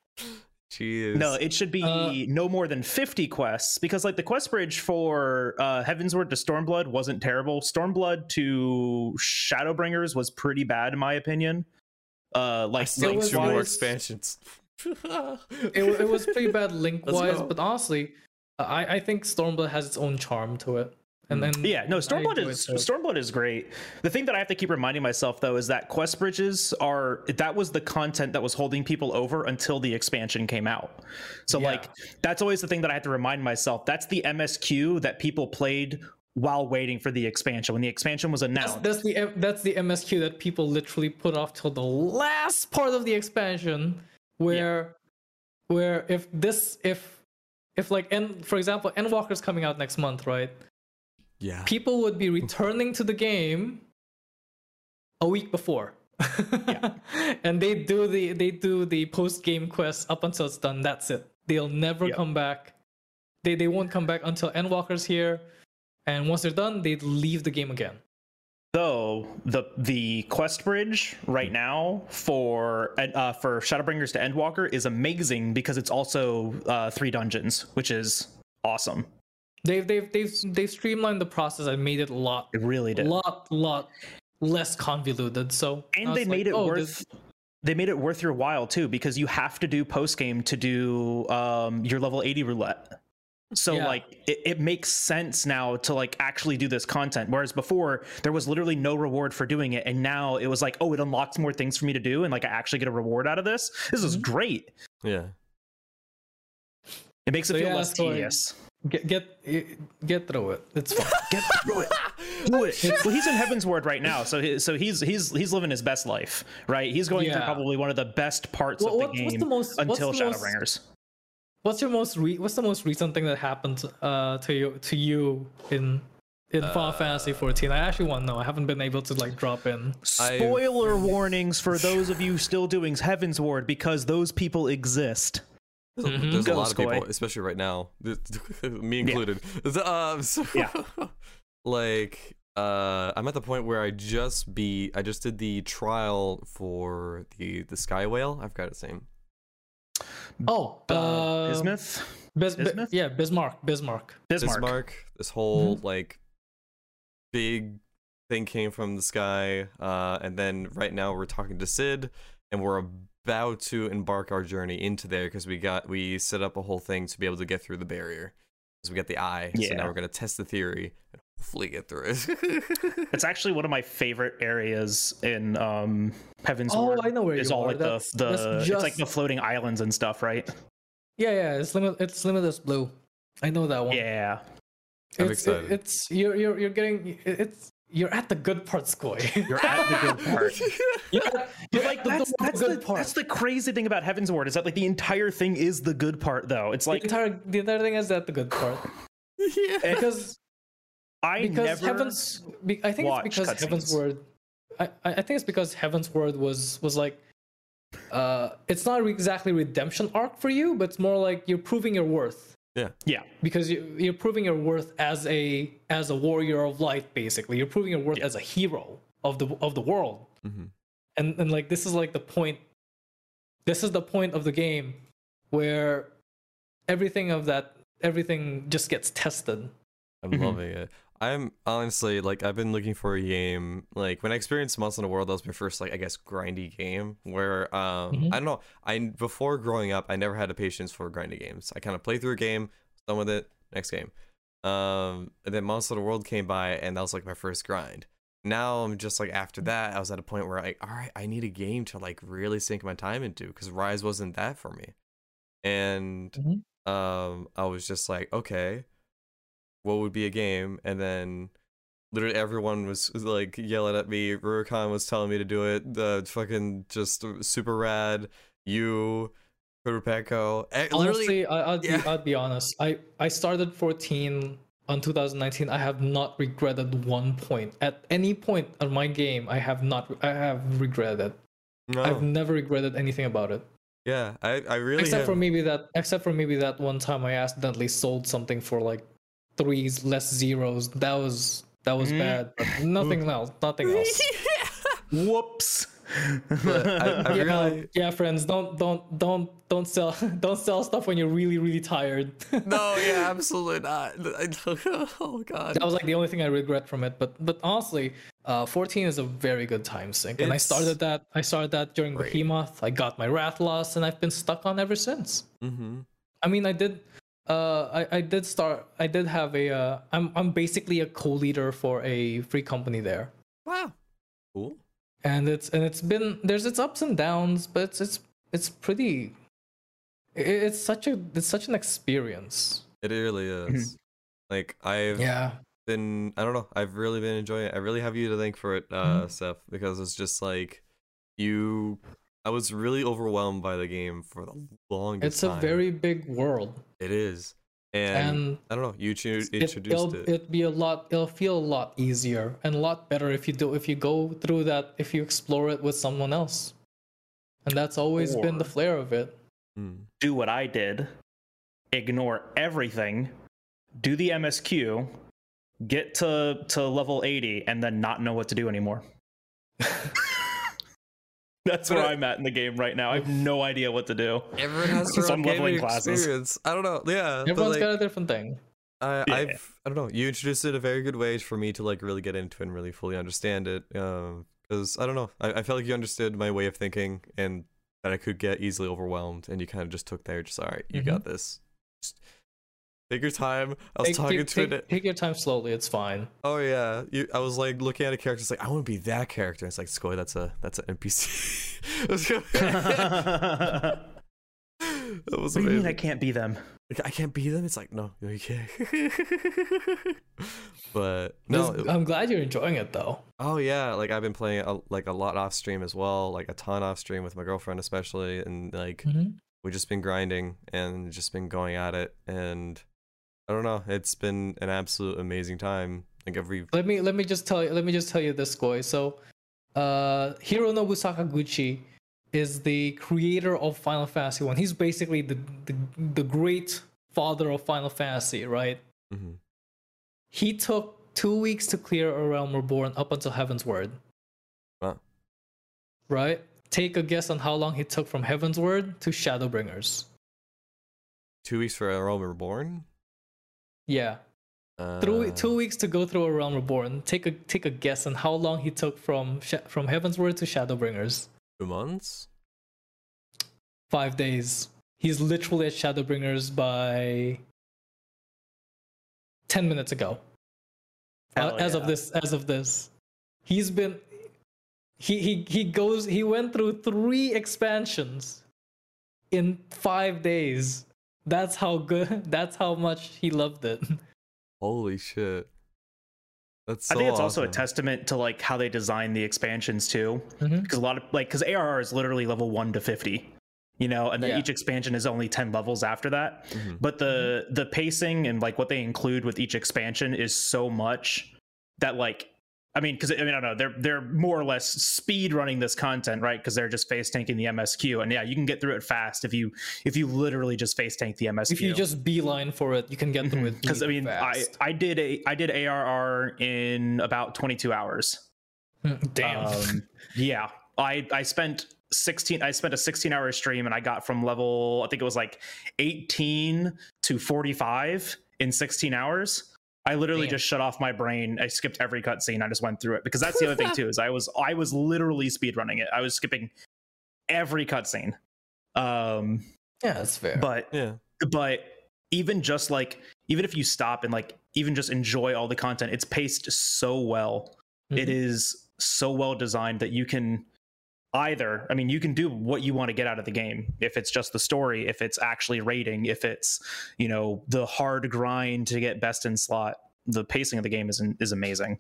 Jeez. No, it should be Uh, no more than 50 quests because like the quest bridge for uh Heavensward to Stormblood wasn't terrible. Stormblood to Shadowbringers was pretty bad in my opinion. Uh I like still it two more expansions. it, it was pretty bad link wise, but honestly, I, I think Stormblood has its own charm to it. And hmm. then yeah, no, I Stormblood is it. Stormblood is great. The thing that I have to keep reminding myself though is that quest bridges are that was the content that was holding people over until the expansion came out. So Yeah. like that's always the thing that I have to remind myself. That's the MSQ that people played while waiting for the expansion. When the expansion was announced. that's the that's the MSQ that people literally put off till the last part of the expansion, where where if this if if like N for example Endwalker's coming out next month, right? Yeah. People would be returning to the game a week before. and they do the they do the post game quest up until it's done. That's it. They'll never Yep. come back. They they won't come back until Endwalker's here. And once they're done, they leave the game again. though the the quest bridge right now for uh, for Shadowbringers to Endwalker is amazing because it's also uh, three dungeons, which is awesome. They've they've they've they've streamlined the process and made it a lot It really did. lot lot less convoluted. So and was they like, made it oh, worth this- they made it worth your while too because you have to do post game to do um, your level 80 roulette so Yeah. like it, it makes sense now to like actually do this content whereas before there was literally no reward for doing it and now it was like oh it unlocks more things for me to do and like i actually get a reward out of this this is Mhm. great Yeah. it makes it So feel yeah, less so I- tedious get get get through it. It's fine. get through it do it well he's in Heavensward right now so he, so he's he's he's living his best life right he's going through probably one of the best parts What- of the what- game what's the most- what's until the most- shadowbringers What's your most re- what's the most recent thing that happened uh to you to you in in Final Fantasy 14? I actually want to know. I haven't been able to like drop in. I've- Spoiler warnings for those of you still doing Heavensward because those people exist. There's, Mhm. there's a Go, lot of people, especially right now, me included. Um, so, Yeah. like, uh, I'm at the point where I just be, I just did the trial for the the Sky Whale. I've got its name. Oh, Uh, uh, Bismuth? Bis- Bismuth? yeah, Bismarck. Bismarck. Bismarck. Bismarck. This whole Mm-hmm. like big thing came from the sky, uh, and then right now we're talking to Cid, and we're about to embark our journey into there because we got we set up a whole thing to be able to get through the barrier. So we got the eye. So now we're gonna test the theory and hopefully get through it. It's actually one of my favorite areas in um, Heaven's Oh, Ward. I know where Is you all are. like the, That's- the that's it's like the floating islands and stuff, right? Yeah, yeah. It's limit. It's limitless blue. I know that one. Yeah. I'm it's, excited. It's you're you're you're getting it's you're at the good part, Skoy. You're at the good part. you're, But you're like the, that's the that's good the, part. that's the crazy thing about Heavensward is that like the entire thing is the good part though. It's the like entire the entire thing is that the good part yeah. because I because never heavens be, I think it's because Heaven's cutscenes. Word I, I I think it's because Heavensward was was like uh it's not exactly redemption arc for you but it's more like you're proving your worth yeah Yeah, because you, you're proving your worth as a as a warrior of light basically you're proving your worth Yeah. as a hero of the of the world Mm-hmm. and and like this is like the point this is the point of the game where everything of that everything just gets tested I'm Mhm. loving it. I'm honestly like I've been looking for a game like when I experienced Monster Hunter World that was my first like I guess grindy game where um Mhm. I don't know I before growing up I never had the patience for grindy games. I kind of play through a game, done with it, next game. Um and then Monster Hunter World came by and that was like my first grind. Now I'm just like after that I was at a point where I all right I need a game to like really sink my time into because Rise wasn't that for me. And Mhm. um I was just like okay what would be a game and then literally everyone was like yelling at me. Rurikhan was telling me to do it. The fucking just super rad you Kurupeko eh, honestly I, I'd, yeah. be, I'd be honest. I i started 14 on 2019 i have not regretted one point. At any point of my game i have not i have regretted. No. i've never regretted anything about it. Yeah I, I really except have, for maybe that except for maybe that one time i accidentally sold something for like threes less zeros that was that was Mm. bad but nothing else nothing else whoops I, I yeah, really yeah, friends, don't don't don't don't sell don't sell stuff when you're really really tired. no, yeah, absolutely not. Oh god. that was like the only thing I regret from it. But but honestly, uh, 14 is a very good time sink, and I started that. I started that during great. Behemoth. I got my Rathalos, and I've been stuck on ever since. Mm-hmm. I mean, I did. Uh, I, I did start. I did have a. Uh, I'm I'm basically a co-leader for a free company there, Wow. Cool. and it's and it's been there's its ups and downs, but it's it's it's pretty. it- It's such a it's such an experience. It really is. Like I've Yeah. been I don't know, I've really been enjoying it. I really have you to thank for it, uh, Seth, because it's just like you I was really overwhelmed by the game for the longest time. It's a time. very big world, it is. And, and I don't know, you chu- it, introduced it'll it. it'd be a lot. It'll feel a lot easier and a lot better if you do if you go through that if you explore it with someone else, and that's always been the flair of it. Mm. do what I did, ignore everything, do the MSQ, get to to level 80, and then not know what to do anymore. That's But where I- I'm at in the game right now. I have no idea what to do. Everyone has their Some own gaming leveling classes. experience. I don't know. Yeah. but, Everyone's like, got a different thing. I, Yeah. I've I don't know. You introduced it a very good way for me to like really get into it and really fully understand it. Um, because I don't know, I, I felt like you understood my way of thinking and that I could get easily overwhelmed, and you kind of just took there, just all right, you mm-hmm. got this. Just take your time. I was Take, talking take, to take, it. take your time slowly. It's fine. Oh yeah, you, I was like looking at a character. It's like I want to be that character. It's like Skoy, that's a that's an NPC. that was What do you mean. I can't be them? Like, I can't be them. It's like no, no, you can't. but no, it- I'm glad you're enjoying it though. oh yeah, like I've been playing a, like a lot off stream as well, like a ton off stream with my girlfriend especially, and like mm-hmm. we've just been grinding and just been going at it, and I don't know, it's been an absolute amazing time. Like every Let me let me just tell you. Let me just tell you this, Goy. So, uh, Hironobu Sakaguchi is the creator of Final Fantasy One. He's basically the, the the great father of Final Fantasy, right? Mm-hmm. He took two weeks to clear A Realm Reborn up until Heavensward. Wow. Right? Take a guess on how long he took from Heavensward to Shadowbringers. two weeks for a Realm Reborn. Yeah. Uh, Through two weeks to go through A Realm Reborn. Take a take a guess on how long he took from Sha- from Heavensward to Shadowbringers. two months. Five days. He's literally at Shadowbringers by ten minutes ago. Uh, Hell as of this, as of this, he's been. He he he goes. He went through three expansions in five days. That's how good. That's how much he loved it. Holy shit. That's so I think it's also a testament to like how they design the expansions too, Mhm. because a lot of like because ARR is literally level one to fifty, you know, and then Yeah. each expansion is only ten levels after that. Mhm. But the the pacing and like what they include with each expansion is so much that like I mean, because I mean, I don't know, they're they're more or less speed running this content, right? Because they're just face tanking the MSQ, and yeah, you can get through it fast if you if you literally just face tank the MSQ. if you just beeline for it, you can get through it. because I mean, I fast. I did a I did ARR in about 22 hours. Mm, Damn. Um, yeah, I I spent 16. I spent a 16 hour stream, and I got from level I think it was like 18 to 45 in 16 hours. I literally Damn. just shut off my brain. I skipped every cutscene. I just went through it because that's the other thing too. Is I was I was literally speedrunning it. I was skipping every cutscene. Um, yeah, that's fair. but Yeah. but even just like even if you stop and like even just enjoy all the content it's paced so well it Mhm. is so well designed that you can either i mean you can do what you want to get out of the game if it's just the story if it's actually raiding if it's you know the hard grind to get best in slot the pacing of the game is is amazing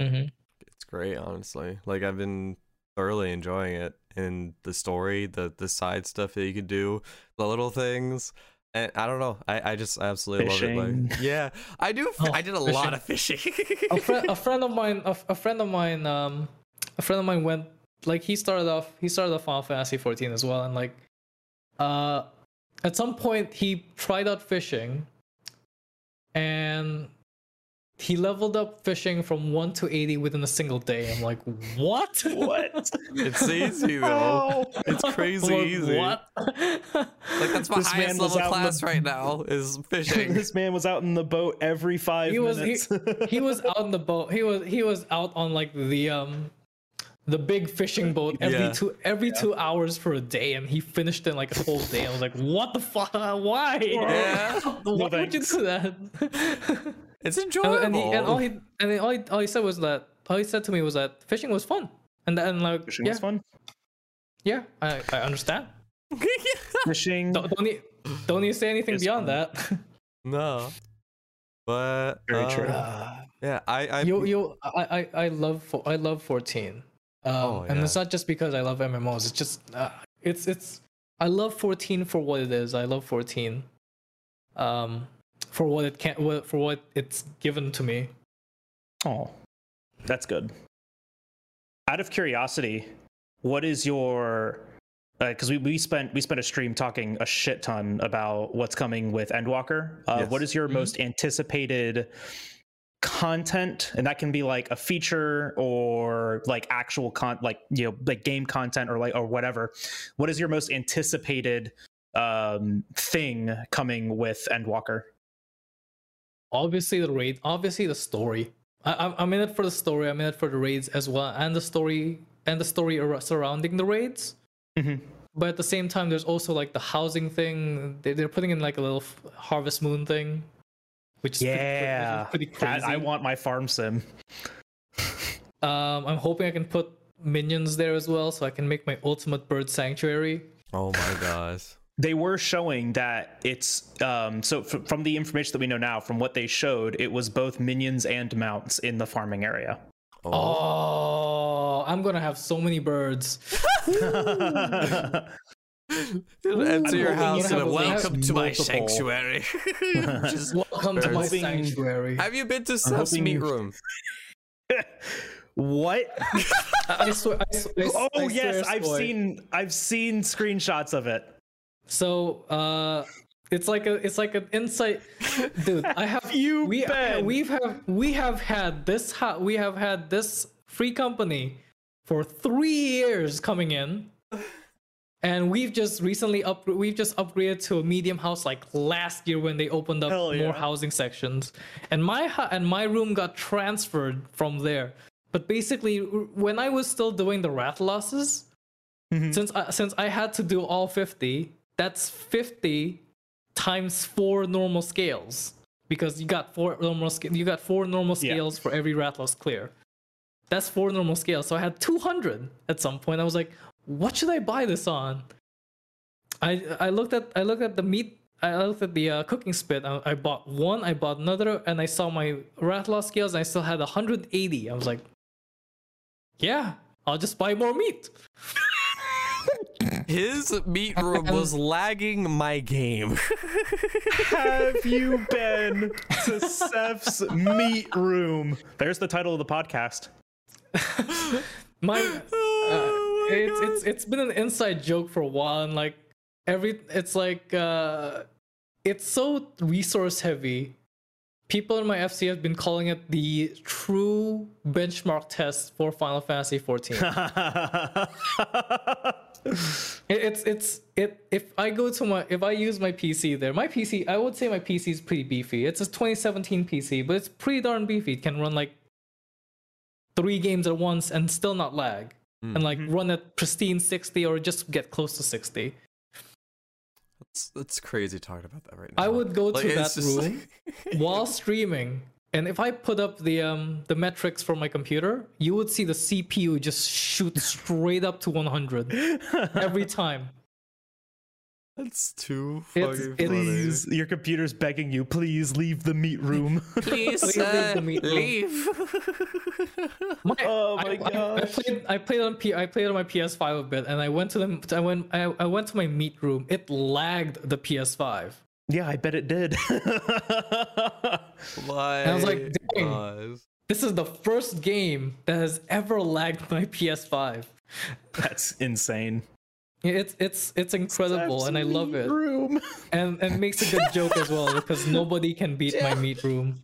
Mhm. It's great, honestly. Like I've been thoroughly enjoying it, and the story, the the side stuff that you could do, the little things. And I don't know, I, I just absolutely love it. Like, yeah, I do. Oh, I did a lot of fishing. a friend, a friend of mine, a, a friend of mine, um, a friend of mine went like he started off. He started off Final Fantasy 14 as well, and like, uh, at some point he tried out fishing, and he leveled up fishing from one to eighty within a single day. I'm like, what? What? It's easy though. Oh. It's crazy like, easy. What? Like that's my This highest was level class the- right now is fishing. this man was out in the boat every five he was he, minutes. he was out on the boat. He was he was out on like the um the big fishing boat every Yeah. two every two hours for a day, and he finished in like a whole day. I was like, what the fuck? Why? Yeah. Why would you do that? It's and, enjoyable. and, he, and all he and all he, all he said was that all he said to me was that fishing was fun, and then like Fishing yeah was fun. yeah I, I understand. Fishing. Don't don't need, don't need to say anything beyond fun. that. no. But Very uh, true. Yeah, I I you you I I, I love I love 14. Um, Oh, and it's not just because I love MMOs. It's just uh, it's it's I love 14 for what it is. I love 14. Um for what it can what for what it's given to me. Oh, that's good. Out of curiosity, what is your? Because we, we spent we spent a stream talking a shit ton about what's coming with Endwalker. Uh, What Yes. is your Mhm. most anticipated content? And that can be like a feature or like actual con, like you know, like game content or like or whatever. What is your most anticipated um thing coming with Endwalker? Obviously the raid, obviously the story. I, I'm in it for the story. I'm in it for the raids as well, and the story and the story surrounding the raids. Mhm. But at the same time, there's also like the housing thing. They, they're putting in like a little Harvest Moon thing, which is pretty- which is Yeah, pretty, that- crazy. I want my farm sim. Um, I'm hoping I can put minions there as well, so I can make my ultimate bird sanctuary. Oh my gosh. they were showing that it's um so f- from the information that we know now from what they showed it was both minions and mounts in the farming area Oh. Oh, I'm gonna have so many birds. Enter your house you and a a- welcome to my sanctuary. Just- Welcome to my sanctuary. have you been to Seth's meat room? what I, I swear. I, swear- oh I yes swear, i've seen i've seen screenshots of it So, uh, it's like a, it's like an insight, dude. I have you we been? we've have we have had this ha- we have had this free company for three years coming in, and we've just recently up we've just upgraded to a medium house like last year when they opened up Hell more yeah. housing sections, and my ha- and my room got transferred from there. But basically, when I was still doing the Rathaloses, Mhm. since I, since I had to do all 50, that's 50 times four normal scales because you got four normal sca- you got four normal Yeah. scales for every Rathalos clear. That's four normal scales. So I had 200 at some point. I was like, what should I buy this on? I I looked at I looked at the meat I looked at the uh, cooking spit. I, I bought one, I bought another, and I saw my Rathalos scales. And I still had 180. I was like, yeah, I'll just buy more meat. His meat room was lagging my game. have you been to Seth's meat room? There's the title of the podcast. My, uh, it's it's it's been an inside joke for a while, and like every, it's like uh, it's so resource heavy. People in my FC have been calling it the true benchmark test for Final Fantasy 14. It- it's it's it if I go to my if I use my PC there, my PC I would say my PC is pretty beefy. It's a 2017 PC, but it's pretty darn beefy. It can run like three games at once and still not lag, and like run at pristine 60 or just get close to 60. That's, it's crazy talking about that right now. I would go Like, to it's that just room while streaming, and if I put up the um the metrics for my computer, you would see the CPU just shoot straight up to 100 every time. That's too fucking it's- funny. please, your computer's begging you. Please leave the meat room. Please, Please leave uh, the meat room. leave. My, Oh my I, I- I, played. I played on P. I played on my PS5 a bit, and I went to the. I went. I, I went to my meat room. It lagged the PS5. yeah, I bet it did. My I was like, dang. This is the first game that has ever lagged my PS5. That's insane. It's it's it's incredible, and I love it. Room. And and makes a good joke as well because nobody can beat yeah. my meat room.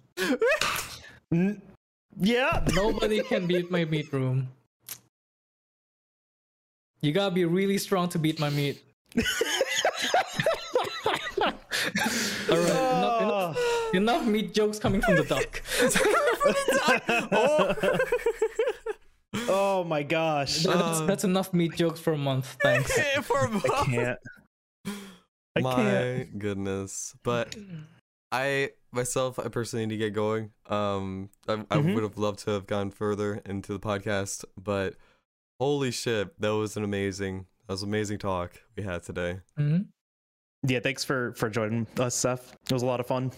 N- yeah. Nobody can beat my meat room. You gotta be really strong to beat my meat. All right, enough, ah. enough, Oh. enough meat jokes coming from the duck. oh my gosh. That's, that's enough meat jokes for a month. Thanks. For a month. I can't. I My can't. goodness. But I myself, I personally need to get going. Um, I, I Mhm. would have loved to have gone further into the podcast, but holy shit, that was an amazing, that was an amazing talk we had today. Mhm. Yeah, thanks for for joining us, Seth. It was a lot of fun.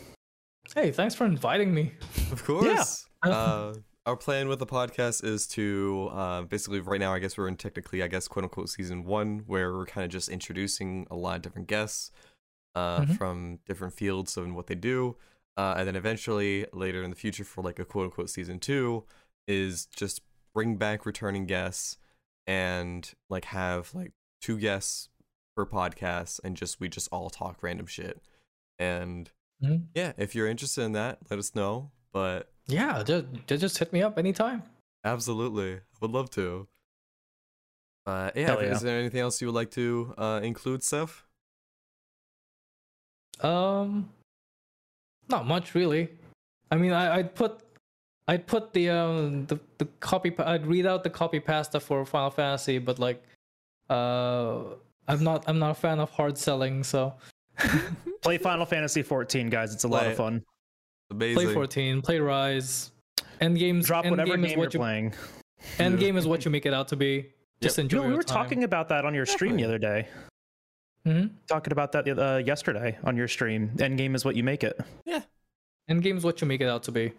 Hey, thanks for inviting me. Of course. Yeah. uh, our plan with the podcast is to uh, basically right now. I guess we're in technically, I guess, quote unquote, season one, where we're kind of just introducing a lot of different guests uh, Mhm. from different fields and what they do, uh, and then eventually later in the future for like a quote unquote season two is just bring back returning guests and like have like two guests per podcast and just we just all talk random shit and Mhm. yeah if you're interested in that let us know but Yeah, just, just hit me up anytime. Absolutely. I would love to. Uh, yeah, yeah. is there anything else you would like to uh, include, Steph? Um, not much really. I mean, I, I'd put, I'd put the um the the copy. I'd read out the copy pasta for Final Fantasy, but like, uh, I'm not I'm not a fan of hard selling, so Play Final Fantasy 14, guys. It's a lot Play of fun. Amazing. play 14, play Rise. End games. Drop end whatever game game is you're you. playing. End game is what you make it out to be. Just enjoy. You know, we were time. talking about that on your stream the other day. Mhm. Talking about that uh, yesterday on your stream. Endgame is what you make it. Yeah. End game is what you make it out to be.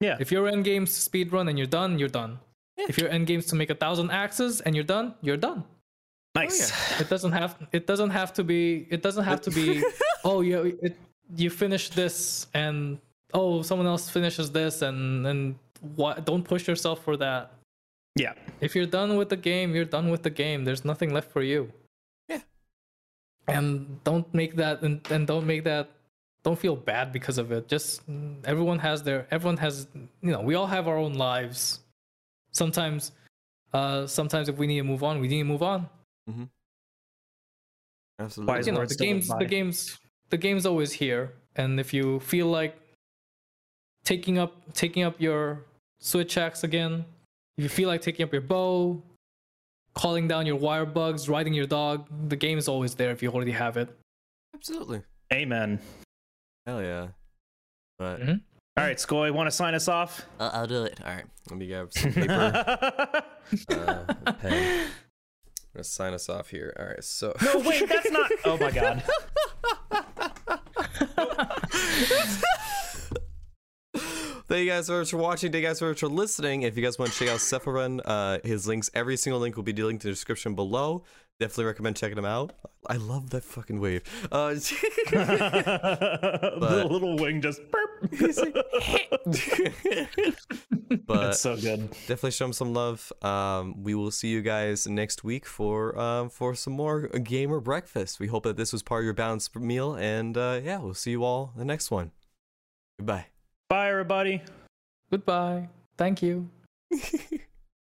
Yeah. If your end game's speed run and you're done, you're done. Yeah. If your end game's to make a thousand axes and you're done, you're done. Nice. It doesn't have it doesn't have to be it doesn't have to be oh you it, you finish this and oh someone else finishes this and and what don't push yourself for that. Yeah. If you're done with the game, you're done with the game. There's nothing left for you. Yeah. And don't make that and, and don't make that don't feel bad because of it. Just everyone has their everyone has you know, we all have our own lives. Sometimes uh sometimes if we need to move on, we need to move on. Absolutely. Wise you know the game's the game's the game's always here and if you feel like taking up taking up your switch axe again if you feel like taking up your bow calling down your wire bugs riding your dog the game is always there if you already have it Absolutely. Amen. Hell yeah. But Mhm. All right, Skoy, want to sign us off? I'll, I'll do it. all right, let me grab some paper. uh, pen. I'm gonna sign us off here. All right, so no, wait, that's not. Oh my god. Thank you guys so much for watching. Thank you guys so much for listening. If you guys want to check out Sephiroth, uh, his links, every single link will be linked in the description below. Definitely recommend checking him out. I love that fucking wave. Uh, the little wing just. Perp. But That's so good. definitely show him some love. Um, we will see you guys next week for um, for some more gamer breakfast. We hope that this was part of your balanced meal, and uh, yeah, we'll see you all in the next one. Goodbye. Bye, everybody. goodbye thank you